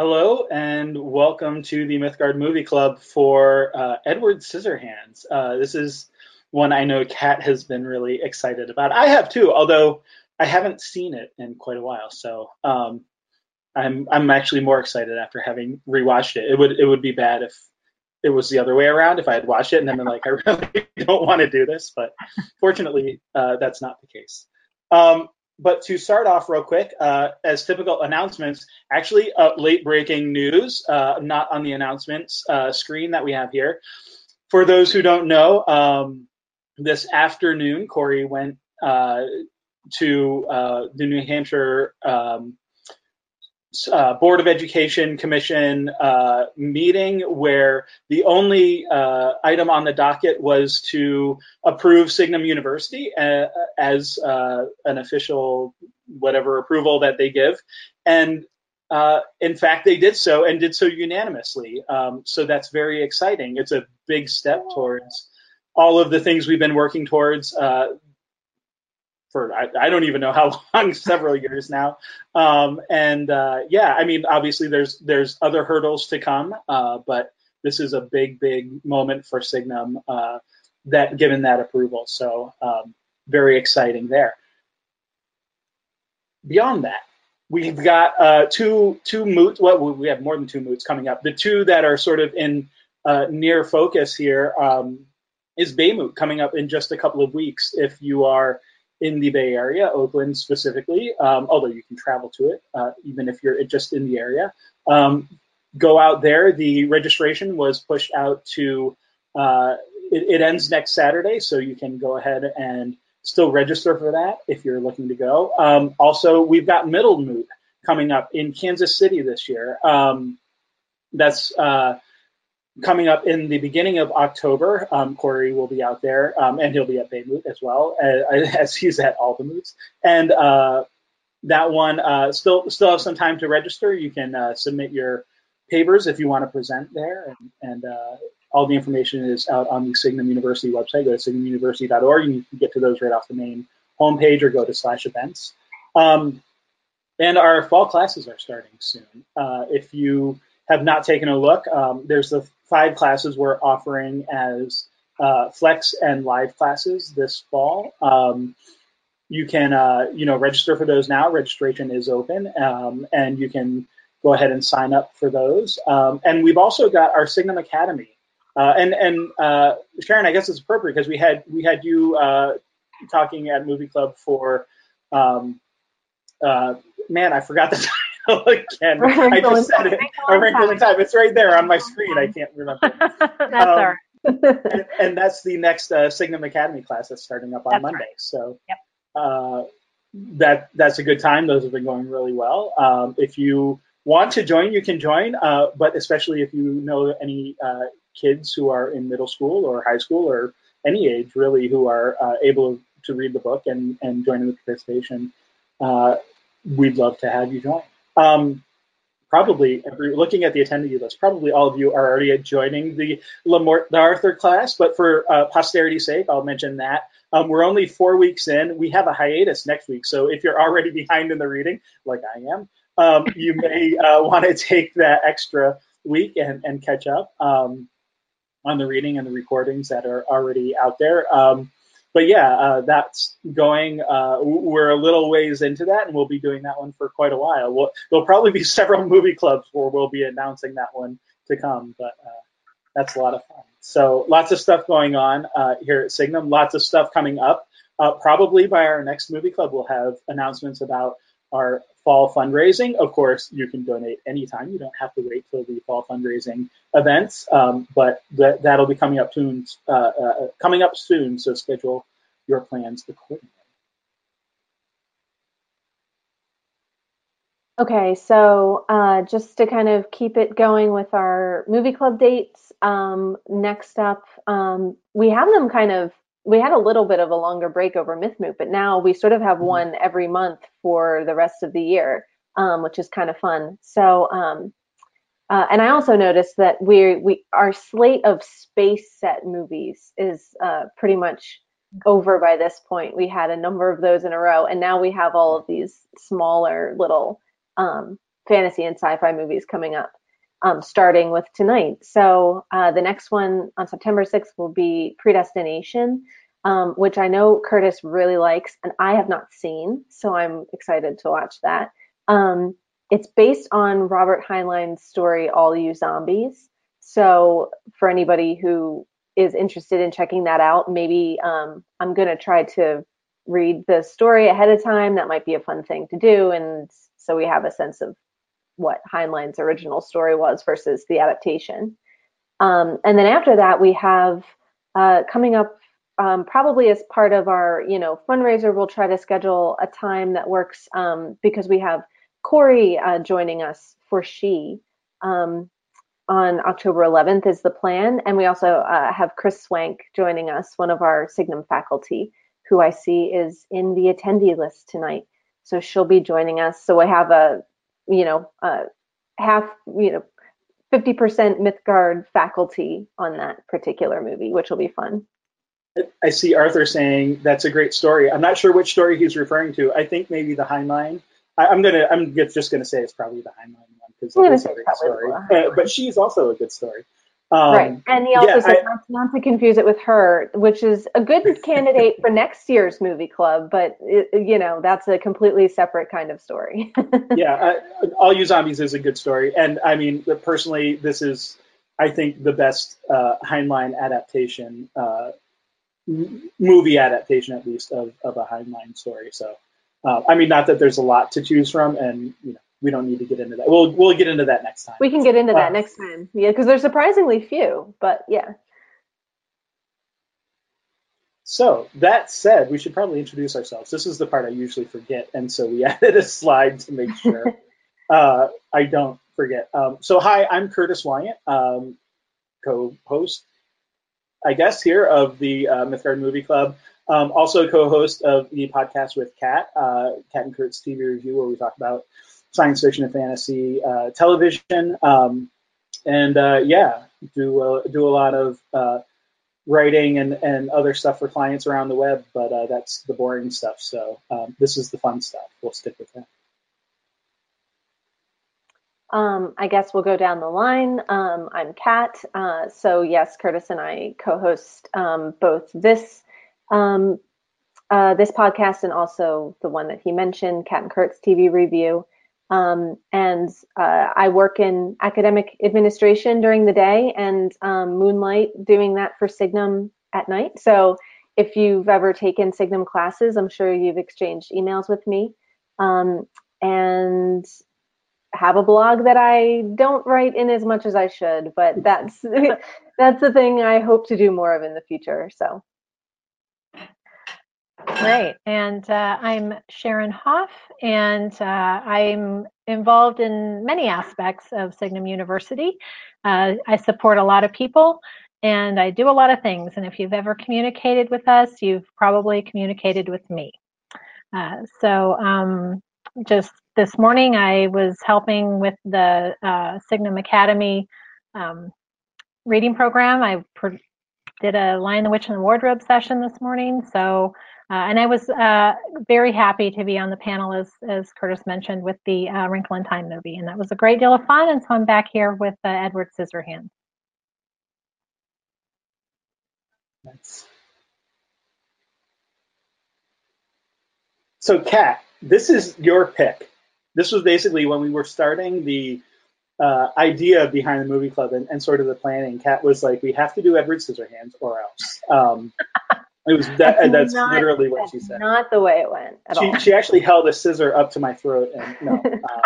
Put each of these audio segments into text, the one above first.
Hello and welcome to the Mythgard Movie Club for uh, Edward Scissorhands. Uh, this is one I know Kat has been really excited about. I have too, although I haven't seen it in quite a while. So um, I'm I'm actually more excited after having rewatched it. It would it would be bad if it was the other way around if I had watched it and then been like I really don't want to do this, but fortunately uh, that's not the case. Um, but to start off real quick, uh, as typical announcements, actually uh, late breaking news, uh, not on the announcements uh, screen that we have here. For those who don't know, um, this afternoon, Corey went uh, to uh, the New Hampshire um, uh, Board of Education Commission uh, meeting where the only uh, item on the docket was to approve Signum University uh, as uh, an official whatever approval that they give. And uh, in fact, they did so and did so unanimously. Um, so that's very exciting. It's a big step towards all of the things we've been working towards for I, I, don't even know how long, several years now. Um, and uh, yeah, I mean, obviously there's there's other hurdles to come, uh, but this is a big big moment for Signum uh, that given that approval. So um, very exciting there. Beyond that, we've got uh, two two moots. Well, we have more than two moots coming up. The two that are sort of in uh, near focus here um, is Baymoot coming up in just a couple of weeks. If you are in the Bay Area, Oakland specifically, um, although you can travel to it, uh, even if you're just in the area. Um, go out there. The registration was pushed out to, uh, it, it, ends next Saturday, so you can go ahead and still register for that if you're looking to go. Um, also, we've got Middle Moot coming up in Kansas City this year. Um, that's uh, coming up in the beginning of October, um, Corey will be out there, um, and he'll be at Baymoot as well, as, as he's at all the moots. And uh, that one uh, still still have some time to register. You can uh, submit your papers if you want to present there, and, and uh, all the information is out on the Signum University website. Go to signumuniversity.org, and you can get to those right off the main homepage, or go to slash events. Um, and our fall classes are starting soon. Uh, if you have not taken a look, um, there's the five classes we're offering as uh, flex and live classes this fall. Um, you can, uh, you know, register for those now. Registration is open, um, and you can go ahead and sign up for those. Um, and we've also got our Signum Academy. Uh, and and uh, Sharon, I guess it's appropriate because we had we had you uh, talking at Movie Club for, um, uh, man, I forgot the time. again. I just said it. A wrinkle in time. It's right there on my screen. I can't remember. that's um, all right. and, and, that's the next uh, Signum Academy class that's starting up on that's Monday. Right. So yep. uh, that that's a good time. Those have been going really well. Um, if you want to join, you can join. Uh, but especially if you know any uh, kids who are in middle school or high school or any age really who are uh, able to read the book and, and join in the participation, uh, we'd love to have you join. Um, probably every, looking at the attendee list, probably all of you are already joining the Le Morte d'Arthur class, but for uh, posterity's sake, I'll mention that. Um, we're only four weeks in. We have a hiatus next week, so if you're already behind in the reading, like I am, um, you may uh, want to take that extra week and, and catch up um, on the reading and the recordings that are already out there. Um, but yeah, uh, that's going. Uh, we're a little ways into that, and we'll be doing that one for quite a while. We'll, there'll probably be several movie clubs where we'll be announcing that one to come, but uh, that's a lot of fun. So lots of stuff going on uh, here at Signum. Lots of stuff coming up. Uh, probably by our next movie club, we'll have announcements about our fall fundraising. Of course, you can donate anytime. You don't have to wait till the fall fundraising events, um, but that, that'll be coming up soon. Uh, uh, coming up soon, so schedule your plans accordingly. Okay, so uh, just to kind of keep it going with our movie club dates, um, next up, um, we have them kind of we had a little bit of a longer break over Mythmoot, but now we sort of have mm-hmm. one every month for the rest of the year, um, which is kind of fun. So, um, uh, and I also noticed that we we our slate of space set movies is uh, pretty much over by this point. We had a number of those in a row, and now we have all of these smaller little um, fantasy and sci-fi movies coming up, um, starting with tonight. So uh, the next one on September 6th will be Predestination, um, which I know Curtis really likes, and I have not seen, so I'm excited to watch that. Um, it's based on Robert Heinlein's story, All You Zombies. So for anybody who is interested in checking that out, maybe um, I'm going to try to read the story ahead of time. That might be a fun thing to do, and so we have a sense of what Heinlein's original story was versus the adaptation. Um, and then after that, we have uh, coming up um, probably as part of our you know fundraiser. We'll try to schedule a time that works um, because we have Corey uh, joining us for She um, on October 11th is the plan, and we also uh, have Kris Swank joining us, one of our Signum faculty, who I see is in the attendee list tonight. So she'll be joining us. So we have a you know uh, half you know 50% Mythgard faculty on that particular movie, which will be fun. I see Arthur saying that's a great story. I'm not sure which story he's referring to. I think maybe the Heinlein. I, am gonna. I'm just gonna say it's probably the Heinlein one because it's a great story. Uh, but she's also a good story. Um, right, and he also yeah, said I, not, to confuse it with her, which is a good candidate for next year's movie club, but it, you know that's a completely separate kind of story. yeah, uh, All You Zombies is a good story, and I mean personally, this is I think the best uh, Heinlein adaptation uh, movie adaptation at least of, of a Heinlein story. So, uh, I mean, not that there's a lot to choose from, and you know, we don't need to get into that. We'll we'll get into that next time. We can get into that uh, next time. Yeah, because there's surprisingly few, but yeah. So that said, we should probably introduce ourselves. This is the part I usually forget, and so we added a slide to make sure uh, I don't forget. Um, so hi, I'm Curtis Weyant, um, co-host I guess, here of the uh, Mythgard Movie Club. Um, also co-host of the podcast with Kat, uh, Kat and Curt's TV Review, where we talk about science fiction and fantasy uh, television. Um, and uh, yeah, do uh, do a lot of uh, writing and, and other stuff for clients around the web, but uh, that's the boring stuff. So um, this is the fun stuff. We'll stick with that. Um, I guess we'll go down the line. Um, I'm Kat. Uh, so yes, Curtis and I co-host um, both this um, uh, this podcast and also the one that he mentioned, Kat and Curt's TV review. Um, and uh, I work in academic administration during the day and um, moonlight doing that for Signum at night. So if you've ever taken Signum classes, I'm sure you've exchanged emails with me. and have a blog that I don't write in as much as I should, but that's that's the thing I hope to do more of in the future. So. Great. And uh, I'm Sharon Hoff, and uh, I'm involved in many aspects of Signum University. Uh, I support a lot of people and I do a lot of things. And if you've ever communicated with us, you've probably communicated with me. Uh, so um, just this morning I was helping with the uh, Signum Academy um, reading program. I did a Lion, the Witch, and the Wardrobe session this morning. So, uh, and I was uh, very happy to be on the panel, as, as Curtis mentioned, with the uh, Wrinkle in Time movie. And that was a great deal of fun. And so I'm back here with uh, Edward Scissorhands. Nice. So, Kat, this is your pick. This was basically when we were starting the uh, idea behind the movie club and, and, sort of the planning. Kat was like, "We have to do Edward Scissorhands or else." Um, it was that, that's, that's not, literally what she said. Not the way it went at she, all. She actually held a scissor up to my throat and no. Uh,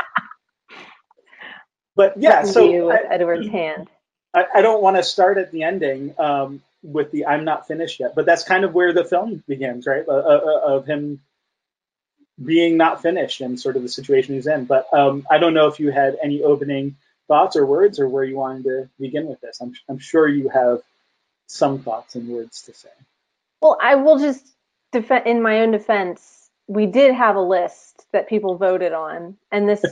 but yeah, so with I, Edward's hand. I, I don't want to start at the ending um, with the "I'm not finished yet," but that's kind of where the film begins, right? Uh, uh, uh of him being not finished and sort of the situation he's in. But um, I don't know if you had any opening thoughts or words or where you wanted to begin with this. I'm, I'm sure you have some thoughts and words to say. Well, I will just defend in my own defense. We did have a list that people voted on, and this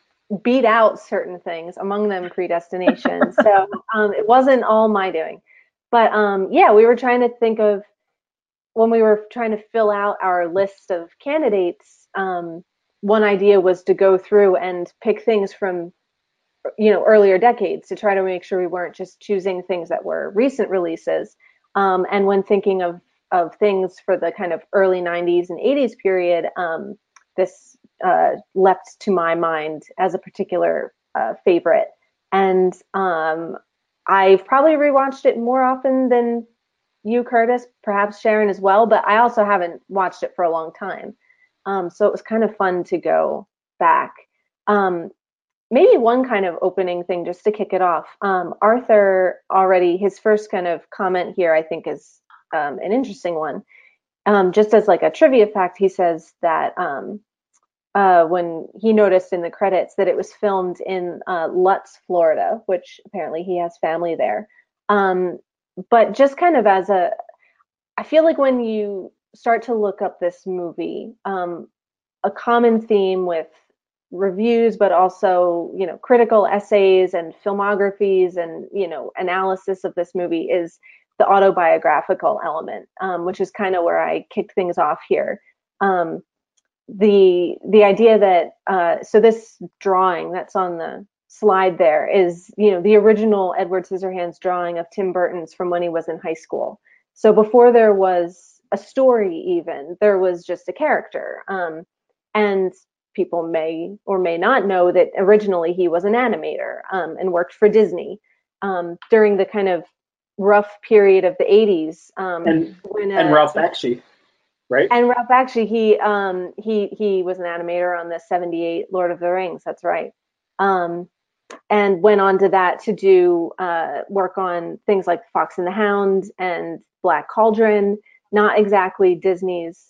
beat out certain things, among them predestination. so um, it wasn't all my doing. But um, yeah, we were trying to think of when we were trying to fill out our list of candidates, um, one idea was to go through and pick things from you know earlier decades to try to make sure we weren't just choosing things that were recent releases um, and when thinking of of things for the kind of early 90s and 80s period um, this uh, leapt to my mind as a particular uh, favorite. And um, i've probably rewatched it more often than you curtis perhaps sharon as well but i also haven't watched it for a long time. Um, so it was kind of fun to go back. Um, maybe one kind of opening thing just to kick it off. Um, Arthur already, his first kind of comment here, I think, is um, an interesting one. Um, just as like a trivia fact, he says that um, uh, when he noticed in the credits that it was filmed in uh, Lutz, Florida, which apparently he has family there. Um, but just kind of as a, I feel like when you start to look up this movie, um, a common theme with reviews but also you know critical essays and filmographies and you know analysis of this movie is the autobiographical element um, which is kind of where i kicked things off here. Um, the the idea that uh, so this drawing that's on the slide there is you know the original edward scissorhands drawing of tim burton's from when he was in high school. So before there was a story even there was just a character um, and people may or may not know that originally he was an animator um, and worked for Disney. Um, during the kind of rough period of the 80s. Um, and, when, uh, and Ralph Bakshi, right? And Ralph Bakshi, he um, he he was an animator on the 78 Lord of the Rings. That's right. Um, and went on to that to do uh, work on things like Fox and the Hound and Black Cauldron. Not exactly Disney's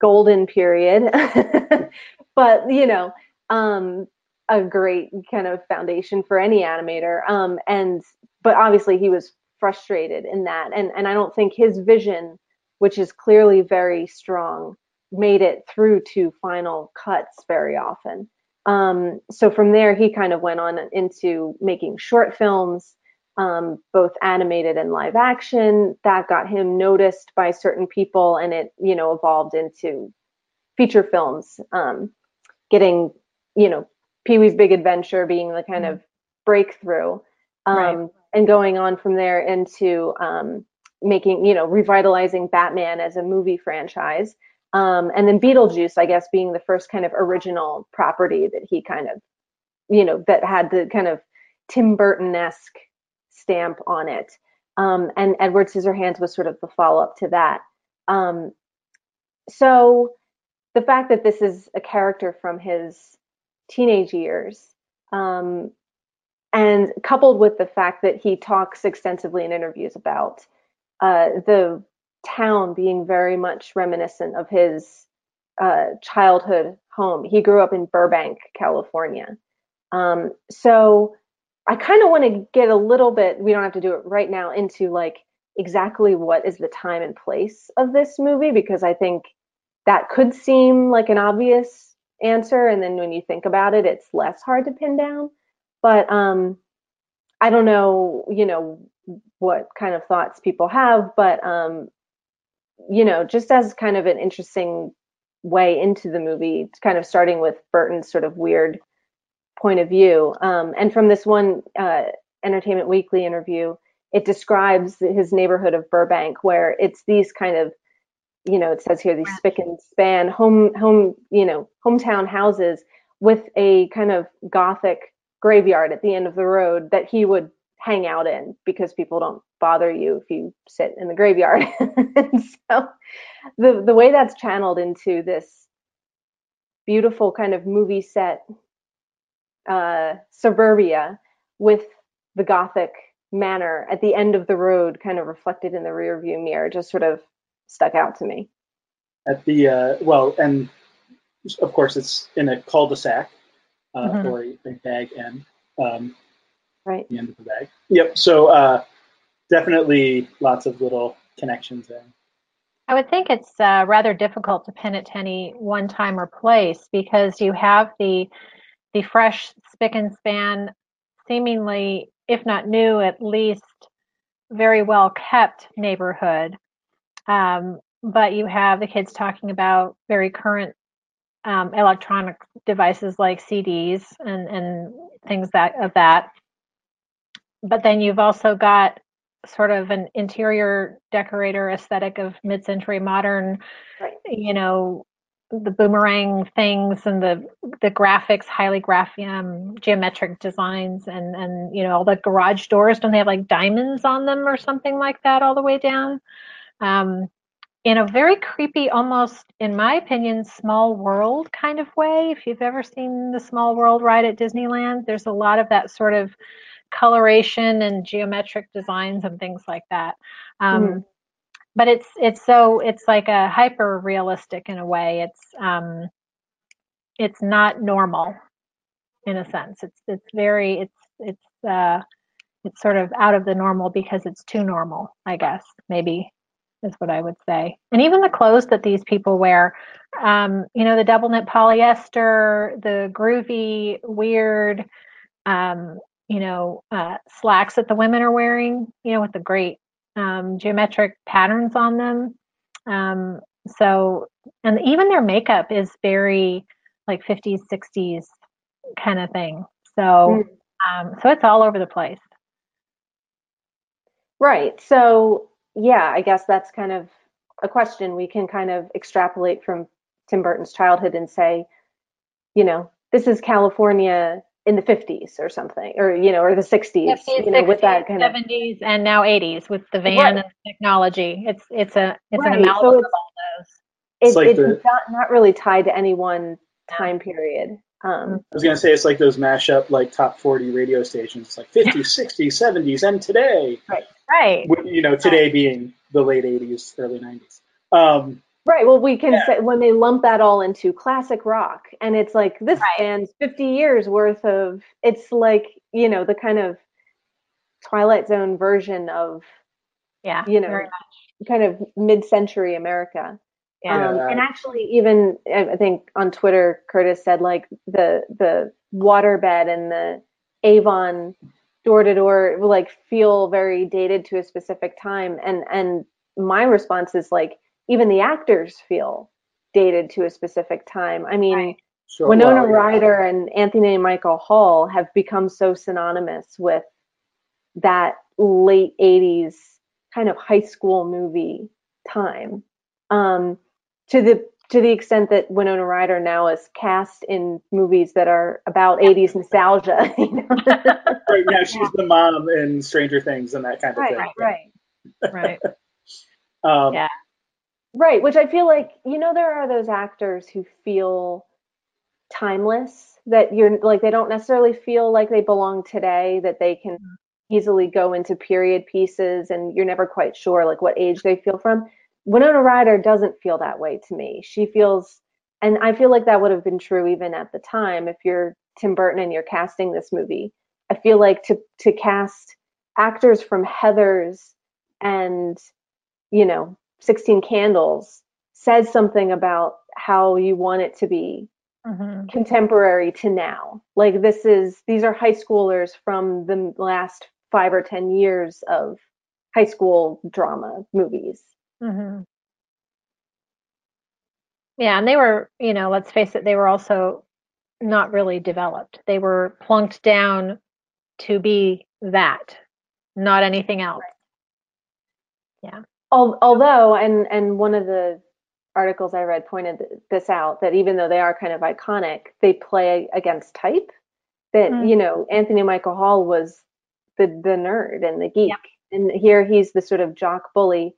golden period, but you know, um, a great kind of foundation for any animator. Um, and but obviously he was frustrated in that, and and I don't think his vision, which is clearly very strong, made it through to final cuts very often. Um, so from there, he kind of went on into making short films, um, both animated and live action. That got him noticed by certain people, and it you know evolved into feature films. Um, getting, you know, Pee Wee's Big Adventure being the kind mm-hmm. of breakthrough, um, right. And going on from there into um, making, you know, revitalizing Batman as a movie franchise. Um, and then Beetlejuice, I guess, being the first kind of original property that he kind of, you know, that had the kind of Tim Burton esque stamp on it. Um, and Edward Scissorhands was sort of the follow up to that. Um, so the fact that this is a character from his teenage years, um, and coupled with the fact that he talks extensively in interviews about uh, the town being very much reminiscent of his uh, childhood home. He grew up in Burbank, California. Um, so I kind of want to get a little bit, we don't have to do it right now, into like exactly what is the time and place of this movie because I think that could seem like an obvious answer and then when you think about it it's less hard to pin down but um i don't know you know what kind of thoughts people have but um you know just as kind of an interesting way into the movie kind of starting with burton's sort of weird point of view um and from this one uh entertainment weekly interview it describes his neighborhood of burbank where it's these kind of you know, it says here these spick and span home home you know hometown houses with a kind of gothic graveyard at the end of the road that he would hang out in because people don't bother you if you sit in the graveyard. so the the way that's channeled into this beautiful kind of movie set uh, suburbia with the gothic manor at the end of the road kind of reflected in the rear view mirror just sort of stuck out to me. At the uh, well, and of course it's in a cul-de-sac uh, mm-hmm. or a, a bag end. Um, right. The end of the bag. Yep. So uh, definitely lots of little connections there. I would think it's uh, rather difficult to pin it to any one time or place because you have the the fresh spick and span, seemingly, if not new, at least very well kept neighborhood um, but you have the kids talking about very current um, electronic devices like CDs and, and things that of that. But then you've also got sort of an interior decorator aesthetic of mid-century modern, right. you know, the boomerang things and the the graphics, highly graphic, um, geometric designs, and and you know all the garage doors. Don't they have like diamonds on them or something like that all the way down? Um, in a very creepy, almost, in my opinion, small world kind of way. If you've ever seen the Small World ride at Disneyland, there's a lot of that sort of coloration and geometric designs and things like that. Um, mm. But it's it's so it's like a hyper realistic in a way. It's um, it's not normal in a sense. It's it's very it's it's uh, it's sort of out of the normal because it's too normal. I guess maybe is what I would say. And even the clothes that these people wear, um, you know, the double knit polyester, the groovy, weird, um, you know, uh, slacks that the women are wearing, you know, with the great um, geometric patterns on them. Um, so, and even their makeup is very like 50s, 60s kind of thing. So, mm. um, so it's all over the place. Right. So yeah, I guess that's kind of a question we can kind of extrapolate from Tim Burton's childhood and say, you know, this is California in the 50s or something, or you know, or the 60s, 50s, you know, 60s, with that kind 70s of and now 80s with the van right. and technology. It's it's a it's right. an amalgam so of all those. It's, like it's the, not not really tied to any one time period. Um, I was gonna say it's like those mashup like top 40 radio stations. It's like 50s, 60s, 70s, and today. Right. Right. You know, today right. being the late 80s, early 90s. Um, right. Well, we can yeah. say when they lump that all into classic rock, and it's like this right. band's 50 years worth of. It's like you know the kind of Twilight Zone version of. Yeah. You know, kind of mid-century America. Yeah. Um, and actually, even I think on Twitter, Curtis said like the the waterbed and the Avon door to door like feel very dated to a specific time and and my response is like even the actors feel dated to a specific time i mean right. sure, winona well, ryder and anthony michael hall have become so synonymous with that late 80s kind of high school movie time um, to the to the extent that Winona Ryder now is cast in movies that are about 80s nostalgia. You know? right now, she's the mom in Stranger Things and that kind of right, thing. Right, right, right. um, yeah. Right, which I feel like, you know, there are those actors who feel timeless, that you're like, they don't necessarily feel like they belong today, that they can mm-hmm. easily go into period pieces and you're never quite sure like what age they feel from Winona Ryder doesn't feel that way to me. She feels, and I feel like that would have been true even at the time. If you're Tim Burton and you're casting this movie, I feel like to to cast actors from Heather's and you know 16 Candles says something about how you want it to be mm-hmm. contemporary to now. Like this is these are high schoolers from the last five or ten years of high school drama movies Mm-hmm. Yeah, and they were, you know, let's face it, they were also not really developed. They were plunked down to be that, not anything else. Yeah. Although, and and one of the articles I read pointed this out that even though they are kind of iconic, they play against type. That mm-hmm. you know, Anthony Michael Hall was the the nerd and the geek, and here he's the sort of jock bully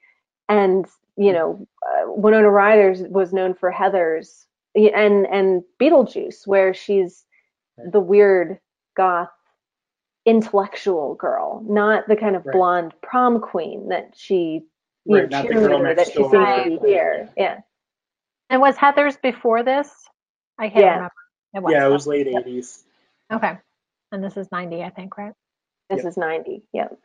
and you know uh, Winona Ryder was known for Heather's and and Beetlejuice, where she's the weird goth intellectual girl, not the kind of right. blonde prom queen that she you right, know, cheerleader that she seems to be here. Yeah. And was Heather's before this? I can't yeah. remember. It was, yeah, it was late eighties. Okay. And this is ninety, I think, right? This yep. is ninety. Yep.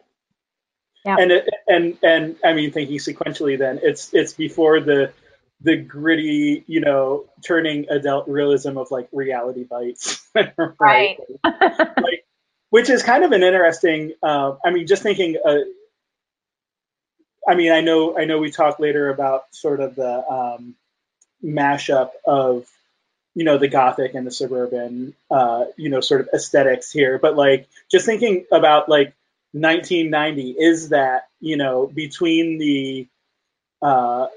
Yeah. And it, and and I mean, thinking sequentially, then it's it's before the the gritty, you know, turning adult realism of like reality bites, right? like, which is kind of an interesting. Uh, I mean, just thinking. Uh, I mean, I know I know we talk later about sort of the um, mashup of you know the gothic and the suburban uh, you know sort of aesthetics here but like just thinking about like 1990 is that you know between the uh,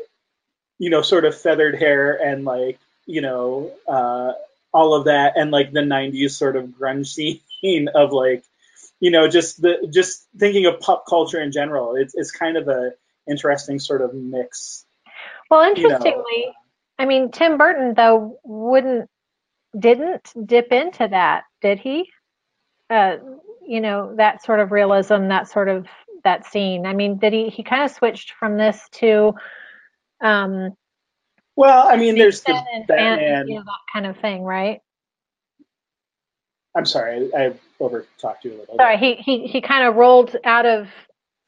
you know sort of feathered hair and like you know uh, all of that and like the 90s sort of grunge scene of like you know just the just thinking of pop culture in general it's, it's kind of a interesting sort of mix well interestingly you know. I mean, Tim Burton though wouldn't didn't dip into that, did he? Uh, you know, that sort of realism, that sort of that scene. I mean, did he? He kind of switched from this to. Um, well, I mean, there's the Batman, and, you know, that kind of thing, right? I'm sorry, I, I over talked you a little. Sorry, he he he kind of rolled out of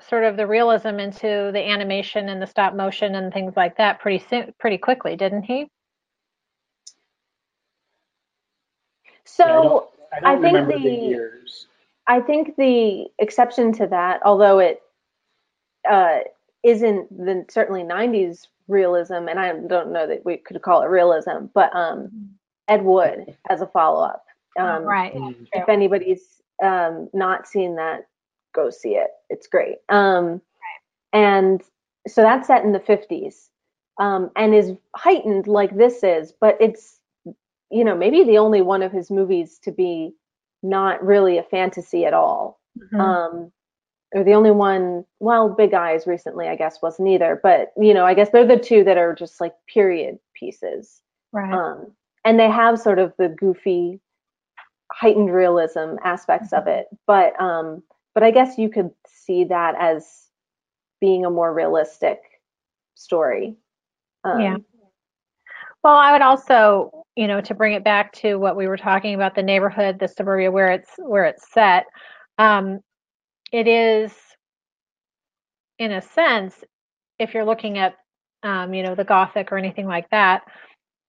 sort of the realism into the animation and the stop motion and things like that pretty soon pretty quickly, didn't he? So yeah, I, don't, I, don't I think the, the, years. I think the exception to that, although it uh, isn't the certainly '90s realism, and I don't know that we could call it realism, but um, Ed Wood as a follow up. Um, right. If anybody's um, not seen that, go see it. It's great. Um, and so that's set in the 50s um, and is heightened like this is, but it's, you know, maybe the only one of his movies to be not really a fantasy at all. Mm-hmm. Um, or the only one, well, Big Eyes recently, I guess, wasn't either. But, you know, I guess they're the two that are just like period pieces. Right. Um, and they have sort of the goofy, heightened realism aspects mm-hmm. of it. But um, but I guess you could see that as being a more realistic story. Um, yeah. Well, I would also, you know, to bring it back to what we were talking about, the neighborhood, the suburbia where it's where it's set. Um, it is, in a sense, if you're looking at, um, you know, the Gothic or anything like that,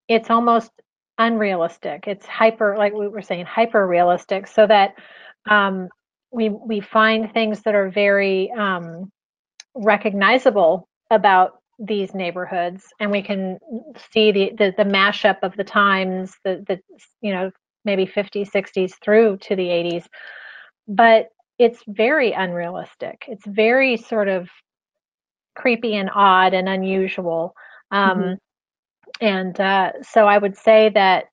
it's almost unrealistic. It's hyper, like we were saying, hyper realistic, so that um, we we find things that are very um, recognizable about these neighborhoods, and we can see the, the the mashup of the times, the the you know maybe 50s, 60s through to the 80s, but it's very unrealistic. It's very sort of creepy and odd and unusual. Um, mm-hmm. And uh, so I would say that,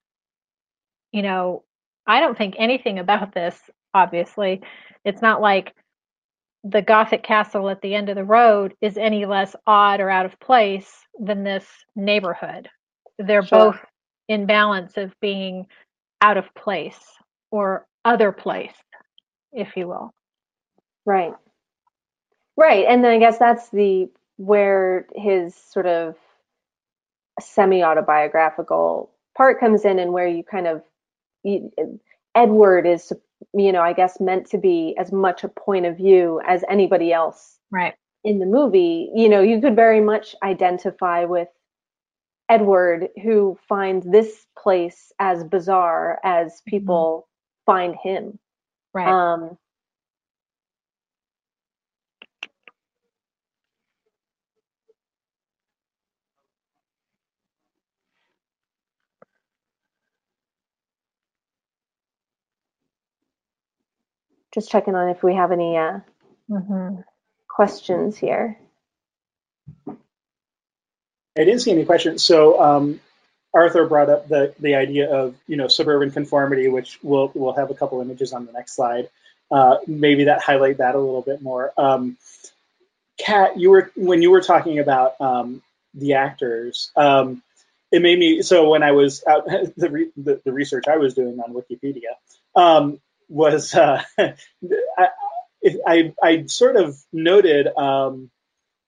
you know, I don't think anything about this, obviously, it's not like the Gothic castle at the end of the road is any less odd or out of place than this neighborhood. They're sure. both in balance of being out of place or other place, if you will. Right. Right. And then I guess that's the where his sort of semi autobiographical part comes in and where you kind of you, Edward is you know, I guess meant to be as much a point of view as anybody else. Right. In the movie, you know, you could very much identify with Edward who finds this place as bizarre as mm-hmm. people mm-hmm. find him. Right. Um, just checking on if we have any uh, mm-hmm. questions here. I didn't see any questions. So um, Arthur brought up the the idea of you know suburban conformity, which we'll we'll have a couple images on the next slide. Uh, maybe that highlight that a little bit more. Um, Kat, you were when you were talking about um, the actors. Um, it made me so when I was out the, re, the, the research I was doing on Wikipedia. Um, was uh, I, I, I sort of noted um,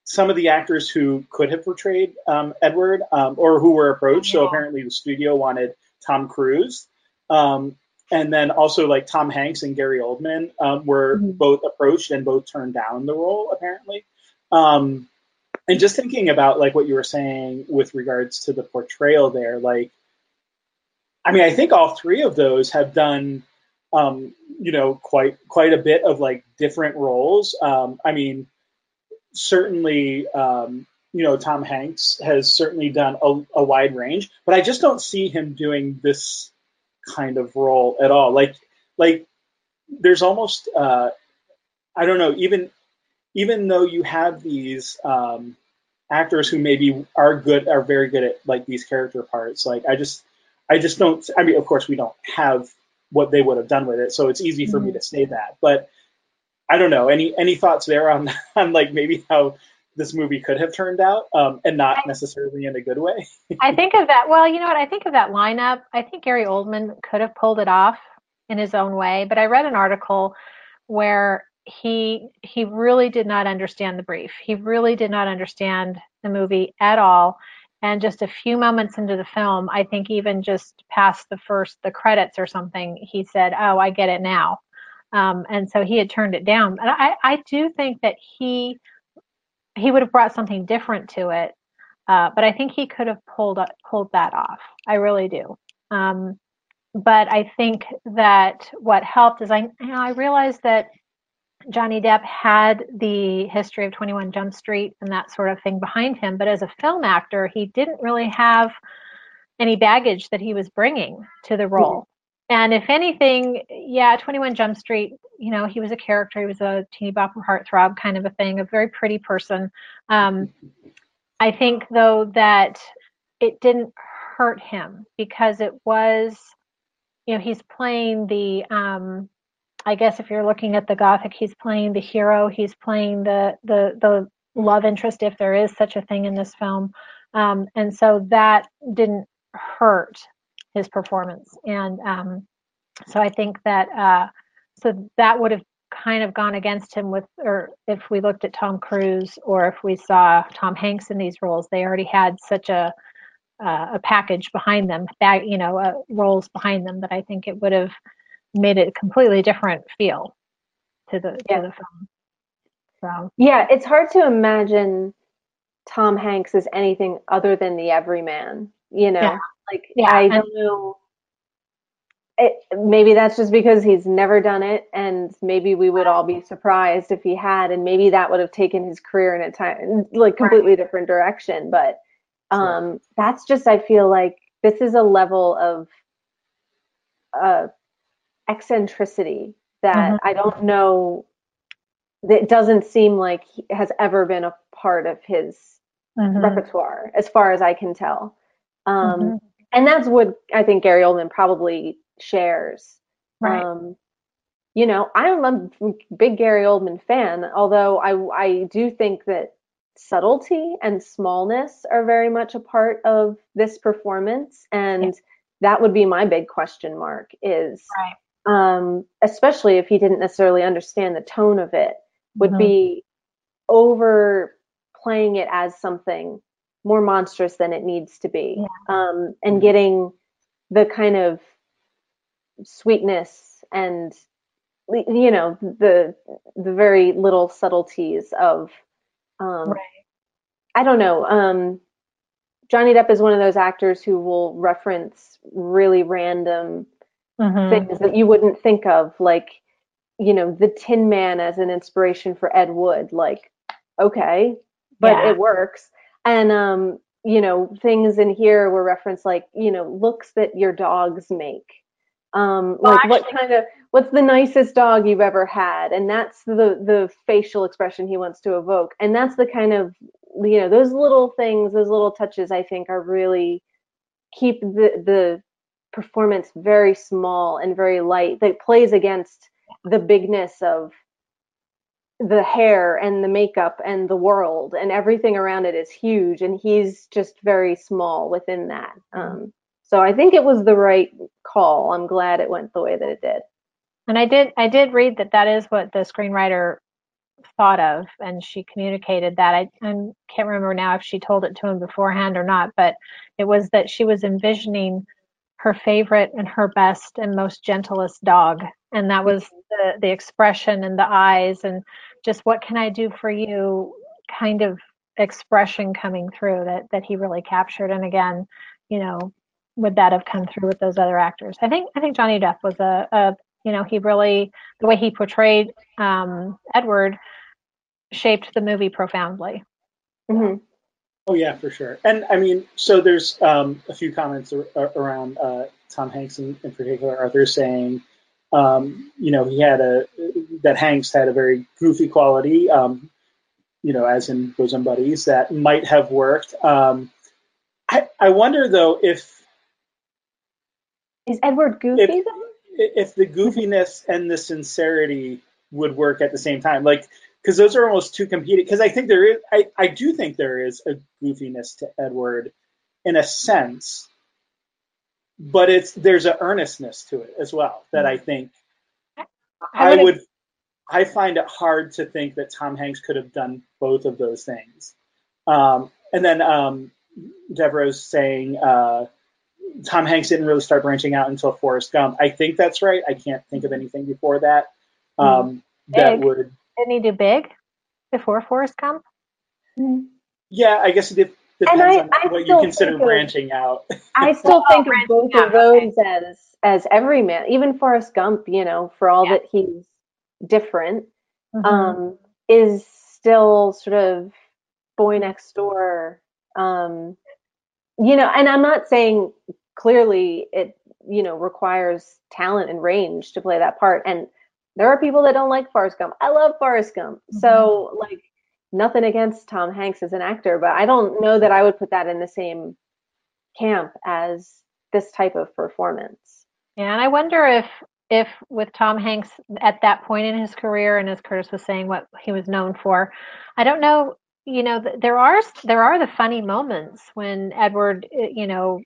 some of the actors who could have portrayed um, Edward um, or who were approached. Yeah. So apparently the studio wanted Tom Cruise. Um, and then also like Tom Hanks and Gary Oldman um, were mm-hmm. both approached and both turned down the role apparently. Um, and just thinking about like what you were saying with regards to the portrayal there, like, I mean, I think all three of those have done um, you know, quite quite a bit of like different roles. Um, I mean, certainly, um, you know, Tom Hanks has certainly done a, a wide range, but I just don't see him doing this kind of role at all. Like, like there's almost, uh, I don't know, even even though you have these um, actors who maybe are good, are very good at like these character parts. Like, I just, I just don't. I mean, of course, we don't have what they would have done with it, so it's easy for mm-hmm. me to say that. But I don't know. Any any thoughts there on on like maybe how this movie could have turned out, um, and not necessarily in a good way? I think of that. Well, you know what? I think of that lineup. I think Gary Oldman could have pulled it off in his own way. But I read an article where he he really did not understand the brief. He really did not understand the movie at all. And just a few moments into the film, I think even just past the first the credits or something, he said, "Oh, I get it now." Um, and so he had turned it down. And I, I do think that he he would have brought something different to it, uh, but I think he could have pulled pulled that off. I really do. Um, but I think that what helped is I you know I realized that Johnny Depp had the history of 21 Jump Street and that sort of thing behind him, but as a film actor, he didn't really have any baggage that he was bringing to the role. And if anything, yeah, 21 Jump Street, you know, he was a character. He was a teeny bopper heartthrob kind of a thing, a very pretty person. Um, I think, though, that it didn't hurt him because it was, you know, he's playing the, um, I guess if you're looking at the Gothic, he's playing the hero. He's playing the the the love interest, if there is such a thing in this film. Um, and so that didn't hurt his performance. And um, so I think that uh, so that would have kind of gone against him with, or if we looked at Tom Cruise or if we saw Tom Hanks in these roles, they already had such a uh, a package behind them, that, you know, uh, roles behind them that I think it would have made it a completely different feel to the yeah. to the film. So yeah, it's hard to imagine Tom Hanks as anything other than the everyman. You know, yeah. like yeah. I don't know. It, maybe that's just because he's never done it, and maybe we would all be surprised if he had, and maybe that would have taken his career in a time like completely right. different direction. But um, that's just I feel like this is a level of uh, eccentricity that mm-hmm. I don't know that doesn't seem like has ever been a part of his mm-hmm. repertoire as far as I can tell. Um, mm-hmm. And that's what I think Gary Oldman probably shares. Right. Um, you know, I'm a big Gary Oldman fan, although I, I do think that subtlety and smallness are very much a part of this performance. And yeah. that would be my big question mark is right um, especially if he didn't necessarily understand the tone of it, would mm-hmm. be overplaying it as something more monstrous than it needs to be, yeah. um, and getting the kind of sweetness and you know the the very little subtleties of um, right. I don't know. Um, Johnny Depp is one of those actors who will reference really random mm-hmm. things that you wouldn't think of, like, you know, the Tin Man as an inspiration for Ed Wood. Like, okay, but yeah. it works. And, um, you know, things in here were referenced like, you know, looks that your dogs make. Um, like actually, what kind of what's the nicest dog you've ever had? And that's the the facial expression he wants to evoke. And that's the kind of you know, those little things, those little touches I think are really keep the the performance very small and very light that plays against the bigness of the hair and the makeup and the world and everything around it is huge and he's just very small within that. Um, so i think it was the right call. I'm glad it went the way that it did. And i did i did read that that is what the screenwriter thought of and she communicated that. I, I can't remember now if she told it to him beforehand or not but it was that she was envisioning her favorite and her best and most gentlest dog. And that was the the expression and the eyes and just what can i do for you kind of expression coming through that that he really captured. And again you know would that have come through with those other actors? I think i think johnny depp was a, a you know he really the way he portrayed um, edward shaped the movie profoundly. Mm-hmm. Oh yeah, for sure. And I mean, so there's um, a few comments ar- around uh, Tom Hanks in, in particular. Arthur saying, um, you know, he had a that Hanks had a very goofy quality, um, you know, as in bosom buddies that might have worked. Um, I, I wonder though if Is Edward goofy If- if the goofiness and the sincerity would work at the same time like because those are almost two competing because i think there is I, I do think there is a goofiness to edward in a sense but it's there's an earnestness to it as well that i think i would- would i find it hard to think that tom hanks could have done both of those things um, and then um, deborah's saying uh, Tom Hanks didn't really start branching out until Forrest Gump. I think that's right. I can't think of anything before that. Um, that would, Didn't he do big before Forrest Gump? yeah, I guess it dep- depends I- on I what you consider think of- branching out. I still think of both yeah, of those as as everyman. Even Forrest Gump, you know, for all Yeah. that he's different, Mhm. um, is still sort of boy next door. Um, you know, and I'm not saying clearly it, you know, requires talent and range to play that part. And there are people that don't like Forrest Gump. I love Forrest Gump. So like nothing against Tom Hanks as an actor, but I don't know that I would put that in the same camp as this type of performance. Yeah, and I wonder if if with Tom Hanks at that point in his career, and as Curtis was saying, what he was known for, I don't know. You know, there are there are the funny moments when Edward, uh, you know,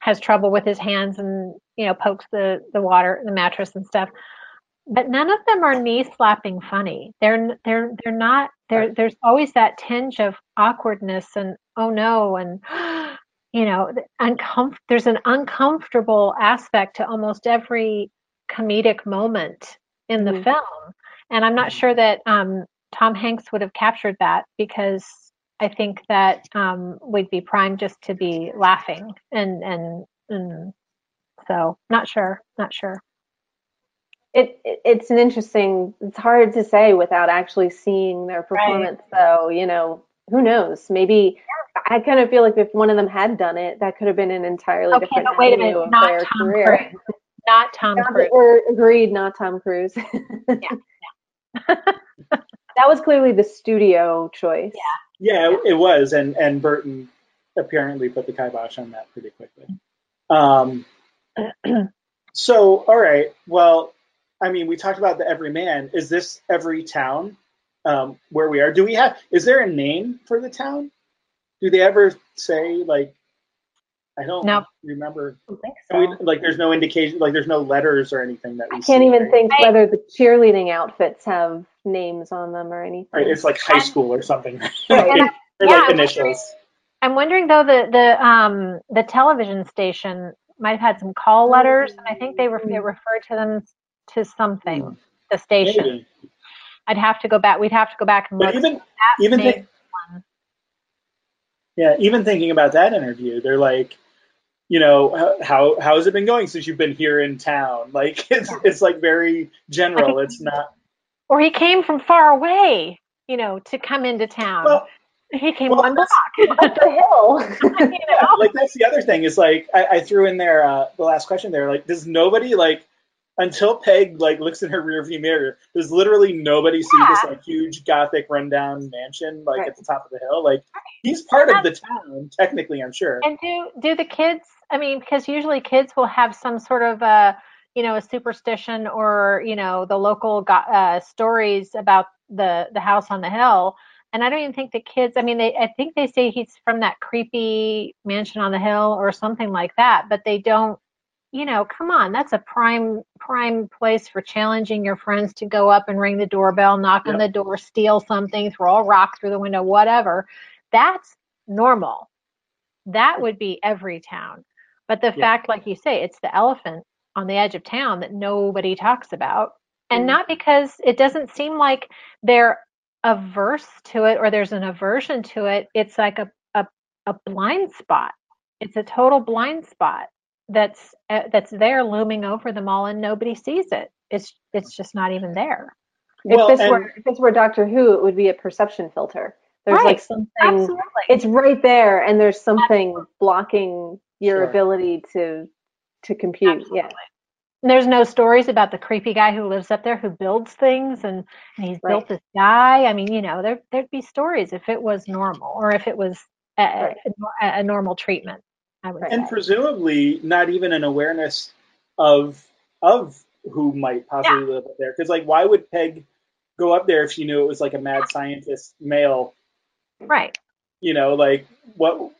has trouble with his hands and you know pokes the the water the mattress and stuff. But none of them are knee slapping funny. They're they're they're not. There there's always that tinge of awkwardness and oh no and you know uncomf- there's an uncomfortable aspect to almost every comedic moment in the Mhm. film and i'm not sure that um, tom hanks would have captured that because i think that um, we'd be primed just to be laughing and and, and so not sure not sure It, it it's an interesting. It's hard to say without actually seeing their performance. So you know, who knows? Maybe I kind of feel like if one of them had done it, that could have been an entirely Okay, different but wait a minute, of not their Tom career. Cruise. not tom Not cruise that we're agreed, not Tom Cruise. Yeah. that was clearly the studio choice. yeah, it, it was, and and Burton apparently put the kibosh on that pretty quickly. Um, so, all right, well, I mean, we talked about the every man. Is this every town um, where we are? Do we have? Is there a name for the town? Do they ever say like? I don't No. remember. I don't think I mean, like, there's no indication, like, there's no letters or anything that we I can't see, even right? think I- whether the cheerleading outfits have names on them or anything. Right, it's like high school or something, Right. And I- or yeah, like I'm initials. I'm wondering though the the um the television station might have had some call letters, and I think they were it referred to them to something. Hmm. The station. Maybe. I'd have to go back. We'd have to go back and But look. even at even think, yeah, even thinking about that interview, they're like, you know, how how has it been going since you've been here in town? Like it's it's like very general. It's not or he came from far away, you know, to come into town. well. he came well, one block. Up the hill. you Yeah, like that's the other thing is like I, I threw in there uh, the last question there. Like, does nobody like until Peg like looks in her rearview mirror? there's literally nobody see this like huge gothic rundown mansion like Right. at the top of the hill? Like he's part of the town technically, I'm sure. And do do the kids? I mean, because usually kids will have some sort of a you know a superstition or you know the local go- uh, stories about the the house on the hill. And I don't even think the kids. I mean, they I think they say he's from that creepy mansion on the hill or something like that, but they don't. You know, come on, that's a prime prime place for challenging your friends to go up and ring the doorbell, knock on the door, steal something, throw a rock through the window, whatever. That's normal that would be every town. But the Yeah. fact, like you say, it's the elephant on the edge of town that nobody talks about. And Mhm. not because it doesn't seem like they're averse to it or there's an aversion to it. It's like a, a, a blind spot. It's a total blind spot that's uh, that's there looming over them all and nobody sees it. It's it's just not even there. if this were if this were Doctor Who, it would be a perception filter. There's Right. like something. Absolutely. It's right there, and there's something blocking your Sure. ability to to compute. Yeah. Absolutely. And There's no stories about the creepy guy who lives up there who builds things and, and he's Right. built this guy. I mean, you know, there there'd be stories if it was normal or if it was a, Right. a, a normal treatment. I would Right. and say. presumably not even an awareness of of who might possibly live up there. Because like, why would Peg go up there if she knew it was like a mad scientist male? Right. You know, like what?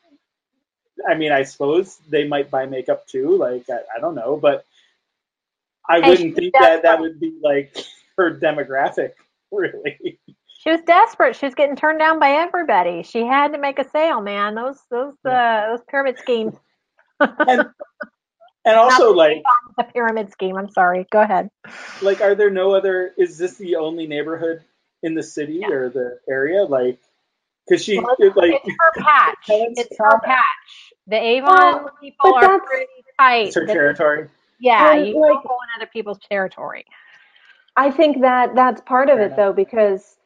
I mean, I suppose they might buy makeup too. Like, I, I don't know, but I And wouldn't think that that would be like her demographic, really. She was desperate. She was getting turned down by everybody. She had to make a sale, man. Those those uh, those pyramid schemes. and and also like The pyramid scheme. I'm sorry. Go ahead. like are there no other? Is this the only neighborhood in the city or the area? Like, because she Well, it, like It's her patch. It's her patch. The Avon Well, people are pretty tight. it's her That- territory. Yeah, And, you like- don't go in other people's territory. I think that that's part of it enough. though, because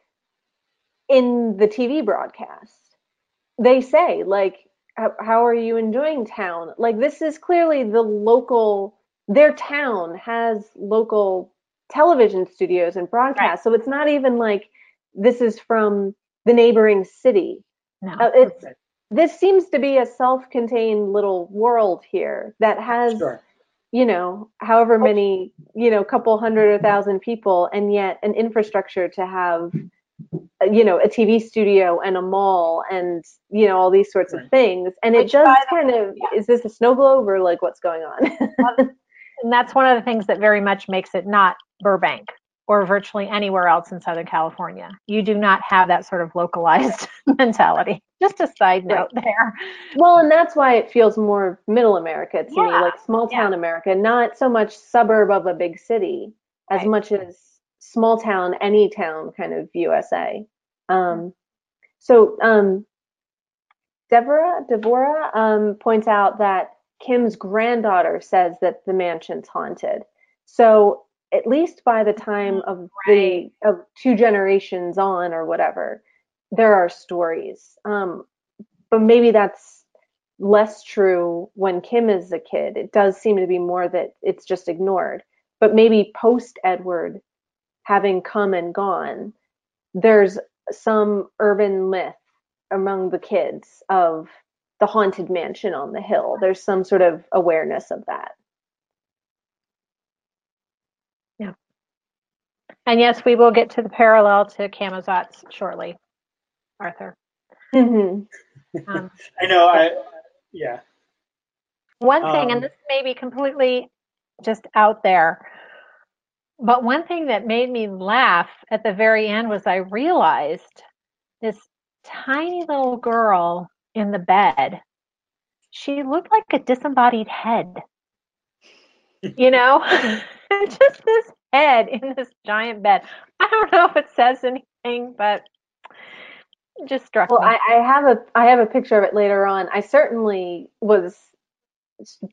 in the TV broadcast, they say like, "How- "How are you enjoying town?" Like this is clearly the local. Their town has local television studios and broadcasts, so it's not even like this is from the neighboring city. No. Uh, it's this seems to be a self-contained little world here that has Sure. you know, however many, you know, couple hundred or thousand people, and yet an infrastructure to have, you know, a TV studio and a mall and, you know, all these sorts of things. And Which it does by the- kind of, is this a snow globe or like what's going on? and that's one of the things that very much makes it not Burbank or virtually anywhere else in Southern California. You do not have that sort of localized mentality. Just a side note there. well, and that's why it feels more middle America to me, like small town America, not so much suburb of a big city as Right. much as small town, any town kind of USA. Um, so, um, Deborah, Deborah um, points out that Kim's granddaughter says that the mansion's haunted. So at least by the time of Right. the of two generations on or whatever, there are stories. Um, but maybe that's less true when Kim is a kid. It does seem to be more that it's just ignored. But maybe post Edward having come and gone, there's some urban myth among the kids of the haunted mansion on the hill. There's some sort of awareness of that. Yeah. And yes, we will get to the parallel to Camazotz shortly, Arthur. Mhm. Um, I know. I yeah. One thing, Um, and this may be completely just out there, but one thing that made me laugh at the very end was I realized this tiny little girl in the bed, she looked like a disembodied head. You know? just this head in this giant bed. I don't know if it says anything, but it just struck Well, me. I, I have a I have a picture of it later on. I certainly was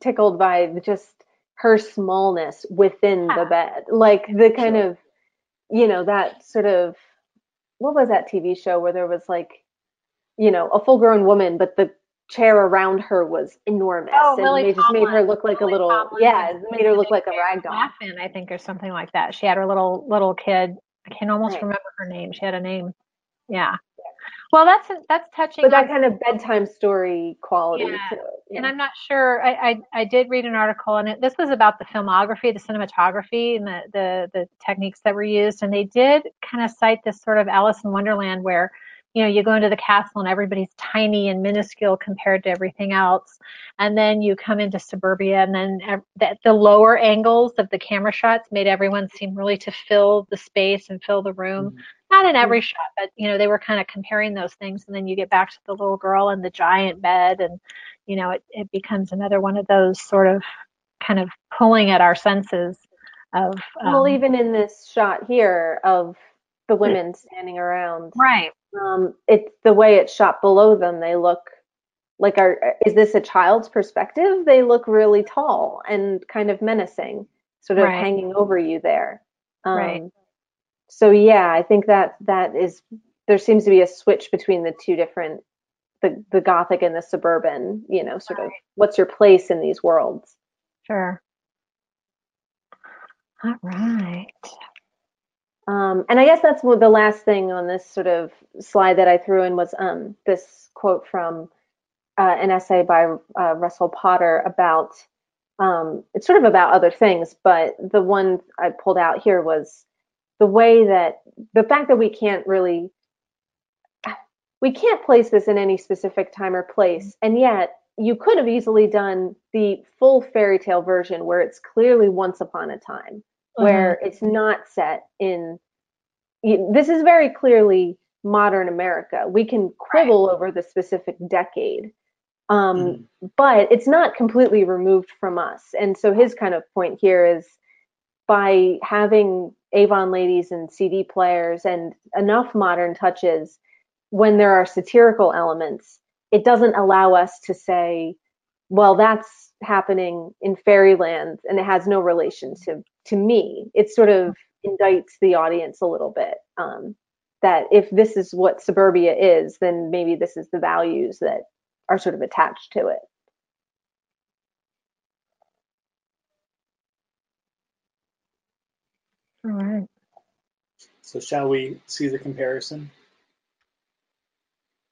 tickled by just her smallness within the bed, like the kind Sure. of, you know, that sort of what was that TV show where there was like, you know, a full grown woman, but the chair around her was enormous, Oh, and Lily they just made her look like a little, Tomlin yeah, made her look like a rag doll. Laughlin, I think, or something like that. She had her little little kid. I can almost Right. remember her name. She had a name. Yeah. Well, that's that's touching. But that kind of bedtime story quality Yeah, to it. And. I'm not sure. I, I I did read an article, and it, this was about the filmography, the cinematography, and the the the techniques that were used. And they did kind of cite this sort of Alice in Wonderland, where you know you go into the castle and everybody's tiny and minuscule compared to everything else, and then you come into suburbia, and then the, the lower angles of the camera shots made everyone seem really to fill the space and fill the room Mhm. not in every shot, but you know, they were kind of comparing those things. And then you get back to the little girl and the giant bed, and you know, it, it becomes another one of those sort of kind of pulling at our senses of um, well, even in this shot here of the women standing around, right. Um, it's the way it's shot below them. They look like are is this a child's perspective? They look really tall and kind of menacing, sort of Right. hanging over you there. Um, Right. So yeah, I think that that is there seems to be a switch between the two different the the gothic and the suburban you know sort of what's your place in these worlds Sure. All right. Um, and i guess that's what the last thing on this sort of slide that i threw in was um, this quote from uh, an essay by uh, russell potter about um, it's sort of about other things but the one i pulled out here was the way that the fact that we can't really we can't place this in any specific time or place and yet you could have easily done the full fairy tale version where it's clearly once upon a time where it's not set in this is very clearly modern america. We can quibble over the specific decade um, Mhm. but it's not completely removed from us. And so his kind of point here is by having avon ladies and cd players and enough modern touches when there are satirical elements it doesn't allow us to say well that's happening in fairyland and it has no relation to to me it sort of indicts the audience a little bit um, that if this is what suburbia is then maybe this is the values that are sort of attached to it All right. So shall we see the comparison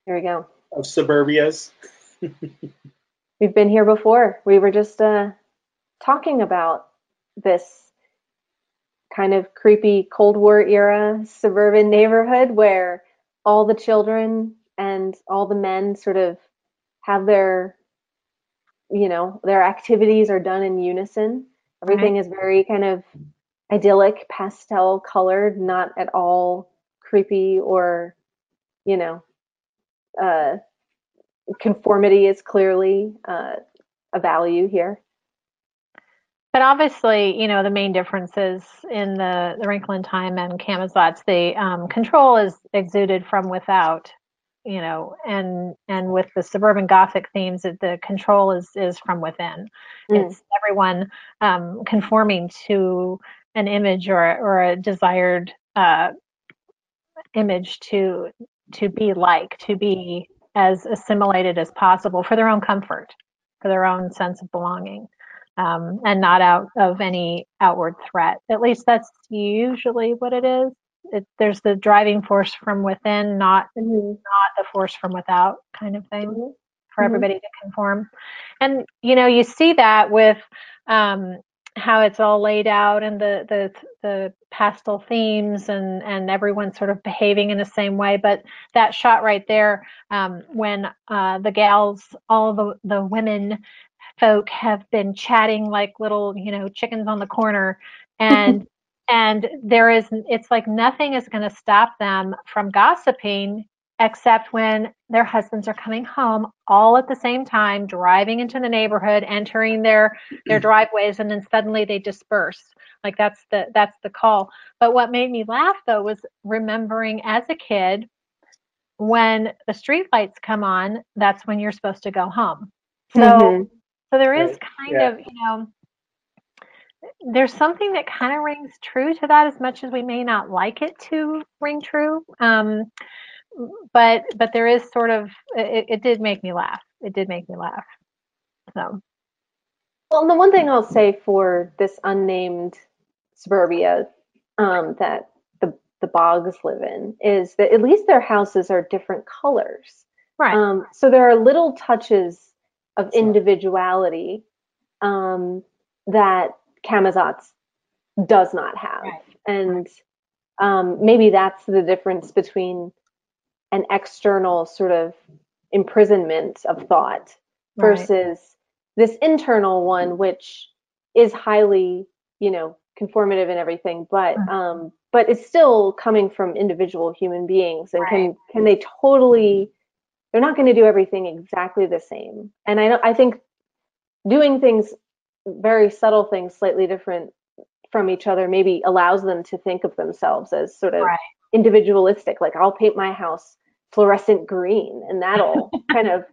here we go of suburbias? we've been here before we were just uh, talking about this kind of creepy cold war era suburban neighborhood where all the children and all the men sort of have their you know their activities are done in unison. Everything is very kind of idyllic pastel colored not at all creepy or you know uh conformity is clearly uh, a value here But obviously, you know, the main differences in the, the Wrinkle in Time and Camazotz, the um, control is exuded from without, you know, and and with the suburban Gothic themes, the control is is from within. Mm. It's everyone um, conforming to an image or or a desired uh, image to to be like, to be as assimilated as possible for their own comfort, for their own sense of belonging um, and not out of any outward threat. At least that's usually what it is. It, there's the driving force from within, not Mhm. not the force from without kind of thing Mhm. for Mhm. everybody to conform. And you know, you see that with um, how it's all laid out and the the the pastel themes and and everyone sort of behaving in the same way. But that shot right there, um, when uh, the gals, all the the women folk have been chatting like little you know chickens on the corner. And and there is it's like nothing is going to stop them from gossiping except when their husbands are coming home all at the same time driving into the neighborhood entering their their driveways and then suddenly they disperse. Like that's the that's the call. But what made me laugh though was remembering as a kid when the street lights come on that's when you're supposed to go home. So Mhm. So there is Right, kind yeah. of, you know, there's something that kind of rings true to that as much as we may not like it to ring true. Um, but but there is sort of it, it did make me laugh. It did make me laugh. So Well, and the one thing I'll say for this unnamed suburbia um, that the the Boggs live in is that at least their houses are different colors. right, Um, so there are little touches of individuality um, that Camazotz does not have, Right. and um, maybe that's the difference between an external sort of imprisonment of thought right, versus this internal one, which is highly, you know, conformative and everything, but Mhm. um, but it's still coming from individual human beings, and can can they totally? They're not going to do everything exactly the same, and I I think doing things, very subtle things, slightly different from each other, maybe allows them to think of themselves as sort of Right. individualistic. Like I'll paint my house fluorescent green, and that'll kind of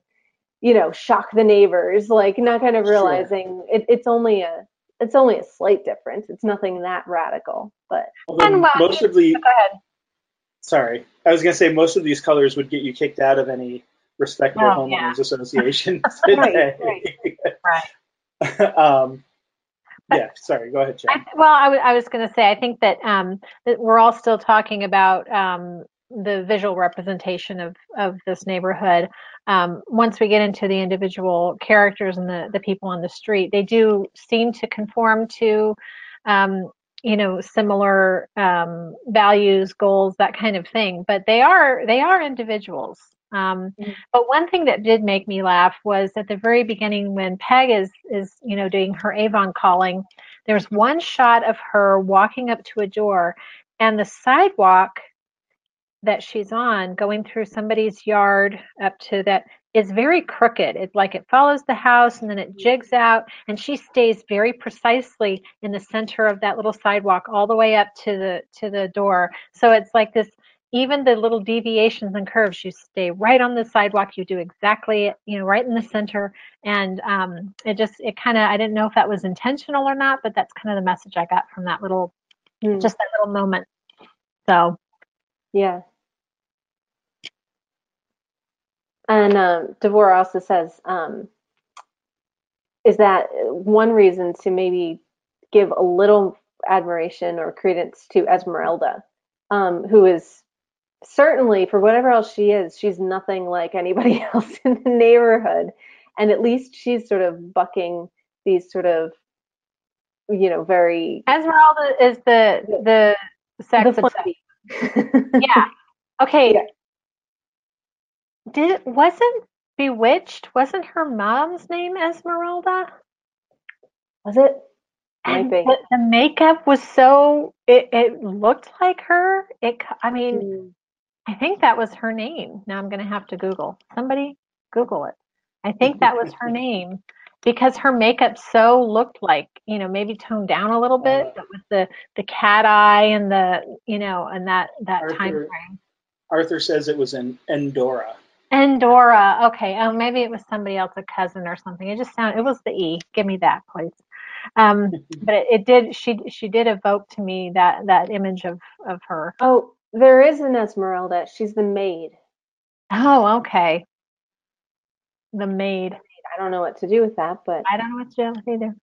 you know shock the neighbors like not kind of Sure. realizing it, it's only a it's only a slight difference it's nothing that radical but Although And well, most of the go ahead. Sorry, I was gonna say most of these colors would get you kicked out of any respectable Oh, homeowners yeah. association Right, today. Right. um, yeah, sorry. Go ahead, I, Jen. well, I, w- I was going to say, I think that um, that we're all still talking about um, the visual representation of, of this neighborhood. Um, once we get into the individual characters and the, the people on the street, they do seem to conform to, um, you know, similar um, values, goals, that kind of thing. But they are they are individuals. Um, Mhm. but one thing that did make me laugh was at the very beginning when Peg is is you know doing her Avon calling. There's one shot of her walking up to a door, and the sidewalk that she's on, going through somebody's yard up to that, is very crooked. It's like it follows the house and then it jigs out, and she stays very precisely in the center of that little sidewalk all the way up to the to the door. So it's like this. Even the little deviations and curves, you stay right on the sidewalk. You do exactly, you know, right in the center, and um, it just, it kind of, I didn't know if that was intentional or not, but that's kind of the message I got from that little, Hmm. just that little moment. So Yeah. And um, Deborah also says, um, is that one reason to maybe give a little admiration or credence to Esmeralda, um, who is certainly, for whatever else she is, she's nothing like anybody else in the neighborhood. And at least she's sort of bucking these sort of, you know, very Esmeralda is the the sex the Yeah. Okay. Yeah. Did wasn't Bewitched? Wasn't her mom's name Esmeralda? Was it? And be. the, the makeup was so it, it looked like her. It I mean, Mm. I think that was her name. Now I'm going to have to Google. Somebody Google it. I think that was her name because her makeup so looked like, you know, maybe toned down a little bit, but with the the cat eye and the, you know, and that that time Arthur- frame. Arthur says it was in Endora. Endora. Okay. Oh, maybe it was somebody else, a cousin or something. It just sounded. It was the E. Give me that, please. Um, but it, it did. She she did evoke to me that that image of of her. Oh, there is an Esmeralda. She's the maid. Oh, okay. The maid. I don't know what to do with that, but I don't know what to do with either.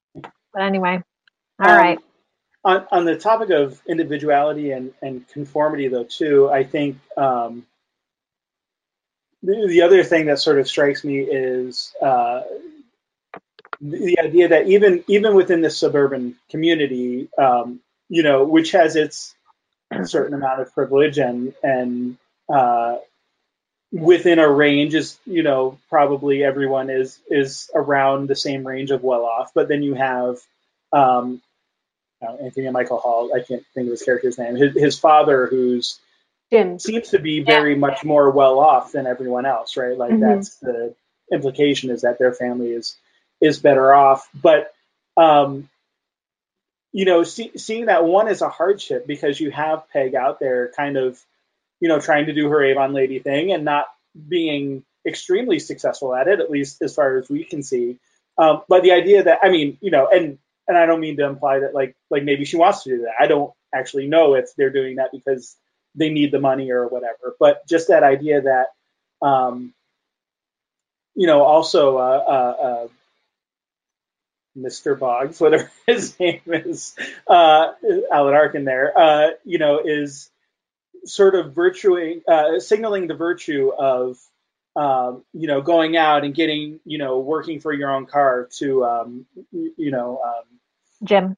But anyway, all Um, right. On, on the topic of individuality and, and conformity, though, too, I think um, the, the other thing that sort of strikes me is uh, the, the idea that even even within this suburban community, um, you know, which has its certain amount of privilege and and uh, within a range is you know probably everyone is is around the same range of well off, but then you have um, Anthony Michael Hall. I can't think of his character's name. His, his father, who's Jim. seems to be very much more well off than everyone else, right? Like Mhm. that's the implication is that their family is is better off. But um, you know, see, seeing that one is a hardship because you have Peg out there, kind of, you know, trying to do her Avon lady thing and not being extremely successful at it, at least as far as we can see. Um, but the idea that I mean, you know, and and I don't mean to imply that like like maybe she wants to do that. I don't actually know if they're doing that because they need the money or whatever. But just that idea that, um, you know, also uh, uh, uh, Mr. Boggs, whatever his name is, uh, Alan Arkin there, uh, you know, is sort of virtuing, uh, signaling the virtue of, um, you know, going out and getting, you know, working for your own car to, um, you know, um, Jim.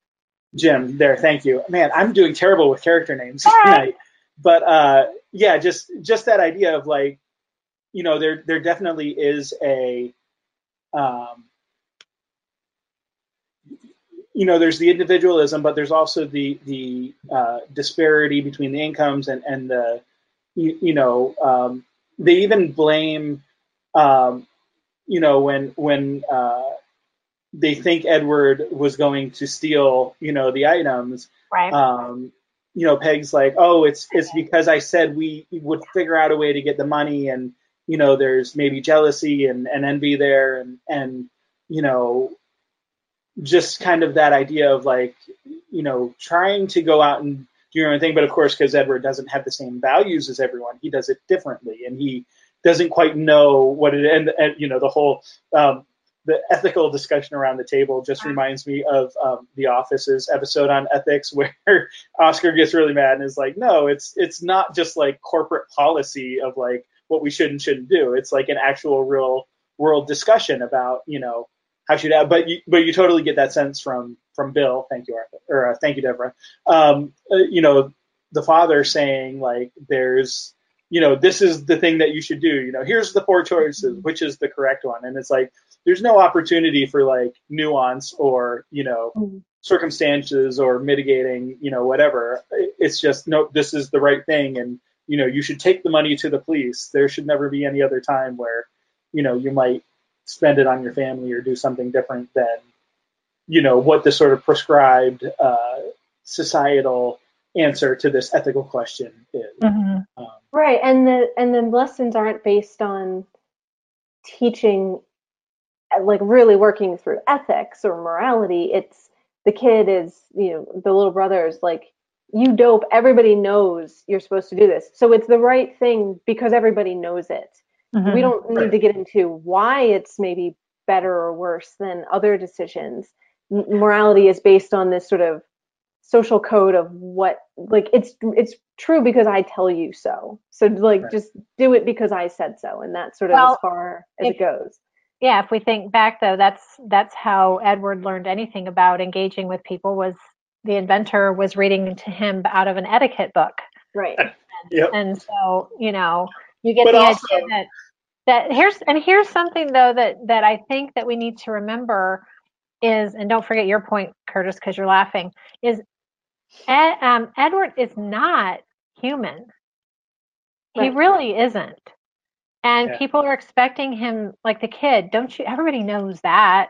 Jim there. Thank you, man. I'm doing terrible with character names All right. But uh, yeah, just just that idea of like, you know, there there definitely is a, um, you know, there's the individualism, but there's also the the uh, disparity between the incomes and and the, you, you know, um, they even blame, um, you know, when when uh, they think Edward was going to steal, you know, the items. Right. Um, you know, Peg's like, oh, it's it's because I said we would figure out a way to get the money, and you know, there's maybe jealousy and, and envy there, and and you know, just kind of that idea of like, you know, trying to go out and do your own thing. But of course, because Edward doesn't have the same values as everyone, he does it differently, and he doesn't quite know what it and, and you know the whole um, the ethical discussion around the table just reminds me of um, the Office's episode on ethics, where Oscar gets really mad and is like, "No, it's it's not just like corporate policy of like what we should and shouldn't do. It's like an actual real world discussion about you know how should I, But you, but you totally get that sense from from Bill. Thank you, Arthur, or uh, thank you, Deborah. Um, uh, you know, the father saying like, "There's." You know, this is the thing that you should do. You know, here's the four choices, which is the correct one. And it's like, there's no opportunity for like nuance or you know mm-hmm. circumstances or mitigating you know whatever. It's just no this is the right thing. And you know you should take the money to the police. There should never be any other time where you know you might spend it on your family or do something different than you know what the sort of prescribed uh, societal answer to this ethical question is. Mm-hmm. um, right. And the and the lessons aren't based on teaching like really working through ethics or morality it's the kid is you know the little brother is like you dope everybody knows you're supposed to do this so it's the right thing because everybody knows it mm-hmm. we don't need right. to get into why it's maybe better or worse than other decisions morality is based on this sort of social code of what like it's it's true because I tell you so. So like right. just do it because I said so and that's sort of well, as far as if, it goes yeah if we think back though that's that's how edward learned anything about engaging with people was the inventor was reading to him out of an etiquette book right and, yep. and so you know you get but the also, idea that that here's and here's something though that that i think that we need to remember is and don't forget your point curtis because you're laughing is Ed, um, edward is not human right. he really isn't and yeah. people are expecting him like the kid don't you everybody knows that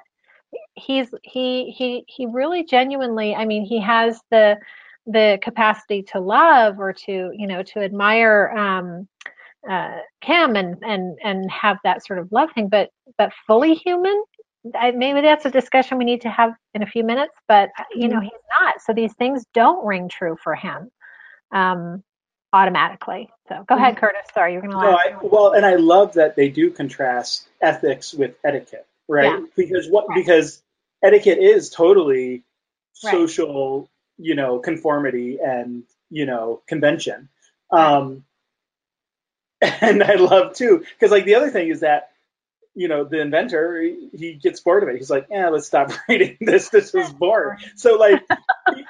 he's he he he really genuinely i mean he has the the capacity to love or to you know to admire um uh kim and and and have that sort of love thing but but fully human I, maybe that's a discussion we need to have in a few minutes but you know mm-hmm. he's not so these things don't ring true for him um automatically. So go ahead, mm-hmm. Curtis. Sorry, you're going to. No, I, well, and I love that they do contrast ethics with etiquette, right? Yeah. Because what right. because etiquette is totally right. social, you know, conformity and you know convention. Um, and I love too because like the other thing is that you know the inventor he gets bored of it he's like yeah let's stop reading this this is boring so like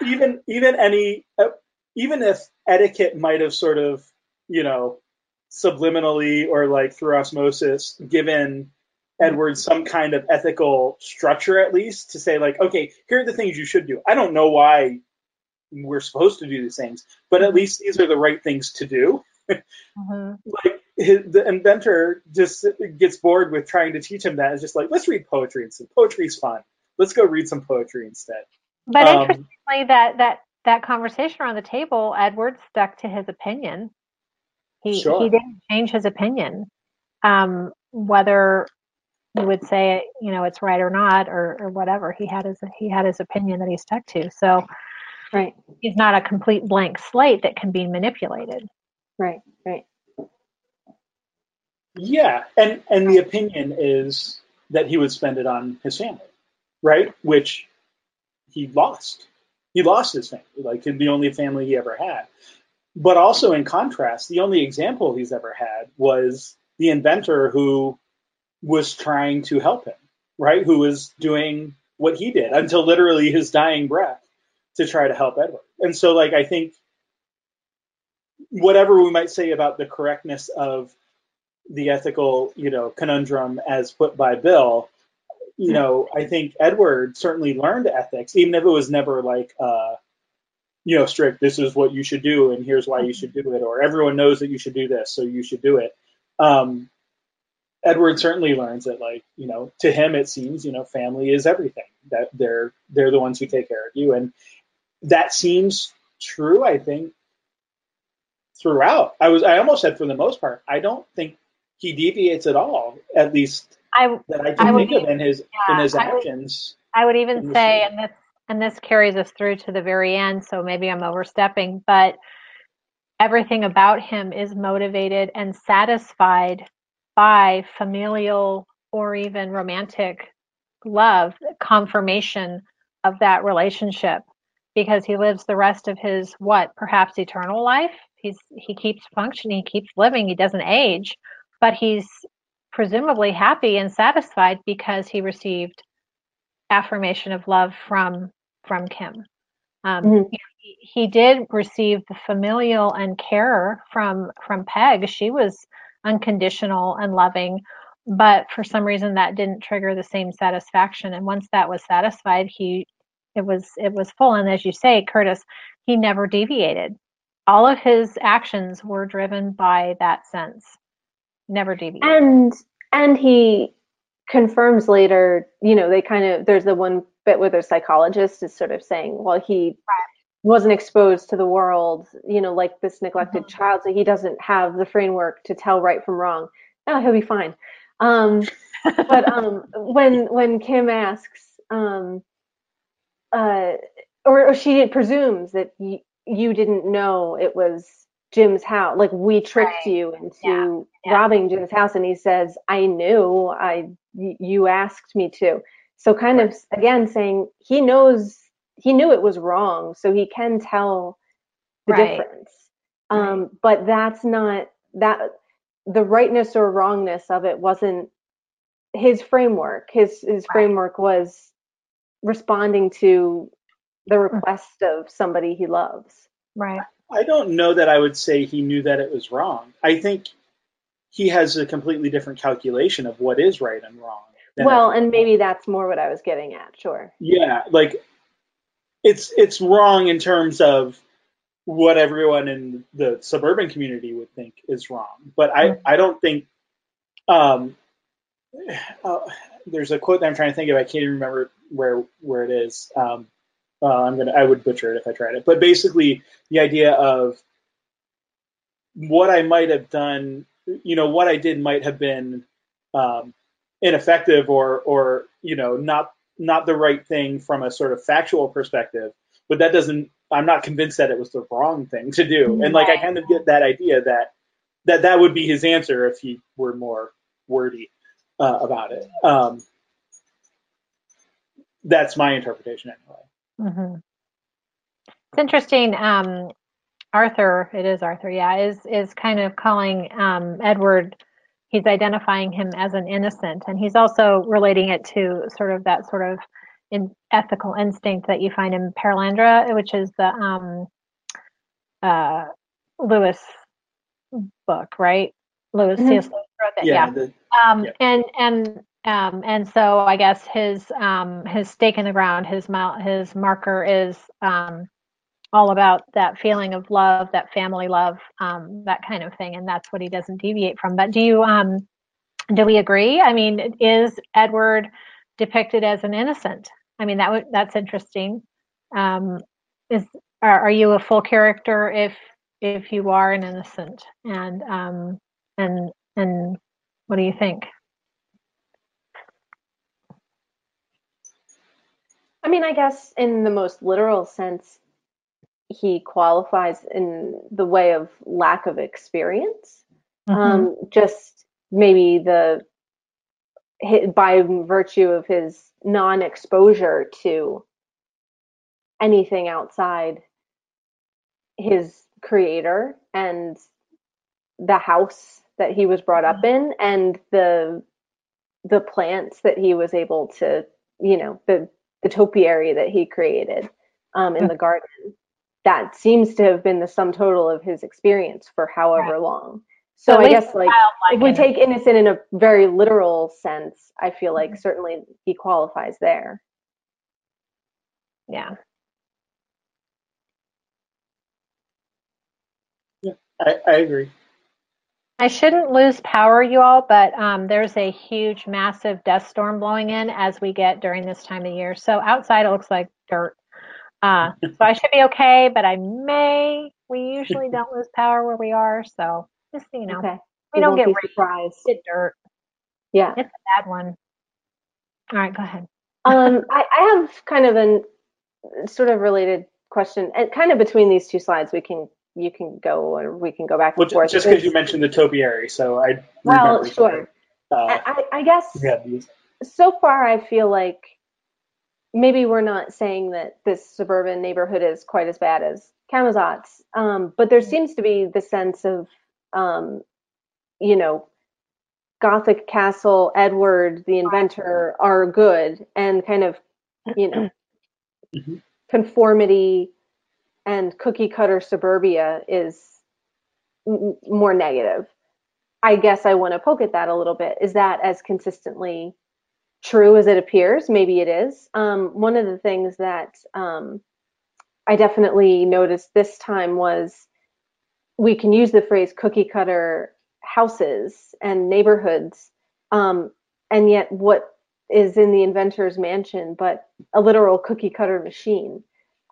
even even any uh, even if etiquette might have sort of, you know, subliminally or like through osmosis given Edward some kind of ethical structure at least to say like, okay, here are the things you should do. I don't know why we're supposed to do these things, but at least these are the right things to do. Mm-hmm. like his, the inventor just gets bored with trying to teach him that. It's just like, let's read poetry instead. Poetry's fun. Let's go read some poetry instead. But um, interestingly, that that that conversation around the table, Edward stuck to his opinion. He sure. he didn't change his opinion, um, whether he would say you know it's right or not or, or whatever. He had his he had his opinion that he stuck to. So, right, he's not a complete blank slate that can be manipulated. Right, right. Yeah, and and the opinion is that he would spend it on his family, right? Which he lost he lost his family, like the only family he ever had. But also in contrast, the only example he's ever had was the inventor who was trying to help him, right? Who was doing what he did until literally his dying breath to try to help Edward. And so, like, I think whatever we might say about the correctness of the ethical, you know, conundrum as put by Bill, you know, I think Edward certainly learned ethics, even if it was never like, uh, you know, strict. This is what you should do, and here's why you should do it, or everyone knows that you should do this, so you should do it. Um, Edward certainly learns that, like, you know, to him it seems, you know, family is everything. That they're they're the ones who take care of you, and that seems true. I think throughout. I was I almost said for the most part. I don't think he deviates at all. At least I that I can I think of in his yeah, in his actions. I would, I would even say, and this and this carries us through to the very end, so maybe I'm overstepping, but everything about him is motivated and satisfied by familial or even romantic love, confirmation of that relationship because he lives the rest of his what perhaps eternal life he's he keeps functioning he keeps living he doesn't age but he's presumably happy and satisfied because he received affirmation of love from from kim. Um, mm-hmm. he, he, did receive the familial and care from from peg. She was unconditional and loving but for some reason that didn't trigger the same satisfaction. And once that was satisfied he it was it was full. And as you say curtis he never deviated. All of his actions were driven by that sense never deviated and and he confirms later you know they kind of there's the one bit where the psychologist is sort of saying well he right. wasn't exposed to the world you know like this neglected mm-hmm. child so he doesn't have the framework to tell right from wrong oh he'll be fine um but um when when kim asks um uh, or, or she presumes that y- you didn't know it was Jim's house. Like we tricked right. you into yeah. Yeah. robbing Jim's house, and he says, "I knew. I you asked me to." So kind right. of again saying he knows he knew it was wrong, so he can tell the right. difference. Um, but that's not that the rightness or wrongness of it wasn't his framework. His his framework was responding to the mm. request of somebody he loves. Right. I don't know that I would say he knew that it was wrong. I think he has a completely different calculation of what is right and wrong. Well, and maybe that's more what I was getting at. Sure. Yeah, like it's it's wrong in terms of what everyone in the suburban community would think is wrong, but I mm-hmm. I don't think um, uh, there's a quote that I'm trying to think of. I can't even remember where where it is. Um, uh, I'm gonna I would butcher it if I tried it, but basically the idea of what I might have done, you know, what I did might have been um, ineffective or or you know not not the right thing from a sort of factual perspective, but that doesn't. I'm not convinced that it was the wrong thing to do, and like I kind of get that idea that that that would be his answer if he were more wordy uh, about it. Um, that's my interpretation anyway. Mm-hmm. It's interesting. Um, Arthur, it is Arthur, yeah, is is kind of calling um, Edward. He's identifying him as an innocent, and he's also relating it to sort of that sort of in ethical instinct that you find in Perelandra, which is the um, uh, Lewis book, right? Lewis mm-hmm. C.S. Lewis wrote that, yeah. yeah. The, um, yeah. And and um, and so I guess his um, his stake in the ground, his his marker is um, all about that feeling of love, that family love, um, that kind of thing, and that's what he doesn't deviate from. But do you um, do we agree? I mean, is Edward depicted as an innocent? I mean, that would that's interesting. Um, is are, are you a full character if if you are an innocent? And um, and and what do you think? I mean, I guess in the most literal sense, he qualifies in the way of lack of experience. Mm-hmm. Um, just maybe the by virtue of his non-exposure to anything outside his creator and the house that he was brought up mm-hmm. in and the the plants that he was able to you know the the topiary that he created um, in the garden. That seems to have been the sum total of his experience for however right. long. So, so I guess like if we take innocent in a very literal sense, I feel like mm-hmm. certainly he qualifies there. Yeah. Yeah, I, I agree. I shouldn't lose power, you all, but um, there's a huge, massive dust storm blowing in as we get during this time of year. So outside it looks like dirt. Uh, so I should be okay, but I may. We usually don't lose power where we are, so just you know, okay. we, don't get surprised. Get dirt. Yeah, it's a bad one. All right, go ahead. um, I, I have kind of an sort of related question, and kind of between these two slides, we can you can go or we can go back and Well, forth. just because you mentioned the topiary, so I Well, sure. Uh, I, I guess we had these. so far I feel like maybe we're not saying that this suburban neighborhood is quite as bad as Camazotz, um, but there seems to be the sense of, um, you know, Gothic Castle, Edward, the inventor are good, and kind of, you know, Mhm. conformity and cookie cutter suburbia is m- more negative. I guess I want to poke at that a little bit. Is that as consistently true as it appears? Maybe it is. Um, one of the things that um, I definitely noticed this time was we can use the phrase cookie cutter houses and neighborhoods, um, and yet what is in the inventor's mansion but a literal cookie cutter machine?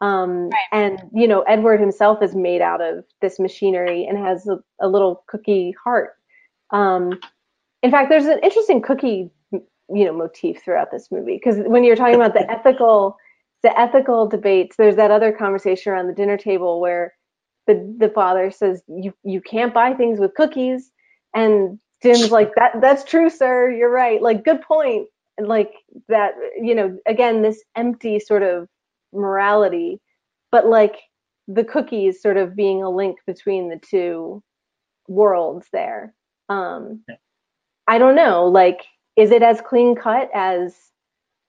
Um, Right. And you know, Edward himself is made out of this machinery and has a, a little cookie heart. Um, in fact, there's an interesting cookie, you know, motif throughout this movie because when you're talking about the ethical, the ethical debates, there's that other conversation around the dinner table where the the father says you you can't buy things with cookies, and Jim's like that that's true, sir. You're right. Like good point. And like that, you know, again, this empty sort of morality, but like the cookies sort of being a link between the two worlds there. Um. I don't know, like, is it as clean cut as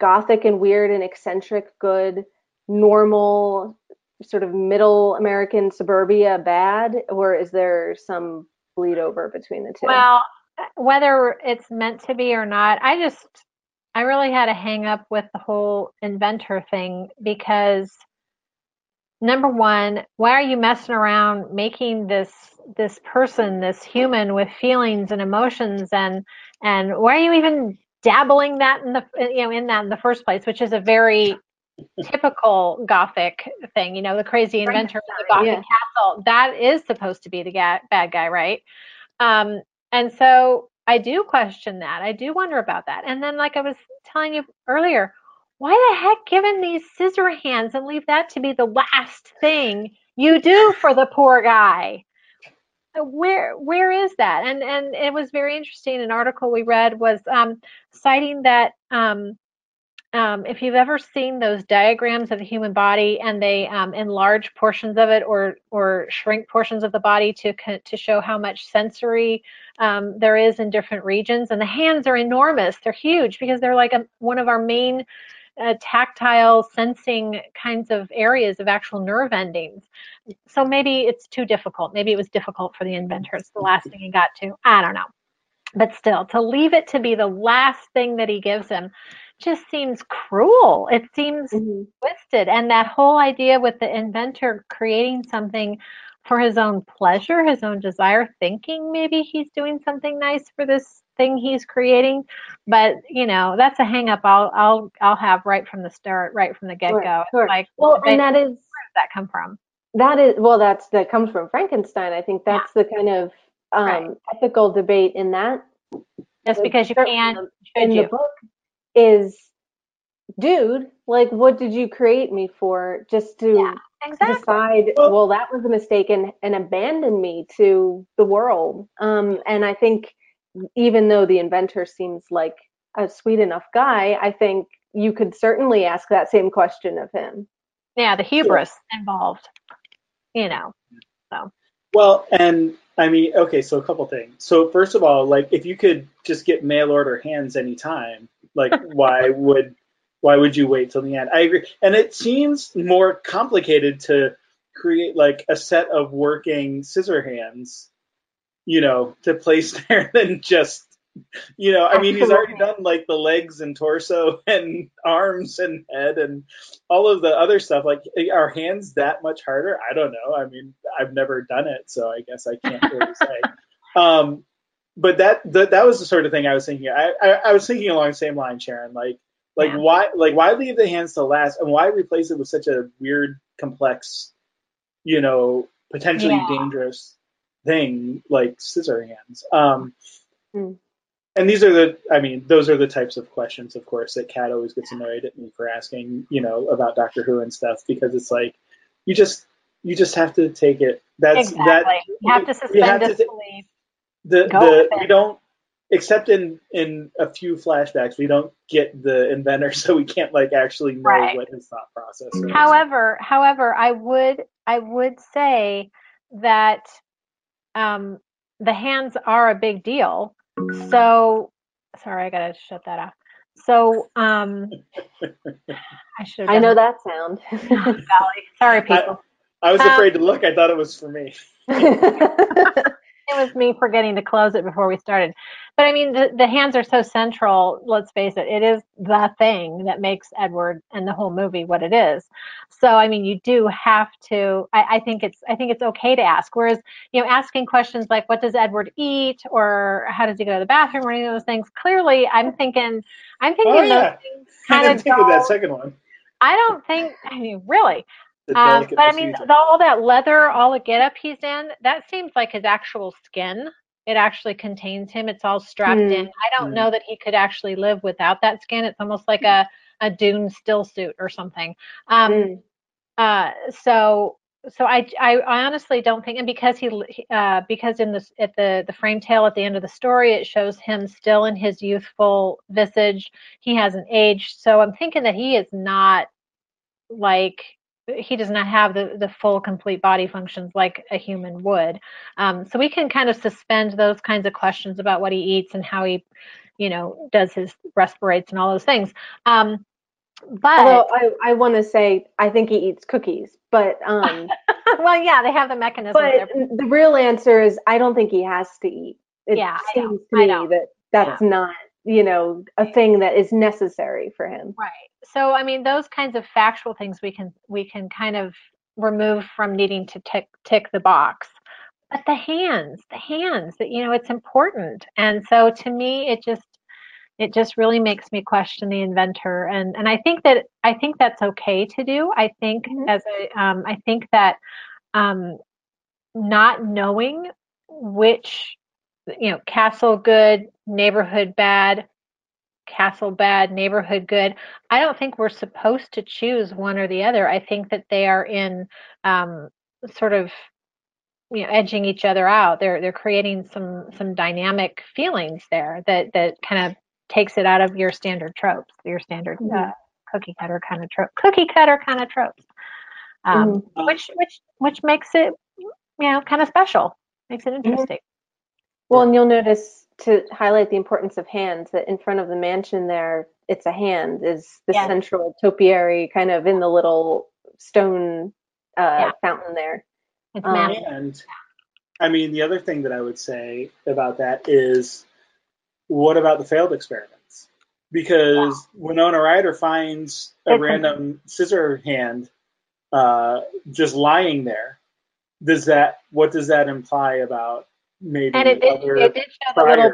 gothic and weird and eccentric good, normal, sort of middle American suburbia bad, or is there some bleed over between the two? Well, whether it's meant to be or not, I just, I really had a hang up with the whole inventor thing because number one, why are you messing around making this this person, this human with feelings and emotions and and why are you even dabbling that in the you know in that in the first place, which is a very typical gothic thing, you know, the crazy inventor of the gothic yeah. castle. That is supposed to be the ga- bad guy, right? Um, and so I do question that. I do wonder about that. And then, like I was telling you earlier, why the heck give him these scissor hands and leave that to be the last thing you do for the poor guy? Where where is that? And and it was very interesting. An article we read was um, citing that um, um, if you've ever seen those diagrams of the human body and they um, enlarge portions of it or or shrink portions of the body to to show how much sensory um, there is in different regions, and the hands are enormous. They're huge because they're like a, one of our main uh, tactile sensing kinds of areas of actual nerve endings. So maybe it's too difficult. Maybe it was difficult for the inventor. It's the last thing he got to. I don't know. But still, to leave it to be the last thing that he gives him just seems cruel. It seems Mhm. twisted. And that whole idea with the inventor creating something for his own pleasure, his own desire, thinking maybe he's doing something nice for this thing he's creating. But you know, that's a hang up I'll I'll I'll have right from the start, right from the get go. Sure, sure. Like Well, and that is where does that come from? that is well, that's that comes from Frankenstein. I think that's the kind of um, Right. ethical debate in that Just because you Certainly can, in should the book is, dude, like, what did you create me for? Just to Yeah, Exactly. decide, Well- well, that was a mistake, and and abandon me to the world. Um, and I think even though the inventor seems like a sweet enough guy, I think you could certainly ask that same question of him. Yeah, the hubris involved. You know. So. Well, and I mean, okay, so a couple things. So first of all, like if you could just get mail order hands anytime, like why would why would you wait till the end? I agree. And it seems more complicated to create like a set of working scissor hands, you know, to place there than just you know, I mean, he's already done like the legs and torso and arms and head and all of the other stuff. Like, are hands that much harder? I don't know. I mean, I've never done it, so I guess I can't really say. Um, but that, that that was the sort of thing I was thinking. I, I, I was thinking along the same line, Sharon. Like, like Yeah. why like why leave the hands to last, and why replace it with such a weird, complex, you know, potentially Yeah. dangerous thing like scissor hands? Um, Hmm. and these are the, I mean, those are the types of questions, of course, that Kat always gets annoyed at me for asking, you know, about Doctor Who and stuff, because it's like, you just, you just have to take it. That's exactly. that. you have to suspend have to disbelief. The Go the we don't, except in in a few flashbacks, we don't get the inventor, so we can't like actually know Right. what his thought process is. However, however, I would I would say that um, the hands are a big deal. So sorry, I gotta shut that off. So um, I should. I know that sound. Sorry, people. I was Um, afraid to look. I thought it was for me. it was me forgetting to close it before we started. But I mean, the, the hands are so central. Let's face it, it is the thing that makes Edward and the whole movie what it is. So I mean, you do have to. I, I think it's. I think it's okay to ask. Whereas, you know, asking questions like, "What does Edward eat?" or "How does he go to the bathroom?" or any of those things. Clearly, I'm thinking. I'm thinking Oh, those yeah. things kind of think of that second one. I don't think. I mean, really. The Um, delicate but I mean, the, all that leather, all the get up he's in, that seems like his actual skin. It actually contains him. It's all strapped Hmm. in. I don't Hmm. know that he could actually live without that skin. It's almost like a, a Dune still suit or something. Um, Mm. uh, so, so I, I, I honestly don't think, and because he, uh, because in this at the the frame tale at the end of the story, it shows him still in his youthful visage. He hasn't aged, so I'm thinking that he is not like he does not have the, the full complete body functions like a human would. Um, so we can kind of suspend those kinds of questions about what he eats and how he, you know, does his respirates and all those things. Um, but Although I, I want to say I think he eats cookies, but um, well, yeah, they have the mechanism. but the real answer is I don't think he has to eat. It Yeah, seems to me that that's not you know a thing that is necessary for him. Right. So I mean, those kinds of factual things we can we can kind of remove from needing to tick tick the box. But the hands, the hands, that you know, it's important. And so to me, it just it just really makes me question the inventor. And and I think that I think that's okay to do. I think Mhm. as a um, I think that um, not knowing which you know castle good neighborhood bad castle bad neighborhood good. I don't think we're supposed to choose one or the other. I think that they are in um, sort of you know edging each other out. They're they're creating some some dynamic feelings there that that kind of takes it out of your standard tropes your standard uh, Mhm. cookie cutter kind of trope cookie cutter kind of tropes. Um, Mhm. which which which makes it you know kind of special makes it interesting Well, and you'll notice to highlight the importance of hands that in front of the mansion there, it's a hand is the Yes. central topiary kind of in the little stone uh, Yeah. fountain there. it's Um, magic. And I mean, the other thing that I would say about that is, what about the failed experiments? Because Winona Ryder finds a random scissor hand uh, just lying there. Does that? What does that imply about maybe and it did, other it did show the little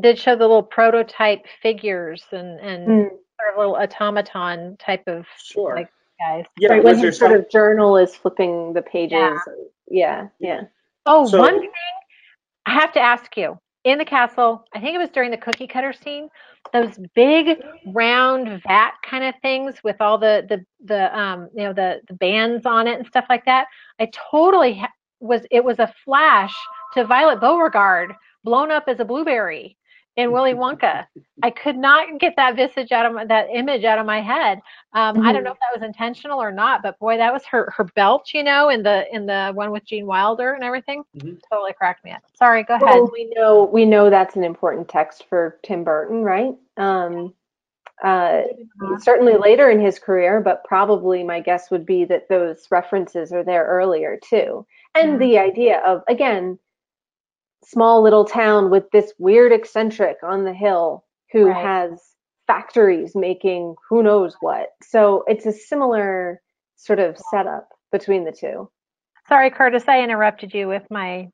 did show the little prototype figures and and Mm. sort of little automaton type of Sure. like guys. yeah. right, was when there his sort some? of journal is flipping the pages. Yeah, yeah. Oh, So- one thing I have to ask you. In the castle, I think it was during the cookie cutter scene, those big round vat kind of things with all the the the um you know the the bands on it and stuff like that. I totally ha- was it was a flash to Violet Beauregarde blown up as a blueberry in Willy Wonka. I could not get that visage out of my, that image out of my head. Um, I don't know if that was intentional or not, but boy, that was her her belt, you know, in the in the one with Gene Wilder and everything. Mhm. Totally cracked me up. Sorry, go ahead. Well, we know we know that's an important text for Tim Burton, right? Um, uh, certainly later in his career, but probably my guess would be that those references are there earlier too. And Yeah. the idea of again, small little town with this weird eccentric on the hill who Right. has factories making who knows what. So it's a similar sort of setup between the two. Sorry, Curtis, I interrupted you with my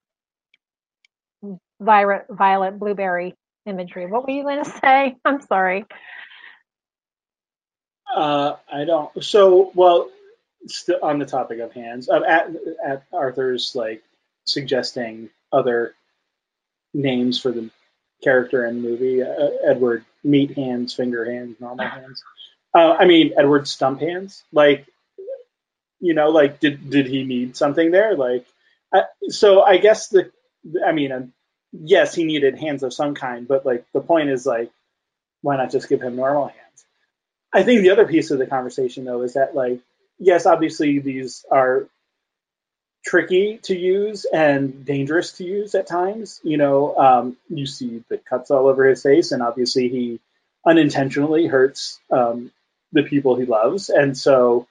violet, violet blueberry imagery. What were you going to say? I'm sorry. Uh, I don't. So, well, st- on the topic of hands, uh, at, at Arthur's like suggesting other names for the character in the movie, uh, Edward Meat Hands, Finger Hands, Normal Hands. Uh, I mean, Edward Stump Hands. Like, you know, like did did he need something there? Like, I, so I guess the, I mean, um, yes, he needed hands of some kind, but like the point is like, why not just give him normal hands? I think the other piece of the conversation though is that like, yes, obviously these are tricky to use and dangerous to use at times. You know, um, you see the cuts all over his face, and obviously he unintentionally hurts um, the people he loves, and so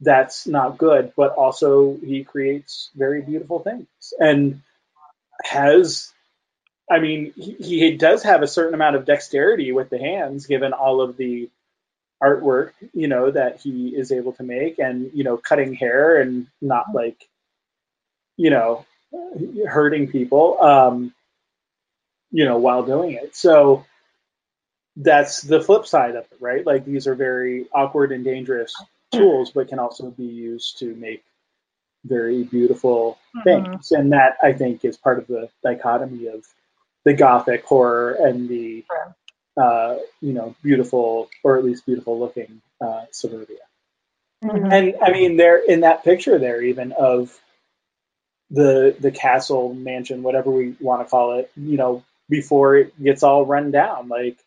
that's not good. But also, he creates very beautiful things and has. I mean, he, he does have a certain amount of dexterity with the hands, given all of the artwork, you know, that he is able to make, and you know, cutting hair and not like you know, hurting people, um, you know, while doing it. So that's the flip side of it, right? Like these are very awkward and dangerous tools, but can also be used to make very beautiful mm-hmm. things. And that I think is part of the dichotomy of the gothic horror and the, uh, you know, beautiful or at least beautiful looking uh, suburbia. Mm-hmm. And I mean, there in that picture there even of the the castle mansion, whatever we want to call it, you know, before it gets all run down. Like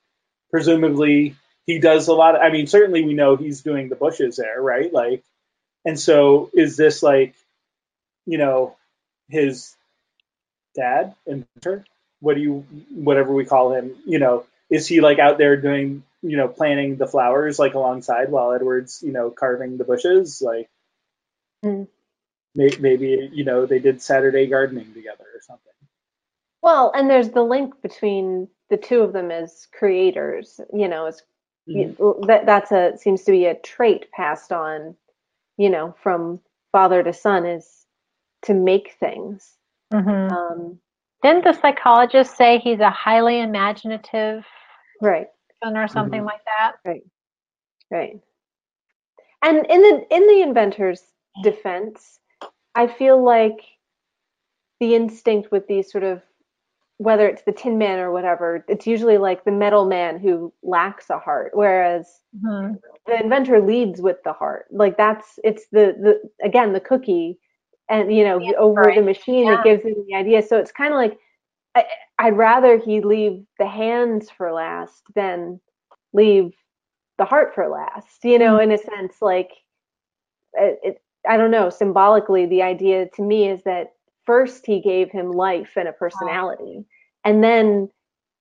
presumably he does a lot of, I mean, certainly we know he's doing the bushes there, right? Like and so is this like, you know, his dad, inventor? What do you whatever we call him, you know, is he like out there doing, you know, planting the flowers like alongside while Edward's, you know, carving the bushes? Like mm maybe you know they did Saturday gardening together or something. Well, and there's the link between the two of them as creators. You know, as mm-hmm. that that's a seems to be a trait passed on, you know, from father to son is to make things. Mm-hmm. Um, Didn't the psychologist say he's a highly imaginative right son or something mm-hmm. like that? Right, right. And in the in the inventor's defense, I feel like the instinct with these sort of whether it's the tin man or whatever, it's usually like the metal man who lacks a heart, whereas mm-hmm. the inventor leads with the heart. Like that's it's the the again the cookie, and you know yeah, over right. the machine yeah. it gives him the idea. So it's kind of like I, I'd rather he leave the hands for last than leave the heart for last. You know, mm-hmm. in a sense, like it I don't know, symbolically, the idea to me is that first he gave him life and a personality, and then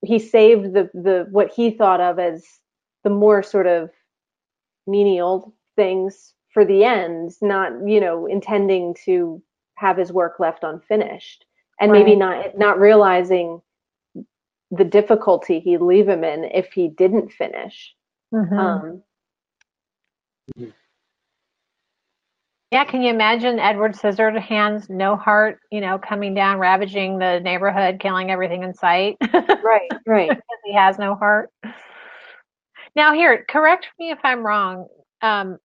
he saved the the what he thought of as the more sort of menial things for the end, not you know intending to have his work left unfinished, and right. maybe not not realizing the difficulty he'd leave him in if he didn't finish. Mm-hmm. Um, mm-hmm. Yeah, can you imagine Edward Scissorhands, no heart, you know, coming down, ravaging the neighborhood, killing everything in sight? right, right. because he has no heart. Now, here, correct me if I'm wrong. Um,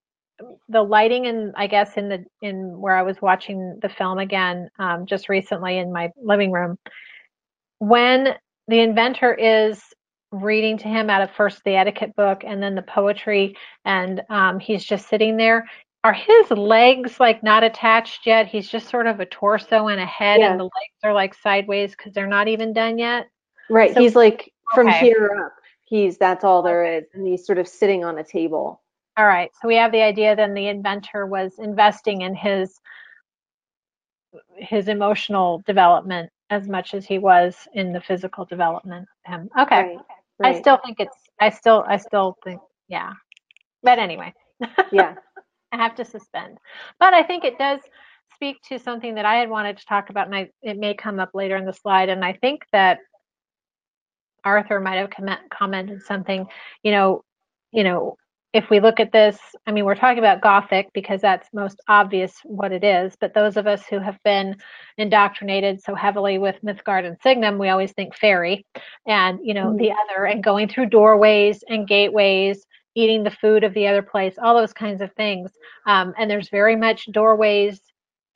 the lighting, and I guess in the in where I was watching the film again um, just recently in my living room, when the inventor is reading to him out of first the etiquette book and then the poetry, and um, he's just sitting there are his legs like not attached yet? He's just sort of a torso and a head, yeah. and the legs are like sideways because they're not even done yet. Right. So, he's like from okay. here up. He's that's all there is, and he's sort of sitting on a table. All right. So we have the idea then the inventor was investing in his his emotional development as much as he was in the physical development of him. Okay. Right. Right. I still think it's I still I still think yeah. But anyway. yeah. I have to suspend. But I think it does speak to something that I had wanted to talk about, and I, it may come up later in the slide. And I think that Arthur might have comment, commented something. You know, you know, if we look at this, I mean, we're talking about Gothic because that's most obvious what it is. But those of us who have been indoctrinated so heavily with Mythgard and Signum, we always think fairy, and you know, mm-hmm. the other, and going through doorways and gateways eating the food of the other place, all those kinds of things. Um, and there's very much doorways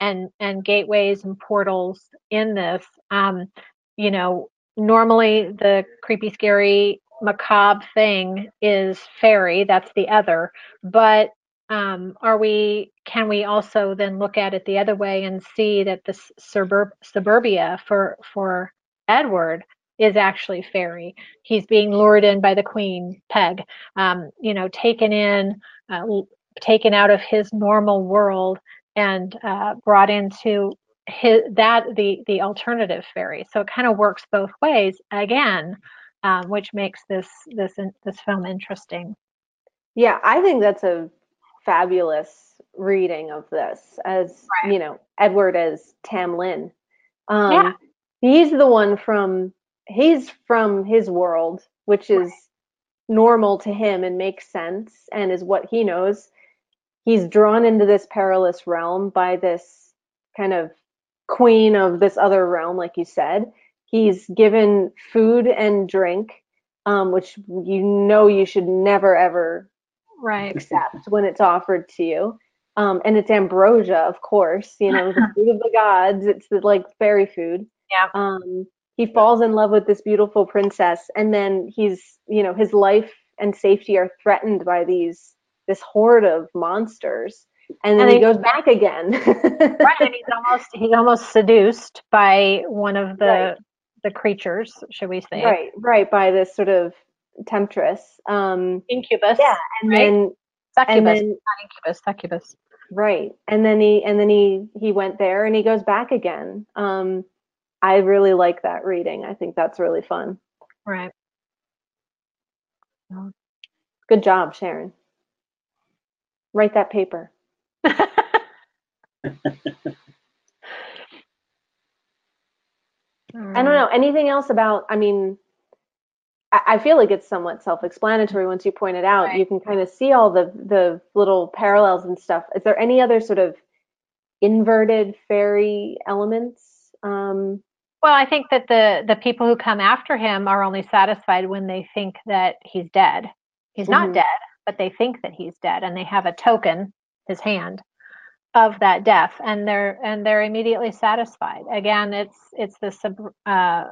and and gateways and portals in this. Um, you know, normally the creepy, scary, macabre thing is fairy. That's the other. But um, are we? Can we also then look at it the other way and see that this suburb, suburbia for for Edward is actually fairy. He's being lured in by the queen, Peg. Um, you know, taken in, uh, taken out of his normal world and uh, brought into his that the the alternative fairy. So it kind of works both ways again, um, which makes this this this film interesting. Yeah, I think that's a fabulous reading of this as right. you know Edward as Tam Lin. Um, yeah. He's the one from he's from his world, which is normal to him and makes sense and is what he knows. He's drawn into this perilous realm by this kind of queen of this other realm, like you said. He's given food and drink, um, which you know you should never ever right. accept when it's offered to you. Um, and it's ambrosia, of course, you know, the food of the gods. It's the, like fairy food. Yeah. Um, he falls in love with this beautiful princess and then he's you know his life and safety are threatened by these this horde of monsters and then and he, he goes back again right and he's almost he's almost seduced by one of the right. the creatures should we say right right by this sort of temptress um incubus yeah and right? then succubus and then, not incubus succubus right and then he and then he he went there and he goes back again um I really like that reading. I think that's really fun. Right. Good job, Sharon. Write that paper. I don't know. Anything else about, I mean, I feel like it's somewhat self-explanatory once you point it out. Right. You can kind of see all the the little parallels and stuff. Is there any other sort of inverted fairy elements um, well, I think that the the people who come after him are only satisfied when they think that he's dead. He's not mm-hmm. dead, but they think that he's dead, and they have a token, his hand, of that death, and they're and they're immediately satisfied. Again, it's it's this uh,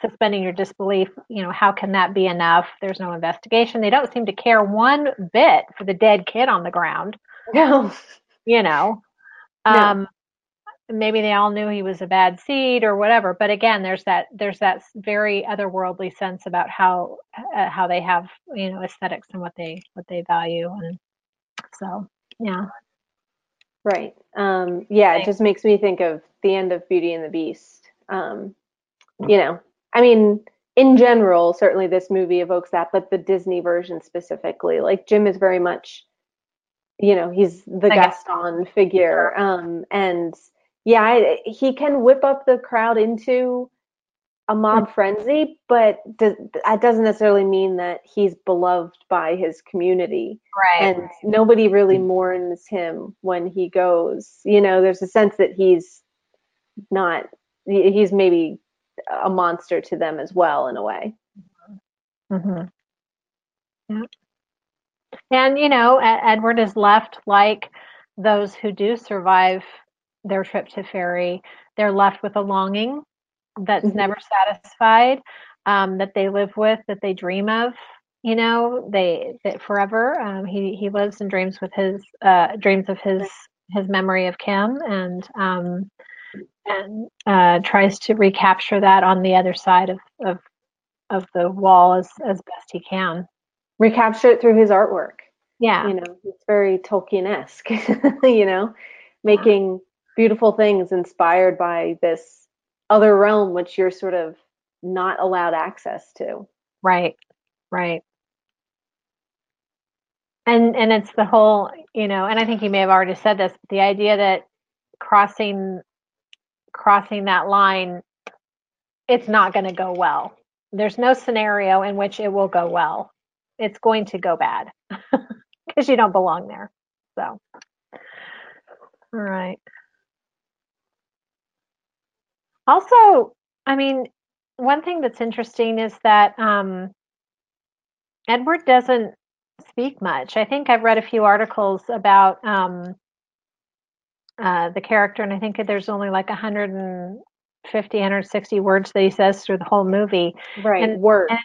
suspending your disbelief. You know, how can that be enough? There's no investigation. They don't seem to care one bit for the dead kid on the ground. No, you know. Um, no maybe they all knew he was a bad seed or whatever but again there's that there's that very otherworldly sense about how uh, how they have you know aesthetics and what they what they value and so yeah. Right. Um yeah it just makes me think of the end of beauty and the beast. Um you know i mean in general certainly this movie evokes that but the disney version specifically like jim is very much you know he's the gaston figure um and yeah, he can whip up the crowd into a mob mm. frenzy, but that doesn't necessarily mean that he's beloved by his community. Right. And nobody really mm. mourns him when he goes. You know, there's a sense that he's not, he's maybe a monster to them as well, in a way. Mm-hmm. mm-hmm. Yeah. And, you know, Edward is left like those who do survive their trip to Fairy, they're left with a longing that's mm-hmm. never satisfied, um, that they live with, that they dream of. You know, they that forever. Um, he he lives and dreams with his uh, dreams of his his memory of Kim, and um, and uh, tries to recapture that on the other side of of of the wall as as best he can. Recapture it through his artwork. Yeah, you know, it's very Tolkien-esque. you know, making beautiful things inspired by this other realm which you're sort of not allowed access to. Right. Right. And and it's the whole, you know, and I think you may have already said this, the idea that crossing crossing that line it's not going to go well. There's no scenario in which it will go well. It's going to go bad because you don't belong there. So, all right. Also, I mean, one thing that's interesting is that um, Edward doesn't speak much. I think I've read a few articles about um, uh, the character, and I think there's only like 150 150, 160 words that he says through the whole movie. Right, And- words. and-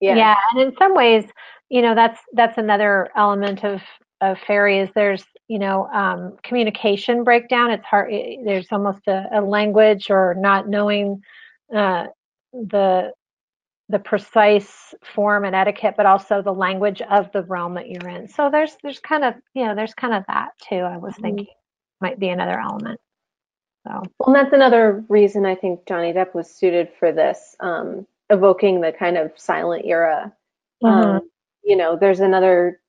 yeah. yeah and in some ways you know that's that's another element of of fairy is there's you know um, communication breakdown it's hard i- there's almost a, a language or not knowing uh, the the precise form and etiquette but also the language of the realm that you're in so there's there's kind of you know there's kind of that too i was Mhm. thinking might be another element so Well, and that's another reason I think Johnny Depp was suited for this, um, evoking the kind of silent era. Mhm. Um, you know, there's another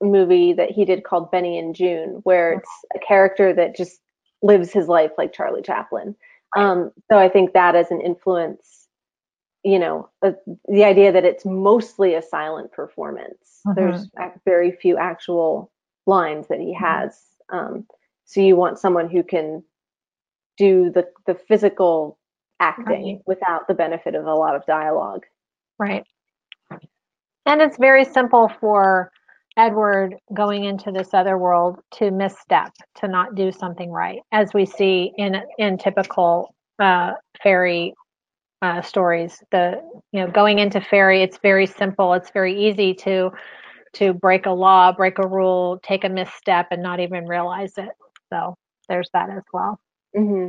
movie that he did called Benny and Joon, where it's a character that just lives his life like Charlie Chaplin. Um, so I think that as an influence, you know, uh, the idea that it's mostly a silent performance. Mhm. There's very few actual lines that he has. Um, so you want someone who can do the the physical acting Right. without the benefit of a lot of dialogue. Right. And it's very simple for Edward going into this other world to misstep, to not do something right, as we see in in typical uh, fairy uh, stories. The you know going into fairy, it's very simple. It's very easy to to break a law, break a rule, take a misstep, and not even realize it. So there's that as well. hmm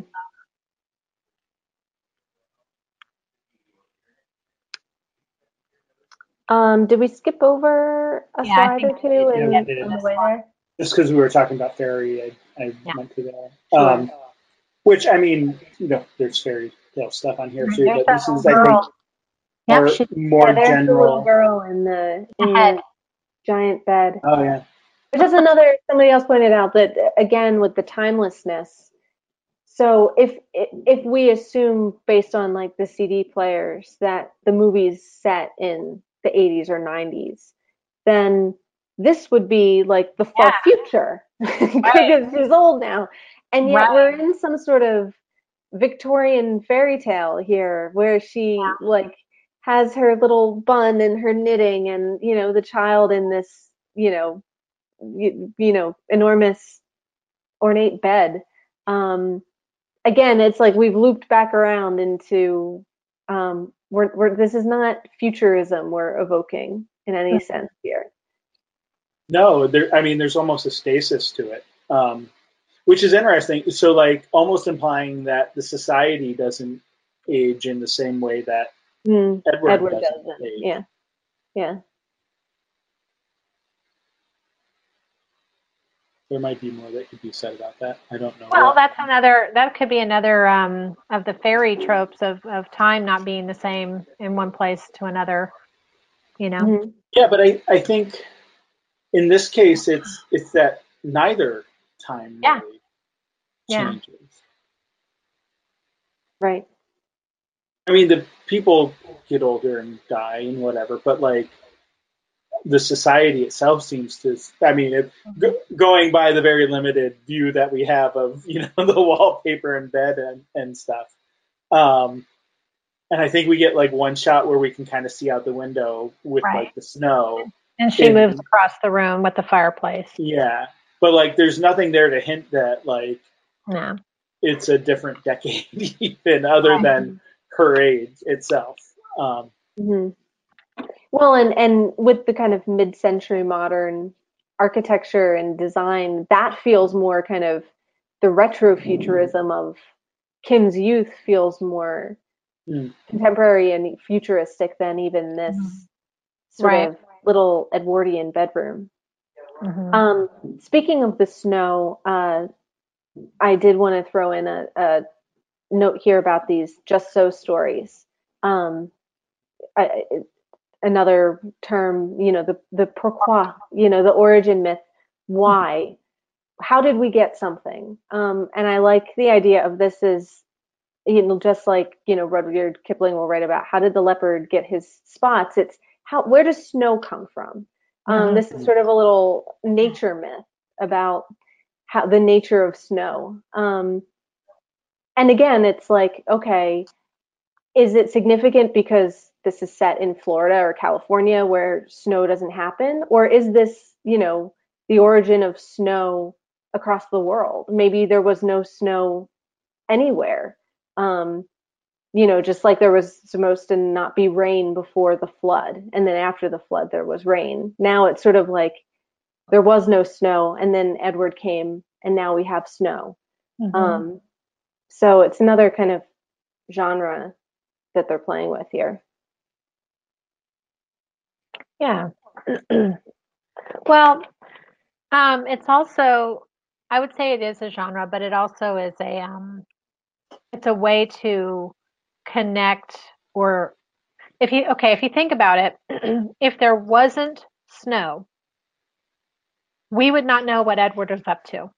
Um, did we skip over a Yeah, slide or two did. in, Yeah, we on the way there? just because we were talking about fairy, I, I Yeah. went to there. Sure. Um, which I mean, you know, there's fairy tale stuff on here too, There's but this that is I think girl. Yep, more, she- more yeah, there's the little girl in the, in Head. the giant bed. Oh yeah, Which is another, somebody else pointed out that again with the timelessness. So if if we assume based on like the CD players that the movie's set in the 80s or 90s, then this would be like the far Yeah. future because she's old now, and yet Right. we're in some sort of Victorian fairy tale here where she Yeah. like has her little bun and her knitting and you know the child in this you know you, you know enormous ornate bed um again it's like we've looped back around into um we're, we're this is not futurism we're evoking in any Mhm. sense here no, there. I mean, there's almost a stasis to it, um, which is interesting. So like almost implying that the society doesn't age in the same way that Mm, Edward, edward doesn't, doesn't yeah yeah There might be more that could be said about that. I don't know. Well, what. that's another. That could be another um, of the fairy tropes of of time not being the same in one place to another. You know. Mhm. Yeah, but I, I think in this case it's it's that neither time Yeah. really Yeah. changes. right I mean, the people get older and die and whatever, but like the society itself seems to. I mean, it, go, going by the very limited view that we have of you know the wallpaper and bed and and stuff. Um, and I think we get like one shot where we can kind of see out the window with Right. like the snow. And she in- moves across the room with the fireplace. Yeah, but like there's nothing there to hint that like No. it's a different decade even other than her age itself. Um, hmm Well, and and with the kind of mid-century modern architecture and design, that feels more kind of the retrofuturism of Kim's youth feels more Mm. contemporary and futuristic than even this Mhm. sort Right. of little Edwardian bedroom. Mhm. Um, speaking of the snow, uh, I did want to throw in a, a note here about these just so stories. Um, I, I- another term, you know, the the pourquoi, you know, the origin myth. Why? How did we get something? Um, and I like the idea of this is, you know, just like you know, Rudyard Kipling will write about how did the leopard get his spots? It's how where does snow come from? Um, Mhm. This is sort of a little nature myth about how the nature of snow. Um, and again, it's like, okay, is it significant because this is set in Florida or California where snow doesn't happen? Or is this, you know, the origin of snow across the world? Maybe there was no snow anywhere. Um, you know, just like there was supposed to not be rain before the flood, and then after the flood there was rain. Now it's sort of like there was no snow, and then Edward came, and now we have snow. Mhm. Um, so it's another kind of genre that they're playing with here. Yeah. well, um, it's also, I would say it is a genre, but it also is a, um, it's a way to connect or if you, okay, if you think about it, if there wasn't snow, we would not know what Edward was up to.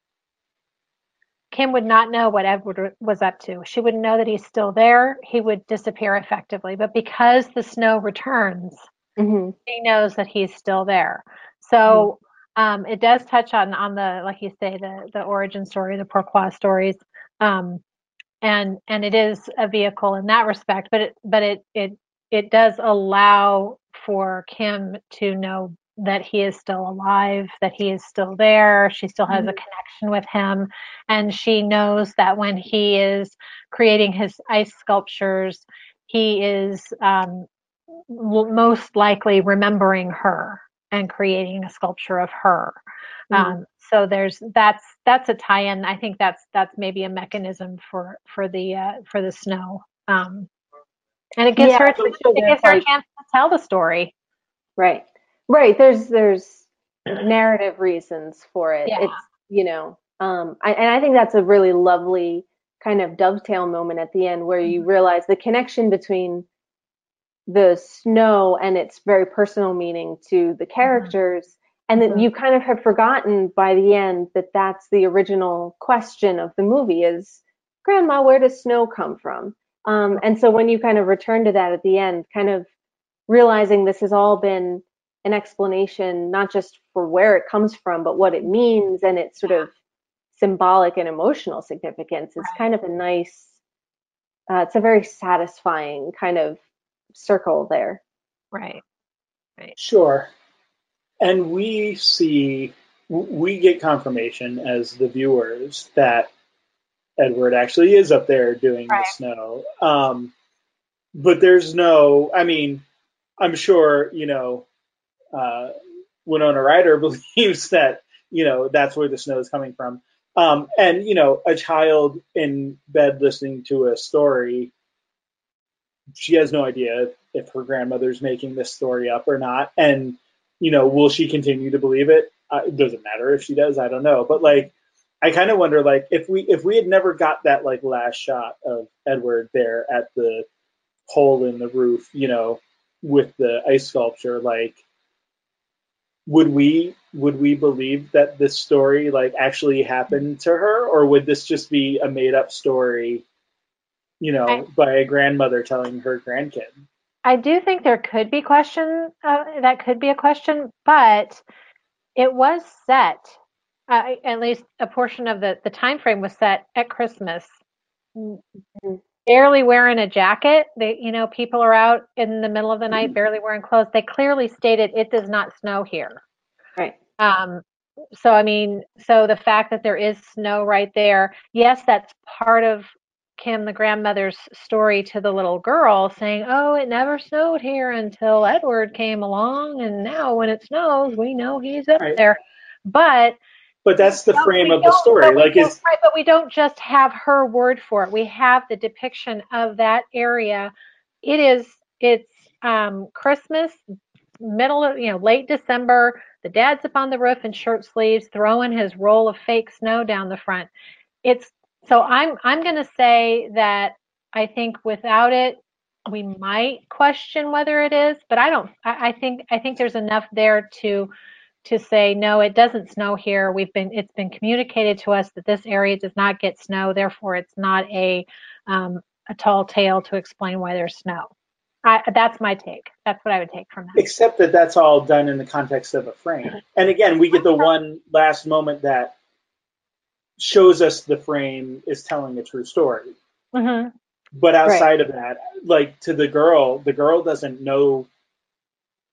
Kim would not know what Edward was up to. She wouldn't know that he's still there. He would disappear effectively. But because the snow returns, hmm she knows that he's still there. So um, it does touch on on the like you say the the origin story, the pourquoi stories, um, and and it is a vehicle in that respect. But it but it it it does allow for Kim to know that he is still alive, that he is still there. She still has a Mhm. connection with him, and she knows that when he is creating his ice sculptures, he is um, most likely remembering her and creating a sculpture of her. Mhm. Um, so there's that's that's a tie-in. I think that's that's maybe a mechanism for for the uh, for the snow. Um, and it gives Yeah, her it gives her a chance to tell the story. Right. Right. There's there's narrative reasons for it. Yeah. It's you know, um I, and I think that's a really lovely kind of dovetail moment at the end where Mm-hmm. you realize the connection between the snow and its very personal meaning to the characters and that Mhm. you kind of have forgotten by the end that that's the original question of the movie is grandma where does snow come from um, and so when you kind of return to that at the end kind of realizing this has all been an explanation not just for where it comes from but what it means and its sort of symbolic and emotional significance is Right. kind of a nice uh, it's a very satisfying kind of circle there Right. right Sure. And we see, we get confirmation as the viewers that Edward actually is up there doing Right. the snow. Um, but there's no, I mean, I'm sure, you know, uh, Winona Ryder believes that, you know, that's where the snow is coming from. Um, and, you know, a child in bed listening to a story, she has no idea if her grandmother's making this story up or not. And, you know, will she continue to believe it? Uh, it doesn't matter if she does. I don't know. But like, I kind of wonder, like, if we if we had never got that like last shot of Edward there at the hole in the roof, you know, with the ice sculpture, like, would we would we believe that this story like actually happened to her, or would this just be a made up story, you know, I- by a grandmother telling her grandkid? I do think there could be question uh, that could be a question, but it was set. Uh, at least a portion of the the time frame was set at Christmas. Barely wearing a jacket. They, you know, people are out in the middle of the night, barely wearing clothes. They clearly stated it does not snow here. right Um, so I mean, so the fact that there is snow right there, yes, that's part of Kim, the grandmother's story to the little girl, saying, "Oh, it never snowed here until Edward came along, and now when it snows, we know he's up Right. there." But But that's the no, frame of the story. but we Like, don't- it's right, but we don't just have her word for it. We have the depiction of that area. It is it's um, Christmas, middle of you know late December. The dad's up on the roof in shirt sleeves, throwing his roll of fake snow down the front. It's so I'm I'm going to say that I think without it we might question whether it is, but I don't. I, I think I think there's enough there to to say no, it doesn't snow here. We've been it's been communicated to us that this area does not get snow, therefore it's not a um, a tall tale to explain why there's snow. I, that's my take. That's what I would take from that. except that that's all done in the context of a frame. And again, we get the one last moment that shows us the frame is telling a true story. hmm But outside of that, like to the girl, the girl doesn't know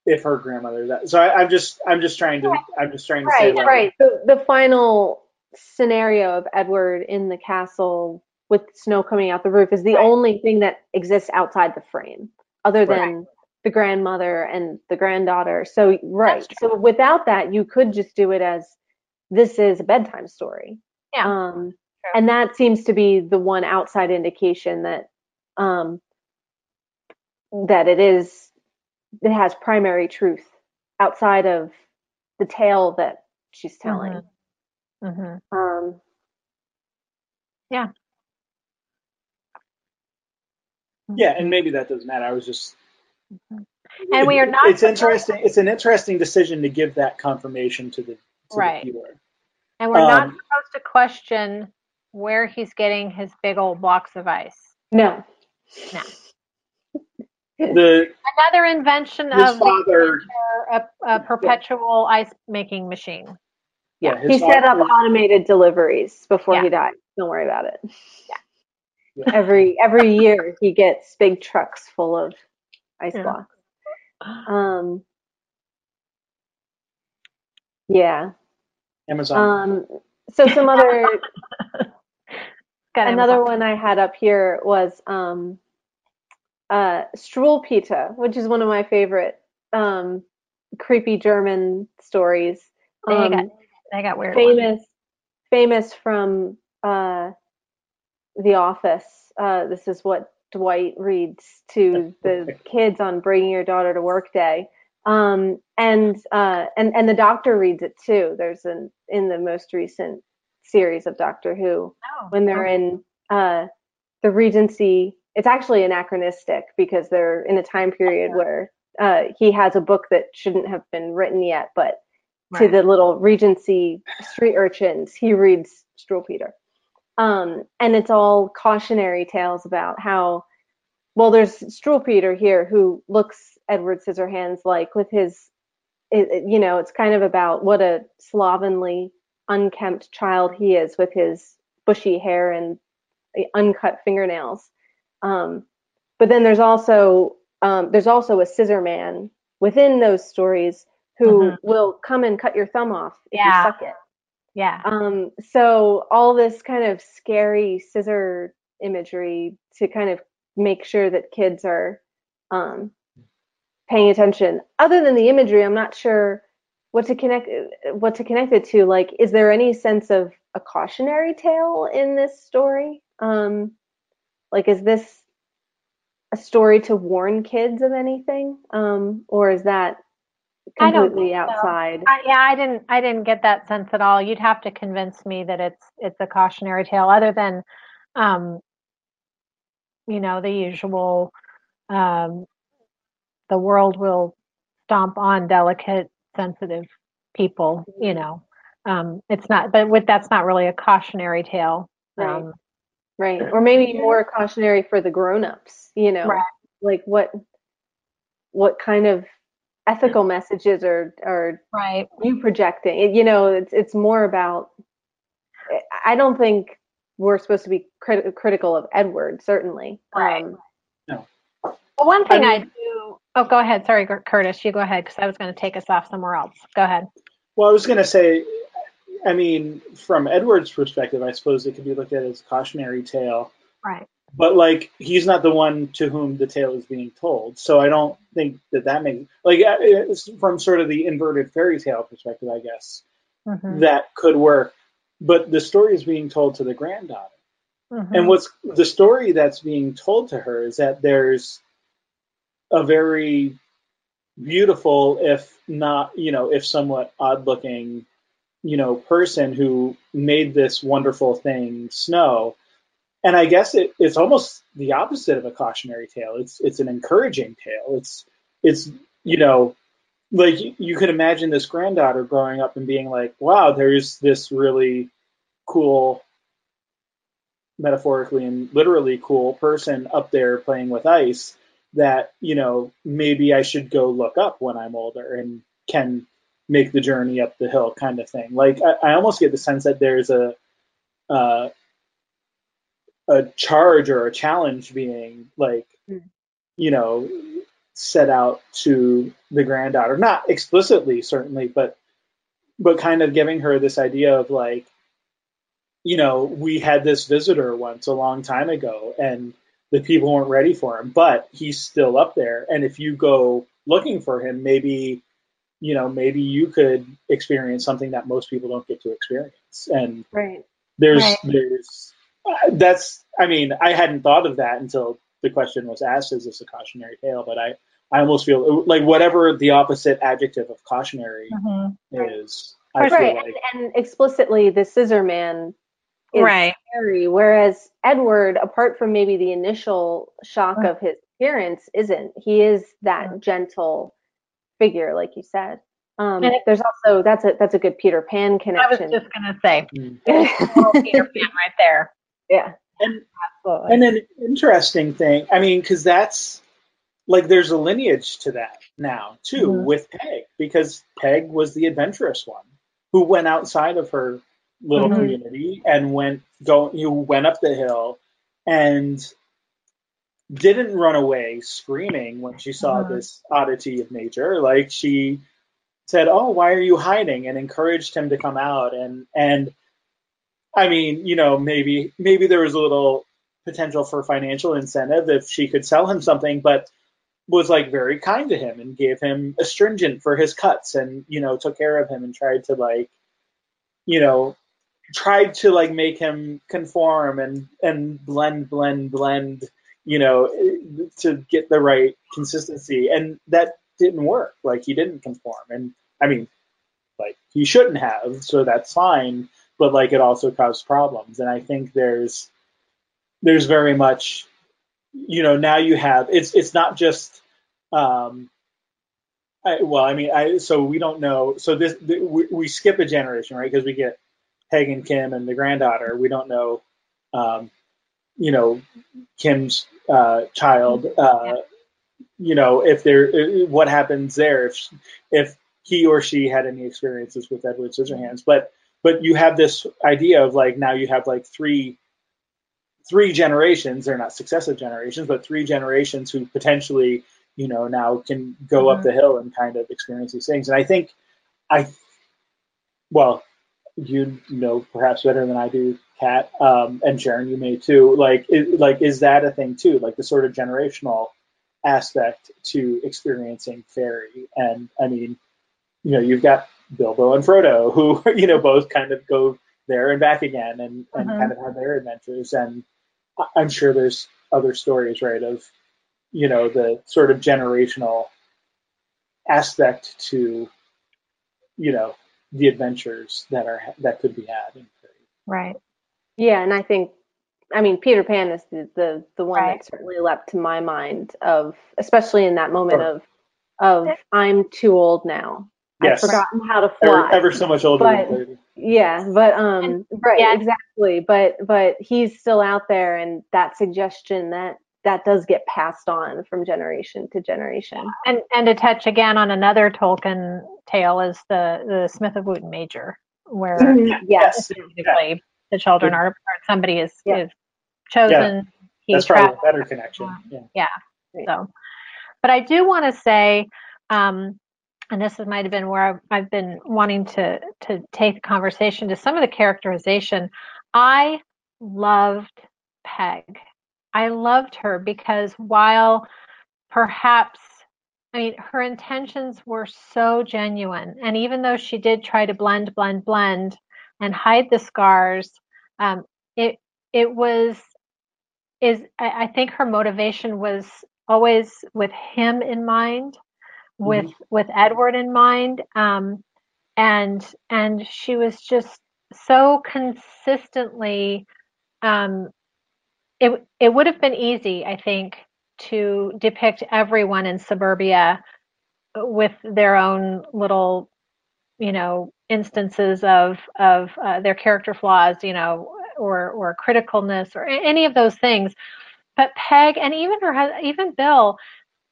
if her grandmother that. So I, I'm just, I'm just trying to, I'm just trying to say, right like, right the, the final scenario of edward in the castle with snow coming out the roof is the Right. only thing that exists outside the frame, other than Right. the grandmother and the granddaughter. So right. So without that, you could just do it as this is a bedtime story. Yeah. Um, True. and that seems to be the one outside indication that um, that it is it has primary truth outside of the tale that she's telling. hmm Um, Yeah, Yeah, and maybe that doesn't matter. I was just. And we are not It's supposed- interesting. It's an interesting decision to give that confirmation to the to Right. the viewer. And we're not Um, supposed to question where he's getting his big old blocks of ice. no. No. The Another invention his of the father. inventor, a, a perpetual ice making machine. Yeah, his he set up father- automated deliveries before Yeah. he died. Don't worry about it. Yeah. Every every year he gets big trucks full of ice Yeah. blocks. Um, yeah. Amazon. Um, so some other another Amazon. one I had up here was um, uh, Struwwelpeter, which is one of my favorite um, creepy German stories. They Um, got, they got weird. ones. famous famous from uh, The Office. Uh, this is what Dwight reads to the kids on bringing your daughter to work day. Um, and uh, and and the Doctor reads it too. There's an in the most recent series of Doctor Who Oh, when they're in uh, the Regency. It's actually anachronistic because they're in a time period where uh, he has a book that shouldn't have been written yet, but to the little Regency street urchins, he reads Struwwelpeter. Um, and it's all cautionary tales about how, well, there's Struwwelpeter here who looks Edward Scissorhands like with his, it, it- you know, it's kind of about what a slovenly, unkempt child he is with his bushy hair and uncut fingernails. Um, but then there's also um, there's also a scissor man within those stories who Mhm. will come and cut your thumb off if Yeah. you suck it. Yeah. Um, so all this kind of scary scissor imagery to kind of make sure that kids are um, paying attention. Other than the imagery, I'm not sure what to connect what to connect it to. Like, is there any sense of a cautionary tale in this story? Um, like, is this a story to warn kids of anything, um, or is that completely think so. outside? I, yeah, I didn't. I didn't get that sense at all. You'd have to convince me that it's it's a cautionary tale, other than, um, you know, the usual, um, the world will stomp on delicate, sensitive people. You know, um, it's not. But with that's not really a cautionary tale. Right. Um, Right. Or maybe more cautionary for the grown-ups, you know. Right. Like what what kind of ethical messages are are right. you projecting? It- you know, it's it's more about I don't think we're supposed to be crit- critical of Edward, certainly. Right. Um, Well, one thing I, mean- do. Oh, go ahead. Sorry, Curtis. You go ahead because I was going to take us off somewhere else. Go ahead. Well, I was going to say, I mean, from Edward's perspective, I suppose it could be looked at as a cautionary tale. Right. But like, he's not the one to whom the tale is being told, so I don't think that that makes like uh, it's from sort of the inverted fairy tale perspective, I guess Mhm. that could work. But the story is being told to the granddaughter, Mhm. and what's the story that's being told to her is that there's a very beautiful, if not, you know, if somewhat odd looking, you know, person who made this wonderful thing snow. And I guess it, it's almost the opposite of a cautionary tale. It's it's an encouraging tale. It's it's you know, like you, could imagine this granddaughter growing up and being like, wow, there's this really cool metaphorically and literally cool person up there playing with ice that you know maybe I should go look up when I'm older and can make the journey up the hill kind of thing. Like I, I almost get the sense that there's a uh, a charge or a challenge being like Mm. you know set out to the granddaughter, not explicitly certainly, but but kind of giving her this idea of like you know, we had this visitor once a long time ago, and the people weren't ready for him, but he's still up there. And if you go looking for him, maybe, you know, maybe you could experience something that most people don't get to experience. And Right. there's, Right. there's, uh, that's, I mean, I hadn't thought of that until the question was asked, is this a cautionary tale? But I, I almost feel like whatever the opposite adjective of cautionary Mhm. is, I feel Right. like, And, and explicitly, the scissor man is Right. scary, whereas Edward, apart from maybe the initial shock of his appearance, isn't. He is that gentle figure, like you said. Um, And it- there's also that's a that's a good Peter Pan connection. I was just gonna say, mm. little Peter Pan right there. yeah, and absolutely. And an interesting thing, I mean, because that's like there's a lineage to that now too Mhm. with Peg, because Peg was the adventurous one who went outside of her little Mhm. community and went go you went up the hill and didn't run away screaming when she saw Mhm. this oddity of nature. Like she said, "Oh, why are you hiding?" and encouraged him to come out and and I mean, you know, maybe maybe there was a little potential for financial incentive if she could sell him something, but was like very kind to him and gave him astringent for his cuts and you know took care of him and tried to like you know tried to like make him conform and and blend blend blend you know to get the right consistency and that didn't work. Like he didn't conform. And i mean like he shouldn't have so that's fine but like it also caused problems. And i think there's there's very much you know now you have it's it's not just um I, well i mean i so we don't know so this th- we, we skip a generation right? Because we get peg and kim and the granddaughter. We don't know um you know kim's uh child uh you know if there what happens there if if he or she had any experiences with edward scissorhands. But but you have this idea of like now you have like three three generations they're not successive generations but three generations who potentially you know now can go up Mhm. the hill and kind of experience these things. And i think i well you know perhaps better than i do kat um, and sharon you may too. Like is, like is that a thing too? Like the sort of generational aspect to experiencing fairy. And i mean you know you've got bilbo and frodo who you know both kind of go there and back again and, and Mhm. kind of have their adventures. And i'm sure there's other stories right of you know the sort of generational aspect to you know the adventures that are that could be had in fairy. Right. Yeah, and I think, I mean, Peter Pan is the the, the one Right. that certainly leapt to my mind of, especially in that moment Sure. of, of I'm too old now. Yes. I've forgotten how to ever, fly. ever so much older But- than Yeah, but um, right, yeah. exactly. But but he's still out there, and that suggestion that that does get passed on from generation to generation. And and to touch again on another Tolkien tale is the the Smith of Wootton Major, where Mhm, Yes. specifically the children are, somebody is, Yeah. is chosen. He that's probably a better connection yeah So, but I do want to say, um, and this might have been where I've, I've been wanting to to take the conversation to some of the characterization. I loved Peg. I loved her because while perhaps I mean her intentions were so genuine, and even though she did try to blend, blend, blend, and hide the scars, um, it it was is I, I think her motivation was always with him in mind, with with Edward in mind, um, and and she was just so consistently. Um, it it would have been easy, I think, to depict everyone in suburbia with their own little, you know, instances of of uh, their character flaws, you know, or or criticalness or any of those things. But Peg and even her even Bill,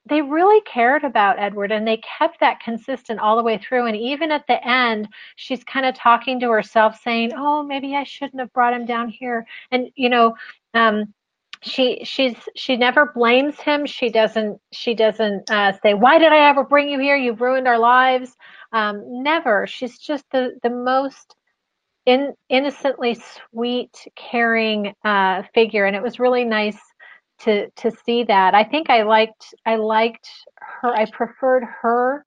they really cared about Edward and they kept that consistent all the way through. And even at the end, she's kind of talking to herself, saying, "Oh, maybe I shouldn't have brought him down here." And you know, um, she she's she never blames him. She doesn't she doesn't uh, say, "Why did I ever bring you here? You've ruined our lives." Um, never. She's just the the most in, innocently sweet, caring uh, figure, and it was really nice to to see that. I think I liked I liked her. I preferred her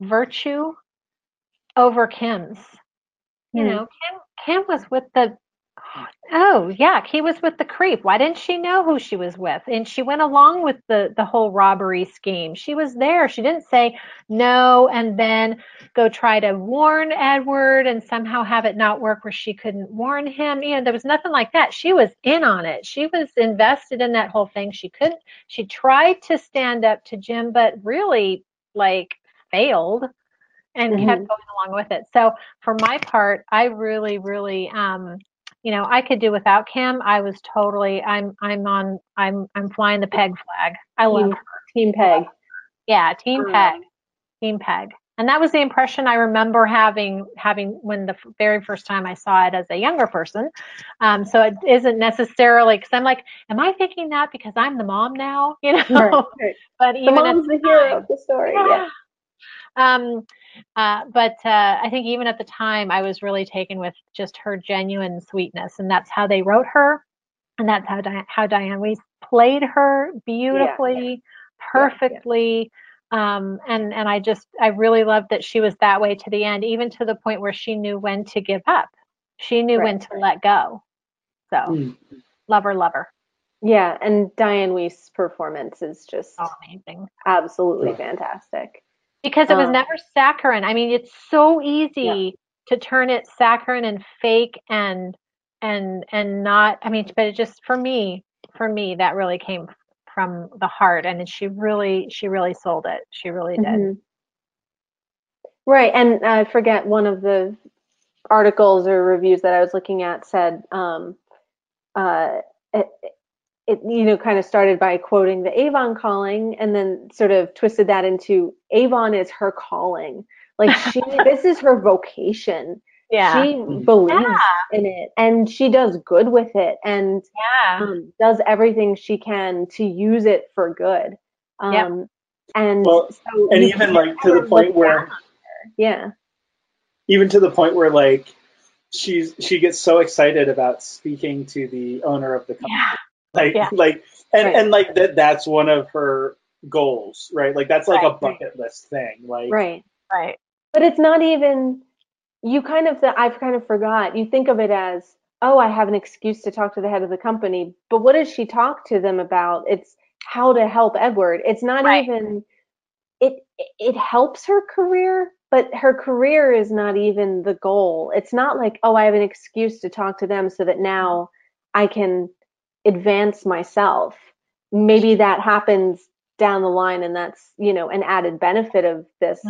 virtue over Kim's. You Hmm. know, Kim Kim was with the oh yuck, he was with the creep. Why didn't she know who she was with? And she went along with the the whole robbery scheme. She was there. She didn't say no and then go try to warn Edward and somehow have it not work where she couldn't warn him. You know, there was nothing like that. She was in on it. She was invested in that whole thing. She couldn't she tried to stand up to Jim but really like failed and kept Mhm. going along with it. So for my part, I really, really, um, you know, I could do without Kim. I was totally, I'm, I'm on, I'm, I'm flying the peg flag. I love Team, her. Team Peg. Yeah, Team Um, Peg, Team Peg. And that was the impression I remember having, having when the very first time I saw it as a younger person. Um, so it isn't necessarily because I'm like, am I thinking that because I'm the mom now? You know, Right, right. but The even at mom's the the hero of the story. Yeah. Um, uh, but uh, I think even at the time, I was really taken with just her genuine sweetness, and that's how they wrote her, and that's how Di- how Dianne Wiest played her beautifully, perfectly. Um, and and I just I really loved that she was that way to the end, even to the point where she knew when to give up. She knew when Right, to let go. So Mm. love her, love her. Yeah, and Dianne Wiest' performance is just Oh, amazing. absolutely Yeah. fantastic. Because it was Um, never saccharine. I mean, it's so easy to turn it saccharine and fake and and and not. I mean, but it just for me, for me, that really came from the heart, and she really, she really sold it. She really did. Mhm. Right, and I forget one of the articles or reviews that I was looking at said um, uh, it, it you know kind of started by quoting the Avon calling and then sort of twisted that into Avon is her calling. Like she this is her vocation. Yeah. She believes in it and she does good with it and yeah, um, does everything she can to use it for good. Um, Yep. And Well, so and even like to the point where down on her. yeah, even to the point where like she's she gets so excited about speaking to the owner of the company yeah, like Yeah. like and Right. and like that that's one of her goals right like that's like a bucket list thing like right. right. But it's not even. You kind of th- I've kind of forgot. You think of it as, oh, I have an excuse to talk to the head of the company. But what does she talk to them about? It's how to help Edward. It's not Right. even. It it helps her career, but her career is not even the goal. It's not like, oh, I have an excuse to talk to them so that now I can advance myself. Maybe that happens down the line, and that's you know an added benefit of this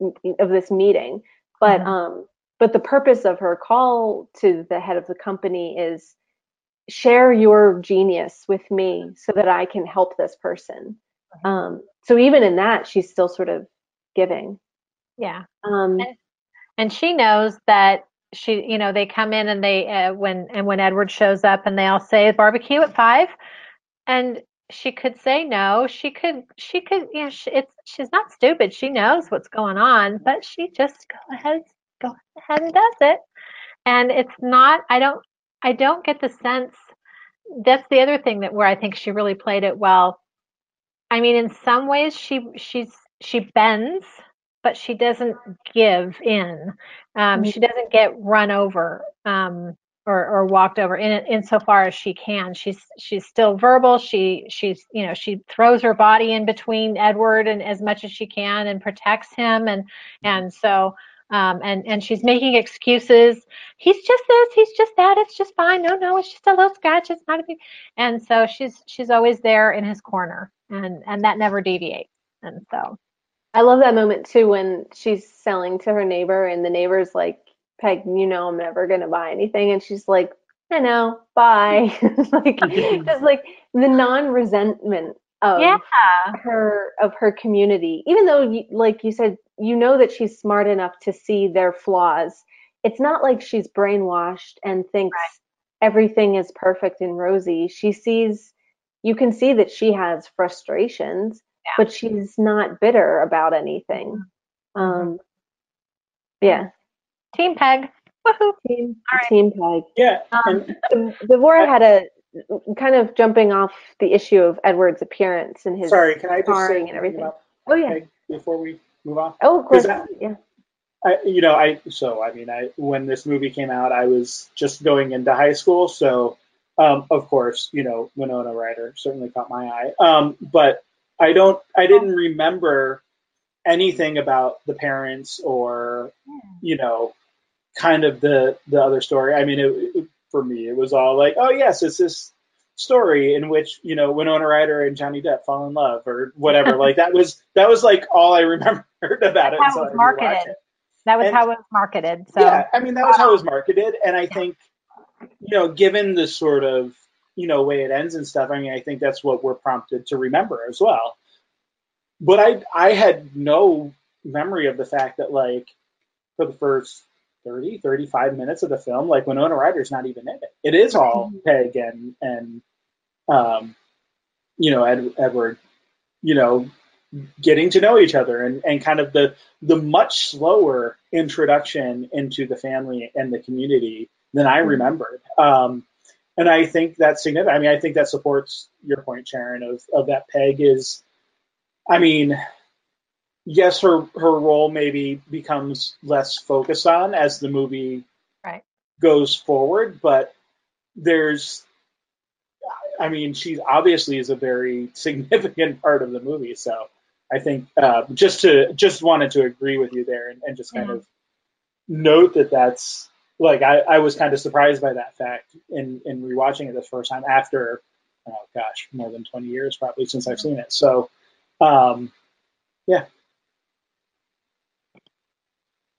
Mhm. of this meeting. But Mhm. um, but the purpose of her call to the head of the company is share your genius with me so that I can help this person. Um, so even in that, she's still sort of giving. Yeah. Um, And- and she knows that she you know they come in and they uh, when and when edward shows up and they all say barbecue at five? And she could say no. She could she could you know she, it's she's not stupid. She knows what's going on but she just go ahead go ahead and does it. And it's not i don't i don't get the sense that's the other thing that where i think she really played it well. I mean in some ways she she's she bends but she doesn't give in um, Mhm. she doesn't get run over um, or, or walked over in insofar as she can. She's she's still verbal. She she's you know she throws her body in between Edward and as much as she can and protects him and and so um, and and she's making excuses. He's just this. He's just that. It's just fine. No, no, it's just a little scratch. It's not a big. And so she's she's always there in his corner, and and that never deviates. And so I love that moment too when she's selling to her neighbor and the neighbor's like, Peg, you know I'm never gonna buy anything, and she's like, I know, bye. like just like the non-resentment of Yeah. her of her community, even though you, like you said, you know that she's smart enough to see their flaws. It's not like she's brainwashed and thinks everything is perfect and rosy. She sees, you can see that she has frustrations, Yeah. but she's not bitter about anything. Mhm. Um, yeah, Team Peg. Woohoo. Team, All right. team Peg. Yeah, Um, and Deborah had a kind of jumping off the issue of Edward's appearance and his. sorry, can I just say and everything. Oh yeah. Peg before we move on? Oh, of course. that- Yeah. I, you know, I so I mean, I when this movie came out, I was just going into high school, so um, of course, you know, Winona Ryder certainly caught my eye. Um, but I don't, I oh. didn't remember anything about the parents or hmm. you know, kind of the the other story. I mean, it, it, for me, it was all like, oh yes, it's this story in which you know Winona Ryder and Johnny Depp fall in love or whatever. like that was that was like all I remembered about it. That's how until it was marketed. it. That was And- how it was marketed. So Yeah, I mean that was how it was um, marketed, and I think you know, given the sort of you know way it ends and stuff, I mean, I think that's what we're prompted to remember as well. But I I had no memory of the fact that like for the first 30, 35 minutes of the film, like Winona Ryder's not even in it. It is all Peg and and um, you know Ed, Edward, you know, getting to know each other and and kind of the the much slower introduction into the family and the community than I remembered. Um, and I think that's significant. I mean, I think that supports your point, Sharon, of, of that Peg is, I mean, yes, her, her role maybe becomes less focused on as the movie Right. goes forward, but there's, I mean, she obviously is a very significant part of the movie. So I think uh, just to just wanted to agree with you there and, and just kind Yeah. of note that that's like I, I was kind of surprised by that fact in in rewatching it the first time after oh gosh more than 20 years probably since I've seen it. So um,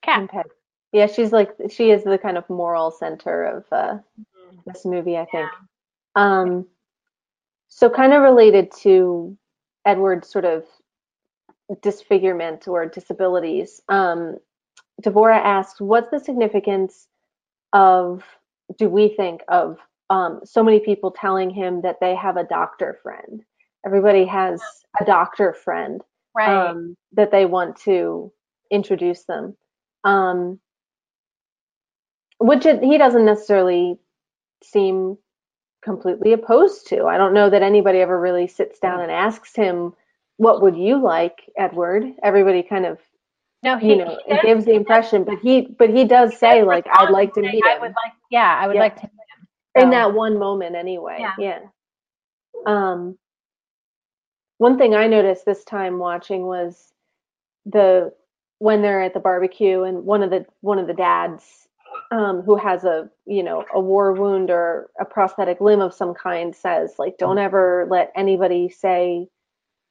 Cat. Team Yeah, she's like she is the kind of moral center of uh, this movie, I think. Um, so kind of related to Edward's sort of disfigurement or disabilities. Um, Deborah asked, "What's the significance of? Do we think of um, so many people telling him that they have a doctor friend? Everybody has a doctor friend Right. um, that they want to introduce them, um, which it, he doesn't necessarily seem completely opposed to. I don't know that anybody ever really sits down and asks him, "What would you like, Edward?" Everybody kind of, no, he, you know, he it gives the impression, but he, but he does say, like, "I'd like to meet I him." would like, yeah, I would Yeah. like to meet him. in that one moment anyway Yeah. yeah um one thing i noticed this time watching was the when they're at the barbecue and one of the one of the dads um who has a you know a war wound or a prosthetic limb of some kind says like don't ever let anybody say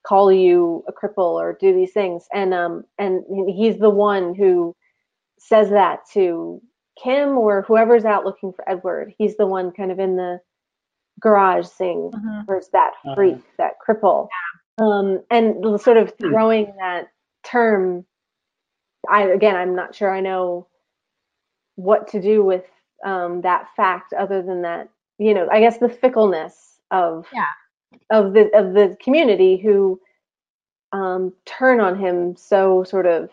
call you a cripple or do these things and um and he's the one who says that to Kim or whoever's out looking for Edward. He's the one kind of in the garage saying, Mhm. "Where's that Uh-huh. freak, that cripple?" Um, and sort of throwing that term. I again, I'm not sure I know what to do with um, that fact, other than that, you know, I guess the fickleness of Yeah. Of the of the community who um, turn on him so sort of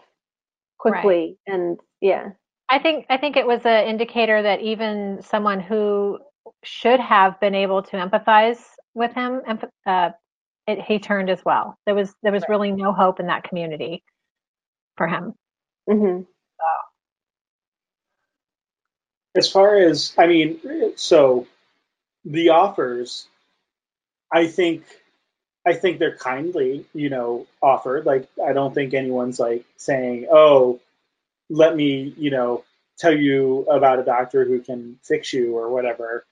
quickly, and yeah, I think I think it was an indicator that even someone who should have been able to empathize with him, emph- uh, it, he turned as well. There was there was really no hope in that community for him. hmm as far as I mean, so the offers, I think, I think they're kindly, you know, offered. Like I don't think anyone's like saying, "Oh, let me, you know, tell you about a doctor who can fix you or whatever."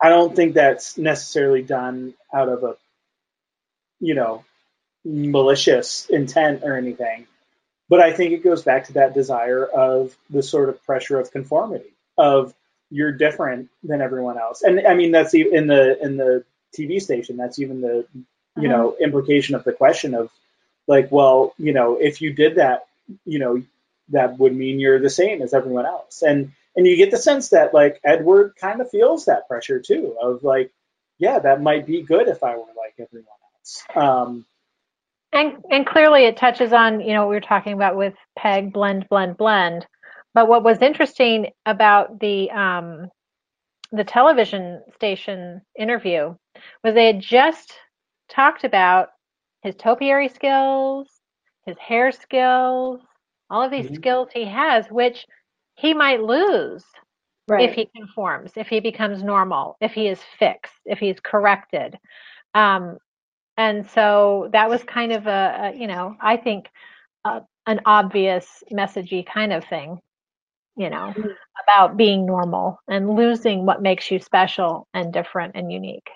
I don't think that's necessarily done out of a, you know, malicious intent or anything. But I think it goes back to that desire of the sort of pressure of conformity of you're different than everyone else. And I mean that's in the in the TV station. That's even the you know implication of the question of like, well, you know, if you did that, you know, that would mean you're the same as everyone else. And and you get the sense that like Edward kind of feels that pressure too of like, yeah, that might be good if I were like everyone else. Um, And and clearly it touches on, you know, what we were talking about with Peg blend blend blend. but what was interesting about the um, the television station interview was they had just talked about his topiary skills, his hair skills, all of these mm-hmm. skills he has, which he might lose right. if he conforms, if he becomes normal, if he is fixed, if he's corrected. Um, and so that was kind of a, a you know, I think uh, an obvious messagey kind of thing, you know, mm-hmm. about being normal and losing what makes you special and different and unique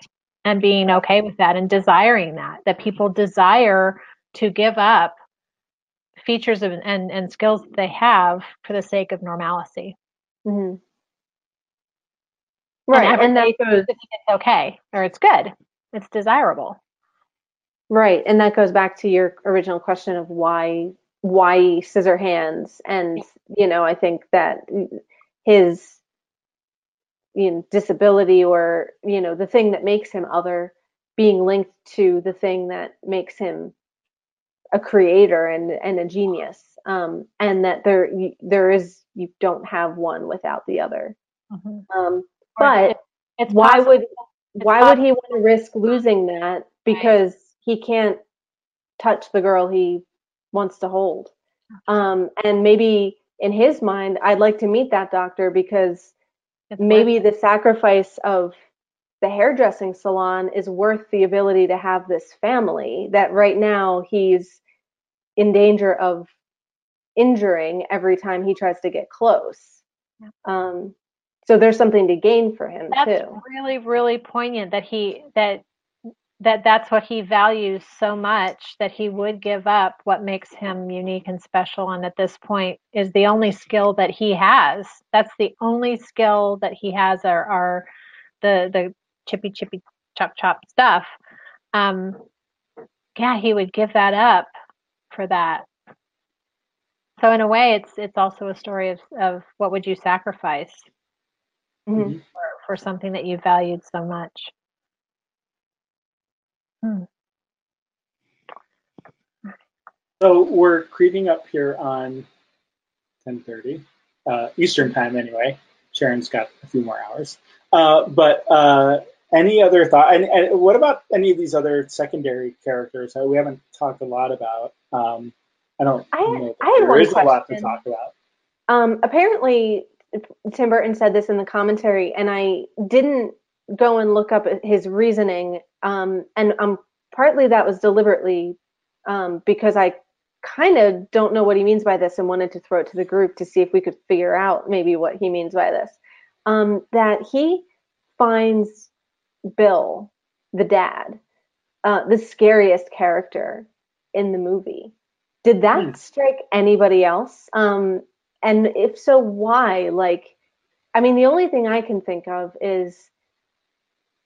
and being okay with that and desiring that, that people desire to give up features of, and, and skills that they have for the sake of normalcy. Mm-hmm. Right. And, and that goes, it's okay or it's good. It's desirable. Right. And that goes back to your original question of why why scissor hands and you know i think that his you know, disability or you know the thing that makes him other being linked to the thing that makes him a creator and and a genius um, and that there there is you don't have one without the other mm-hmm. um, but it's why possible. would why would he want to risk losing that because right. he can't touch the girl he wants to hold. Um, and maybe in his mind, I'd like to meet that doctor because it's maybe the sacrifice of the hairdressing salon is worth the ability to have this family that right now he's in danger of injuring every time he tries to get close. Yeah. Um, so there's something to gain for him that's too. really, really poignant that he that that that's what he values so much that he would give up what makes him unique and special. And at this point is the only skill that he has. That's the only skill that he has are, are the the chippy chippy chop chop stuff. Um yeah he would give that up for that. So in a way it's it's also a story of of what would you sacrifice mm-hmm. for, for something that you valued so much Hmm. So we're creeping up here on 10:30 uh, Eastern time, anyway. Sharon's got a few more hours. Uh, but uh, any other thought? And, and, what about any of these other secondary characters that we haven't talked a lot about? Um, I don't I, know. I had there is question. a lot to talk about. Um, apparently, Tim Burton said this in the commentary, and I didn't go and look up his reasoning. Um, and um, partly that was deliberately um, because I kind of don't know what he means by this and wanted to throw it to the group to see if we could figure out maybe what he means by this. Um, that he finds Bill, the dad, uh, the scariest character in the movie. Did that mm. strike anybody else? Um, and if so, why? Like, I mean, the only thing I can think of is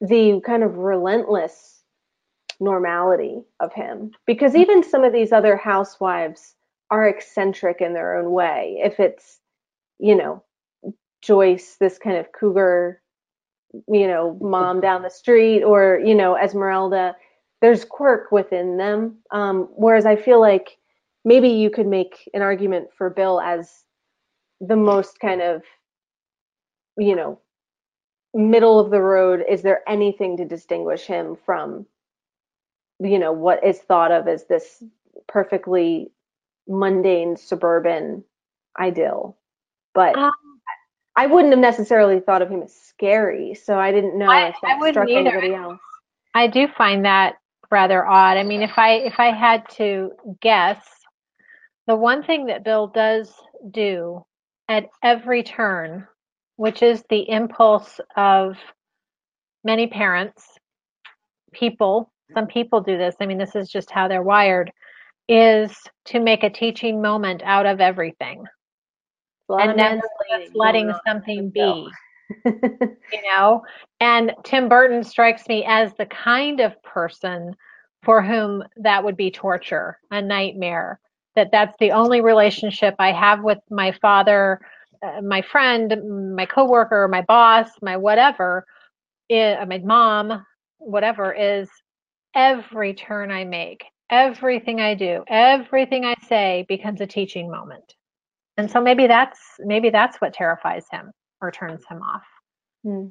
the kind of relentless normality of him. Because even some of these other housewives are eccentric in their own way. If it's you know joyce this kind of cougar you know mom down the street or you know esmeralda there's quirk within them. Um, whereas i feel like maybe you could make an argument for bill as the most kind of you know middle of the road is there anything to distinguish him from you know what is thought of as this perfectly mundane suburban idyll but um, i wouldn't have necessarily thought of him as scary so i didn't know I, if that I struck either. anybody else. I do find that rather odd. I mean if i if i had to guess the one thing that bill does do at every turn which is the impulse of many parents, people, some people do this, I mean, this is just how they're wired, is to make a teaching moment out of everything. and then letting something be. you know? And Tim Burton strikes me as the kind of person for whom that would be torture, a nightmare. That that's the only relationship I have with my father my friend, my coworker, my boss, my whatever, it, uh, my mom, whatever is every turn I make, everything I do, everything I say becomes a teaching moment. and so maybe that's maybe that's what terrifies him or turns him off. Hmm.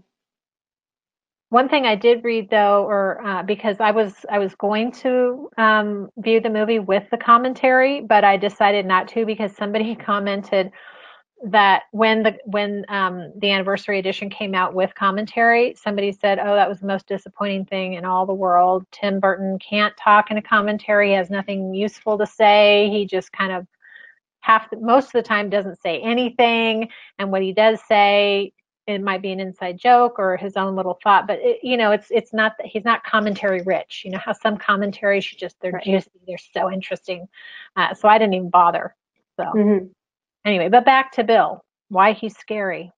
One thing I did read though, or uh, because I was I was going to um, view the movie with the commentary, but I decided not to because somebody commented that when the when um, the anniversary edition came out with commentary, somebody said, "Oh, that was the most disappointing thing in all the world. Tim Burton can't talk in a commentary. He has nothing useful to say. He just kind of half the, most of the time doesn't say anything, and what he does say." It might be an inside joke or his own little thought, but it, you know, it's it's not that he's not commentary rich. You know how some commentaries just they're Right. juicy, they're so interesting. Uh, so I didn't even bother. So Mhm. Anyway, but back to Bill. Why he's scary.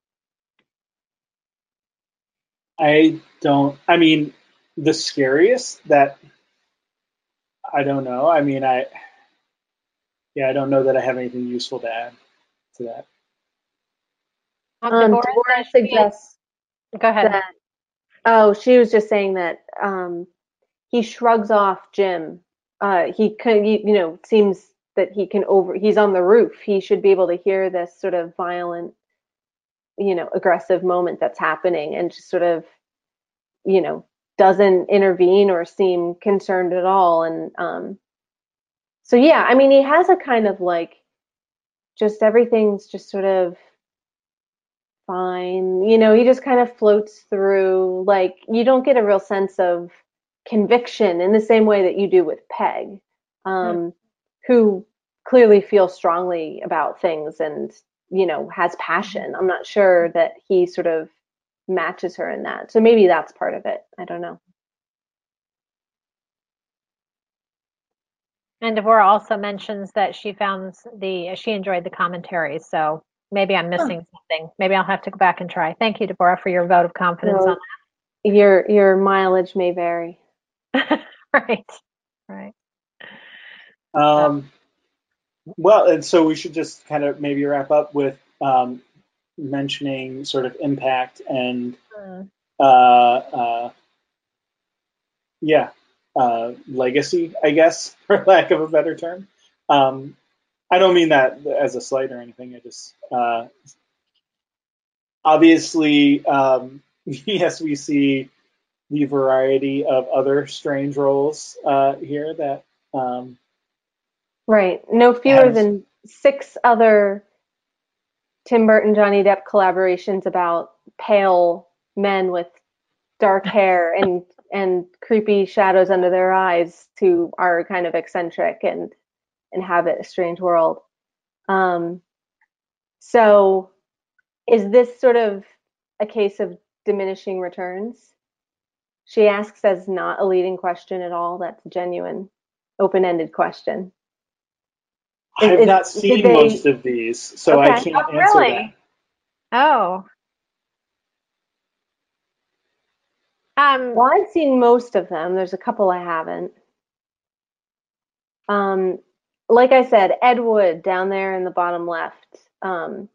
I don't. I mean, the scariest that I don't know. I mean, I yeah, I don't know that I have anything useful to add to that. Um, Um, Deborah Deborah suggests Go ahead. that. Oh, she was just saying that um, he shrugs off Jim. Uh, he can, you know, seems that he can over. He's on the roof. He should be able to hear this sort of violent, you know, aggressive moment that's happening, and just sort of, you know, doesn't intervene or seem concerned at all. And um, so, yeah, I mean, he has a kind of like, just everything's just sort of fine. You know, he just kind of floats through. Like, you don't get a real sense of conviction in the same way that you do with Peg, um, who clearly feels strongly about things and, you know, has passion. I'm not sure that he sort of matches her in that. So maybe that's part of it. I don't know. And Deborah also mentions that she found the she enjoyed the commentary. So maybe I'm missing oh. something. Maybe I'll have to go back and try. Thank you, Deborah, for your vote of confidence No. on Your your mileage may vary. right. Right. Um, well, and so we should just kind of maybe wrap up with um, mentioning sort of impact and Mm. uh, uh, yeah, uh, legacy, I guess, for lack of a better term. Um, I don't mean that as a slight or anything. I just uh, obviously, um, yes, we see the variety of other strange roles uh, here that um, Right. No fewer than six other Tim Burton Johnny Depp collaborations about pale men with dark hair and and creepy shadows under their eyes who are kind of eccentric and inhabit a strange world. Um, so is this sort of a case of diminishing returns? She asks as not a leading question at all. That's a genuine, open-ended question. I have Is- not seen they- most of these, so I can't Oh, answer really? Oh. Um, Well, I've seen most of them. There's a couple I haven't. Um, like I said, Ed Wood down there in the bottom left, um,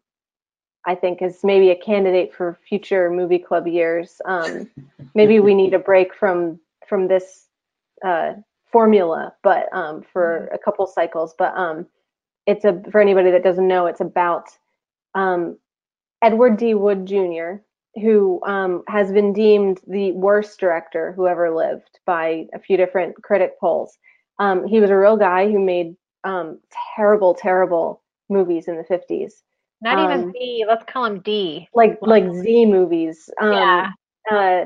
I think is maybe a candidate for future movie club years. Um, maybe we need a break from from this uh, formula, but um, for a couple cycles. But um, it's a for anybody that doesn't know, it's about um, Edward D. Wood Jr who um, has been deemed the worst director who ever lived by a few different critic polls. Um, he was a real guy who made um, terrible, terrible movies in the 50s, not even um, B. Let's call him D. like like Z movies. Um, yeah. uh,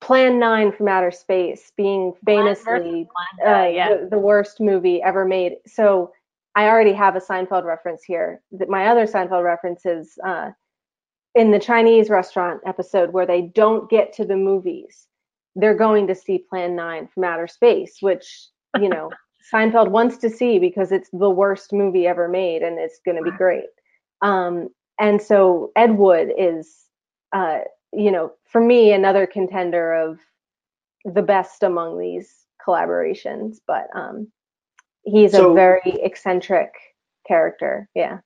Plan 9 from Outer Space being famously uh, yeah. the, the worst movie ever made. So I already have a Seinfeld reference here. That my other Seinfeld reference is uh, in the Chinese restaurant episode where they don't get to the movies. They're going to see Plan 9 from Outer Space, which, you know, Seinfeld wants to see because it's the worst movie ever made and it's going to be great. Um, and so Ed Wood is, uh, you know, for me, another contender of the best among these collaborations, but um, he's So- a very eccentric character. Yeah.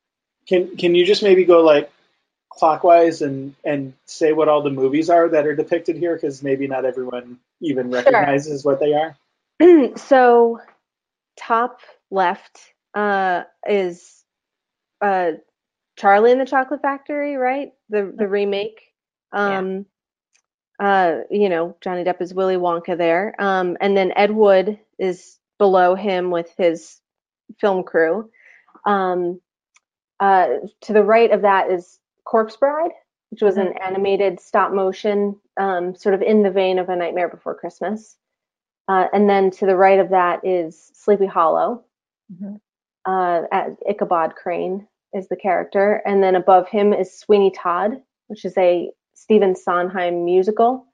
Can Can you just maybe go like clockwise and and say what all the movies are that are depicted here? Because maybe not everyone even recognizes what they are. so top left uh, is uh, Charlie and the Chocolate Factory, right? The the remake. Um, uh, you know, Johnny Depp is Willy Wonka there. Um, and then Ed Wood is below him with his film crew. Um, uh, to the right of that is Corpse Bride, which was an animated stop motion, um, sort of in the vein of A Nightmare Before Christmas. Uh, and then to the right of that is Sleepy Hollow. Mhm. Uh, at Ichabod Crane is the character, and then above him is Sweeney Todd, which is a Stephen Sondheim musical.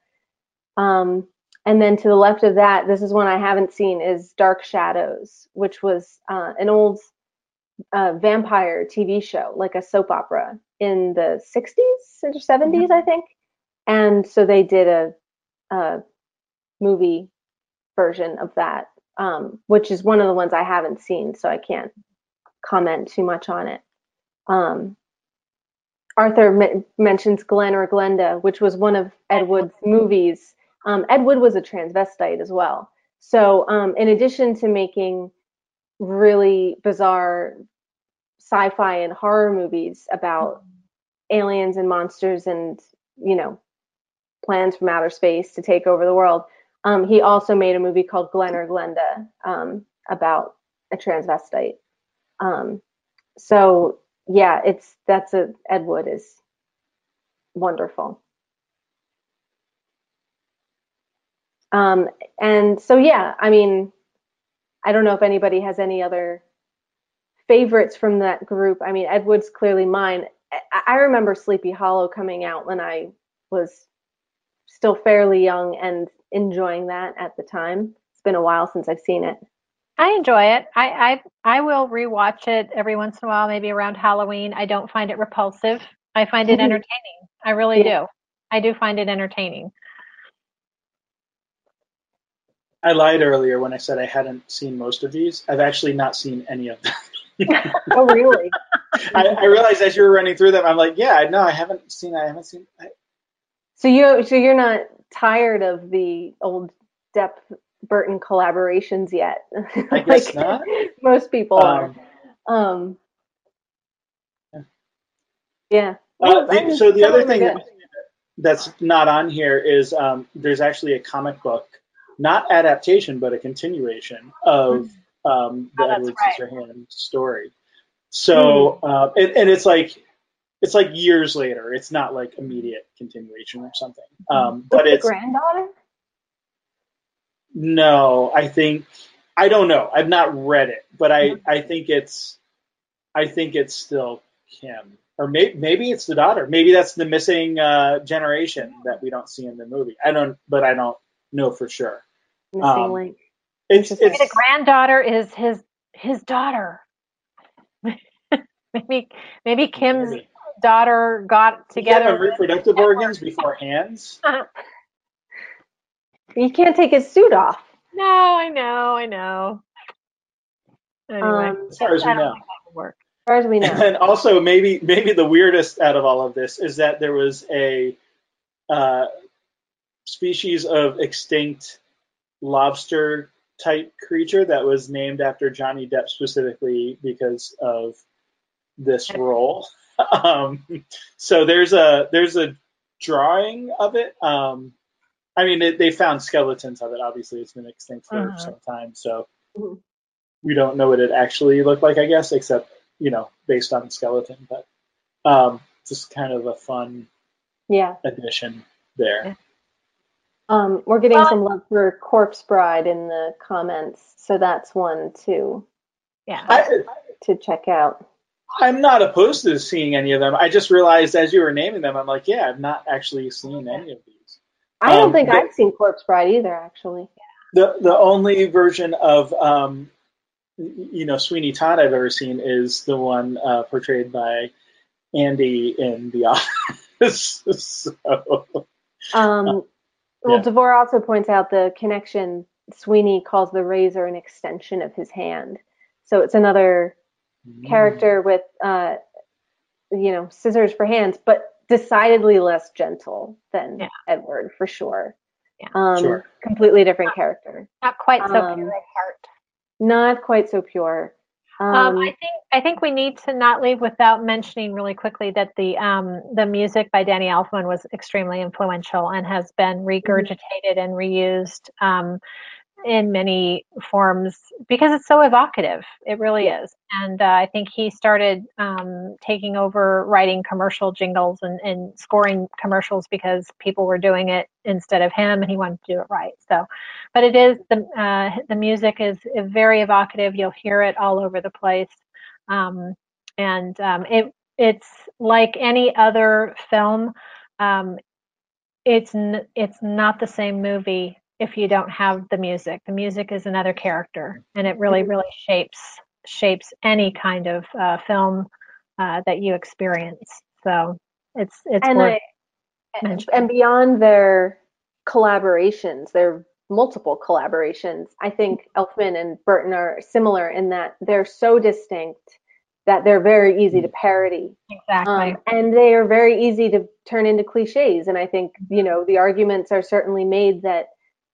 Um, and then to the left of that, this is one I haven't seen, is Dark Shadows, which was uh, an old uh, vampire TV show, like a soap opera in the 60s or 70s, I think. And so they did a, a movie version of that, um, which is one of the ones I haven't seen, so I can't comment too much on it. Um, Arthur m- mentions Glen or Glenda, which was one of Ed Wood's movies. Um, Ed Wood was a transvestite as well. So, um, in addition to making really bizarre sci-fi and horror movies about aliens and monsters and you know plans from outer space to take over the world, um, he also made a movie called Glen or Glenda um, about a transvestite. Um, so yeah, it's that's a Ed Wood is wonderful. Um, and so yeah, I mean, I don't know if anybody has any other favorites from that group. I mean, Ed Wood's clearly mine. I, remember Sleepy Hollow coming out when I was still fairly young and enjoying that at the time. It's been a while since I've seen it. I enjoy it. I, I I will rewatch it every once in a while, maybe around Halloween. I don't find it repulsive. I find it Mhm. entertaining. I really Yeah. do. I do find it entertaining. I lied earlier when I said I hadn't seen most of these. I've actually not seen any of them. Oh, really? I, I realized as you were running through them, I'm like, yeah, no, I haven't seen. I haven't seen. I, So you so you're not tired of the old Depp Burton collaborations yet? I guess not. Most people um, are. Um, Yeah. yeah. uh, the- so the other thing that, that's not on here is um, there's actually a comic book, not adaptation, but a continuation of um, the Oh, Edward right. Scissorhands story. So uh, and, and it's like it's like years later. It's not like immediate continuation or something. Um, but it's the granddaughter. No, I think I don't know. I've not read it, but I Mm-hmm. I think it's I think it's still Kim, or maybe maybe it's the daughter. Maybe that's the missing uh, generation that we don't see in the movie. I don't, but I don't know for sure. Missing um, link. It's it's Maybe the granddaughter is his his daughter. maybe maybe Kim's maybe. daughter got Did you have together. reproductive organs before hands. You can't take his suit off. No, I know, I know. Anyway, Um, As far as we know. think that would work. as far as we And know. then also maybe maybe the weirdest out of all of this is that there was a uh, species of extinct lobster type creature that was named after Johnny Depp specifically because of this role. um, so there's a there's a drawing of it. Um, I mean, it, they found skeletons of it. Obviously, it's been extinct for Mhm. some time, so Mhm. we don't know what it actually looked like. I guess, except you know, based on the skeleton. But um, just kind of a fun Yeah. addition there. Yeah. Um, we're getting Well- some love for Corpse Bride in the comments, so that's one too. Yeah. I, to check out. I'm not opposed to seeing any of them. I just realized as you were naming them, I'm like, yeah, I've not actually seen any of these. I don't Um, think the- I've seen Corpse Bride either, actually. The the only version of um, you know Sweeney Todd I've ever seen is the one uh, portrayed by Andy in The Office. so, Um, well, yeah. Devore also points out the connection. Sweeney calls the razor an extension of his hand, so it's another character with, uh, you know, scissors for hands, but decidedly less gentle than Yeah. Edward for sure. Yeah. Um, Sure. completely different character. Not quite so um, pure of heart. Not quite so pure. Um, Um, I think I think we need to not leave without mentioning really quickly that the um, the music by Danny Elfman was extremely influential and has been regurgitated and reused um, in many forms because it's so evocative. It really is, and uh, I think he started um, taking over writing commercial jingles and, and scoring commercials because people were doing it instead of him, and he wanted to do it right. So, but it is the uh, the music is very evocative. You'll hear it all over the place, um, and um, it it's like any other film. Um, it's n- it's not the same movie if you don't have the music. The music is another character, and it really really shapes shapes any kind of uh, film uh, that you experience. So it's it's and I, and beyond their collaborations, their multiple collaborations, I think Elfman and Burton are similar in that they're so distinct that they're very easy to parody. exactly. Um, and they are very easy to turn into cliches. And I think, you know, the arguments are certainly made that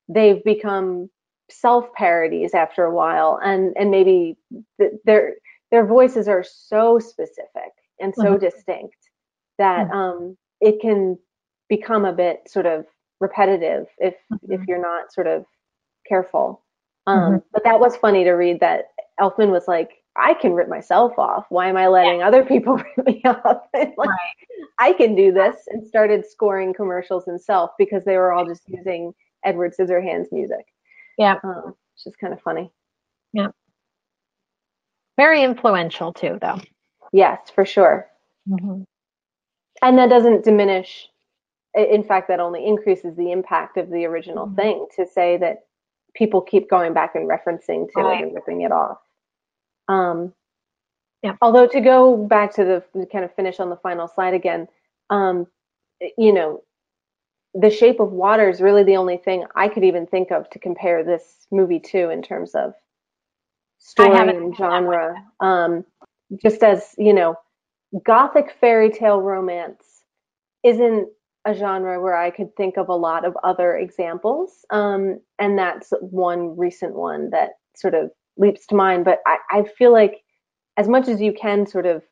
they've become self parodies after a while. And, and maybe th- their, their voices are so specific and so Mhm. distinct that um, it can become a bit sort of repetitive if, if Mhm. you're not sort of careful. Um, But that was funny to read that Elfman was like, I can rip myself off. Why am I letting other people rip me off? Like, I can do this and started scoring commercials himself because they were all just using Edward Scissorhands music. Yeah. Um, which is kind of funny. Yeah. Very influential too, though. Yes, for sure. Mm-hmm. And that doesn't diminish. In fact, that only increases the impact of the original Mhm. thing to say that people keep going back and referencing to Right. it and ripping it off. Um, Yeah. Although to go back to the to kind of finish on the final slide again, um, you know, the Shape of Water is really the only thing I could even think of to compare this movie to in terms of story and seen that one genre. Um, just as you know, gothic fairy tale romance isn't a genre where I could think of a lot of other examples, um, and that's one recent one that sort of leaps to mind. But I, I feel like as much as you can sort of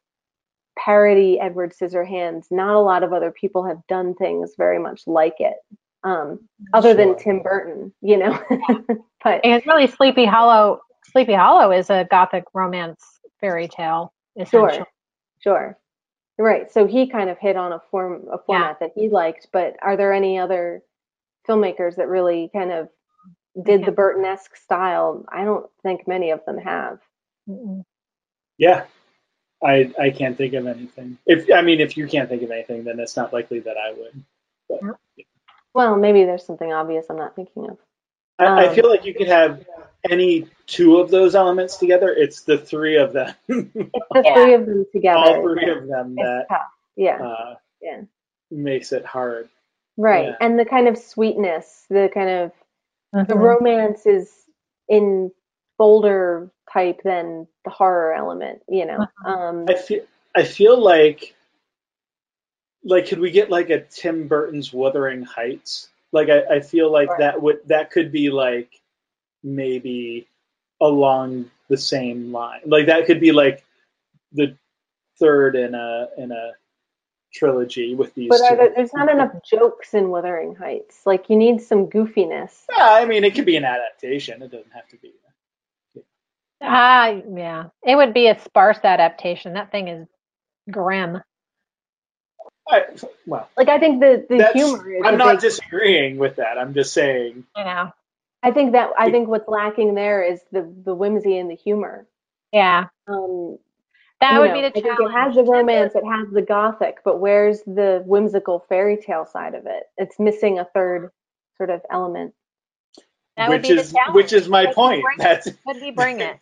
parody Edward Scissorhands, not a lot of other people have done things very much like it, um, other than Tim Burton, you know. but And it's really Sleepy Hollow. Sleepy Hollow is a gothic romance fairy tale, sure, sure, right. So he kind of hit on a form, a format that he liked. But are there any other filmmakers that really kind of did the Burton-esque style? I don't think many of them have. Mm-mm. Yeah, I I can't think of anything. If I mean, if you can't think of anything, then it's not likely that I would. Well, maybe there's something obvious I'm not thinking of. I, I Um, feel like you could have any two of those elements together. It's the three of them, The Yeah. three of them together. all three of them is that tough. Yeah. uh, Yeah. makes it hard. Right. Yeah. And the kind of sweetness, the kind of the Mhm. romance is in bolder type than the horror element, you know. Um I feel I feel like like could we get like a Tim Burton's Wuthering Heights? Like I, I feel like Right. that would that could be like maybe along the same line. Like that could be like the third in a in a trilogy with these but two. are there, there's not enough jokes in Wuthering Heights. Like you need some goofiness. yeah, I mean it could be an adaptation. It doesn't have to be. Ah, yeah. It would be a sparse adaptation. That thing is grim. I, well, Like I think the the humor is I'm not big, disagreeing with that. I'm just saying You know. I think that I think what's lacking there is the the whimsy and the humor. Yeah. Um That would know, be the I think challenge. it has the romance, it has the gothic, but where's the whimsical fairy tale side of it? It's missing a third sort of element. That would which be the is challenge. which is my Could point. bring? That's Could we bring it?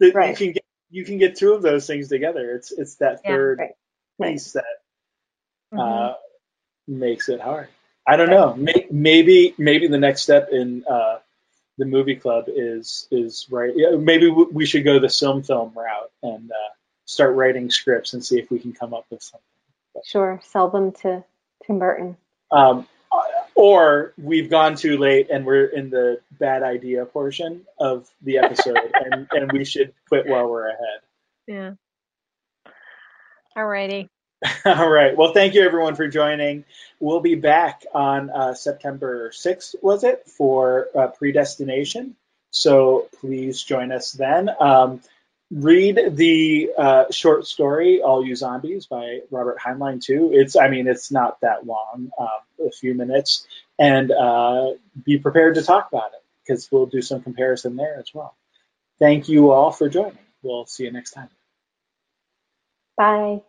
That Right. you can get you can get two of those things together. It's it's that third right, right. piece that Mhm. uh, makes it hard. I don't know. May, maybe maybe the next step in uh, the movie club is is right. Yeah, maybe w- we should go the film film route and uh, start writing scripts and see if we can come up with something. Sure, sell them to Tim Burton. Um, or we've gone too late and we're in the bad idea portion of the episode and, and we should quit while we're ahead. Yeah. All righty. All right. Well, thank you everyone for joining. We'll be back on uh, September 6th, was it, for uh, Predestination. So please join us then. Um, read the uh, short story "All You Zombies" by Robert Heinlein too. It's, I mean, it's not that long, um, a few minutes, and uh, be prepared to talk about it because we'll do some comparison there as well. Thank you all for joining. We'll see you next time. Bye.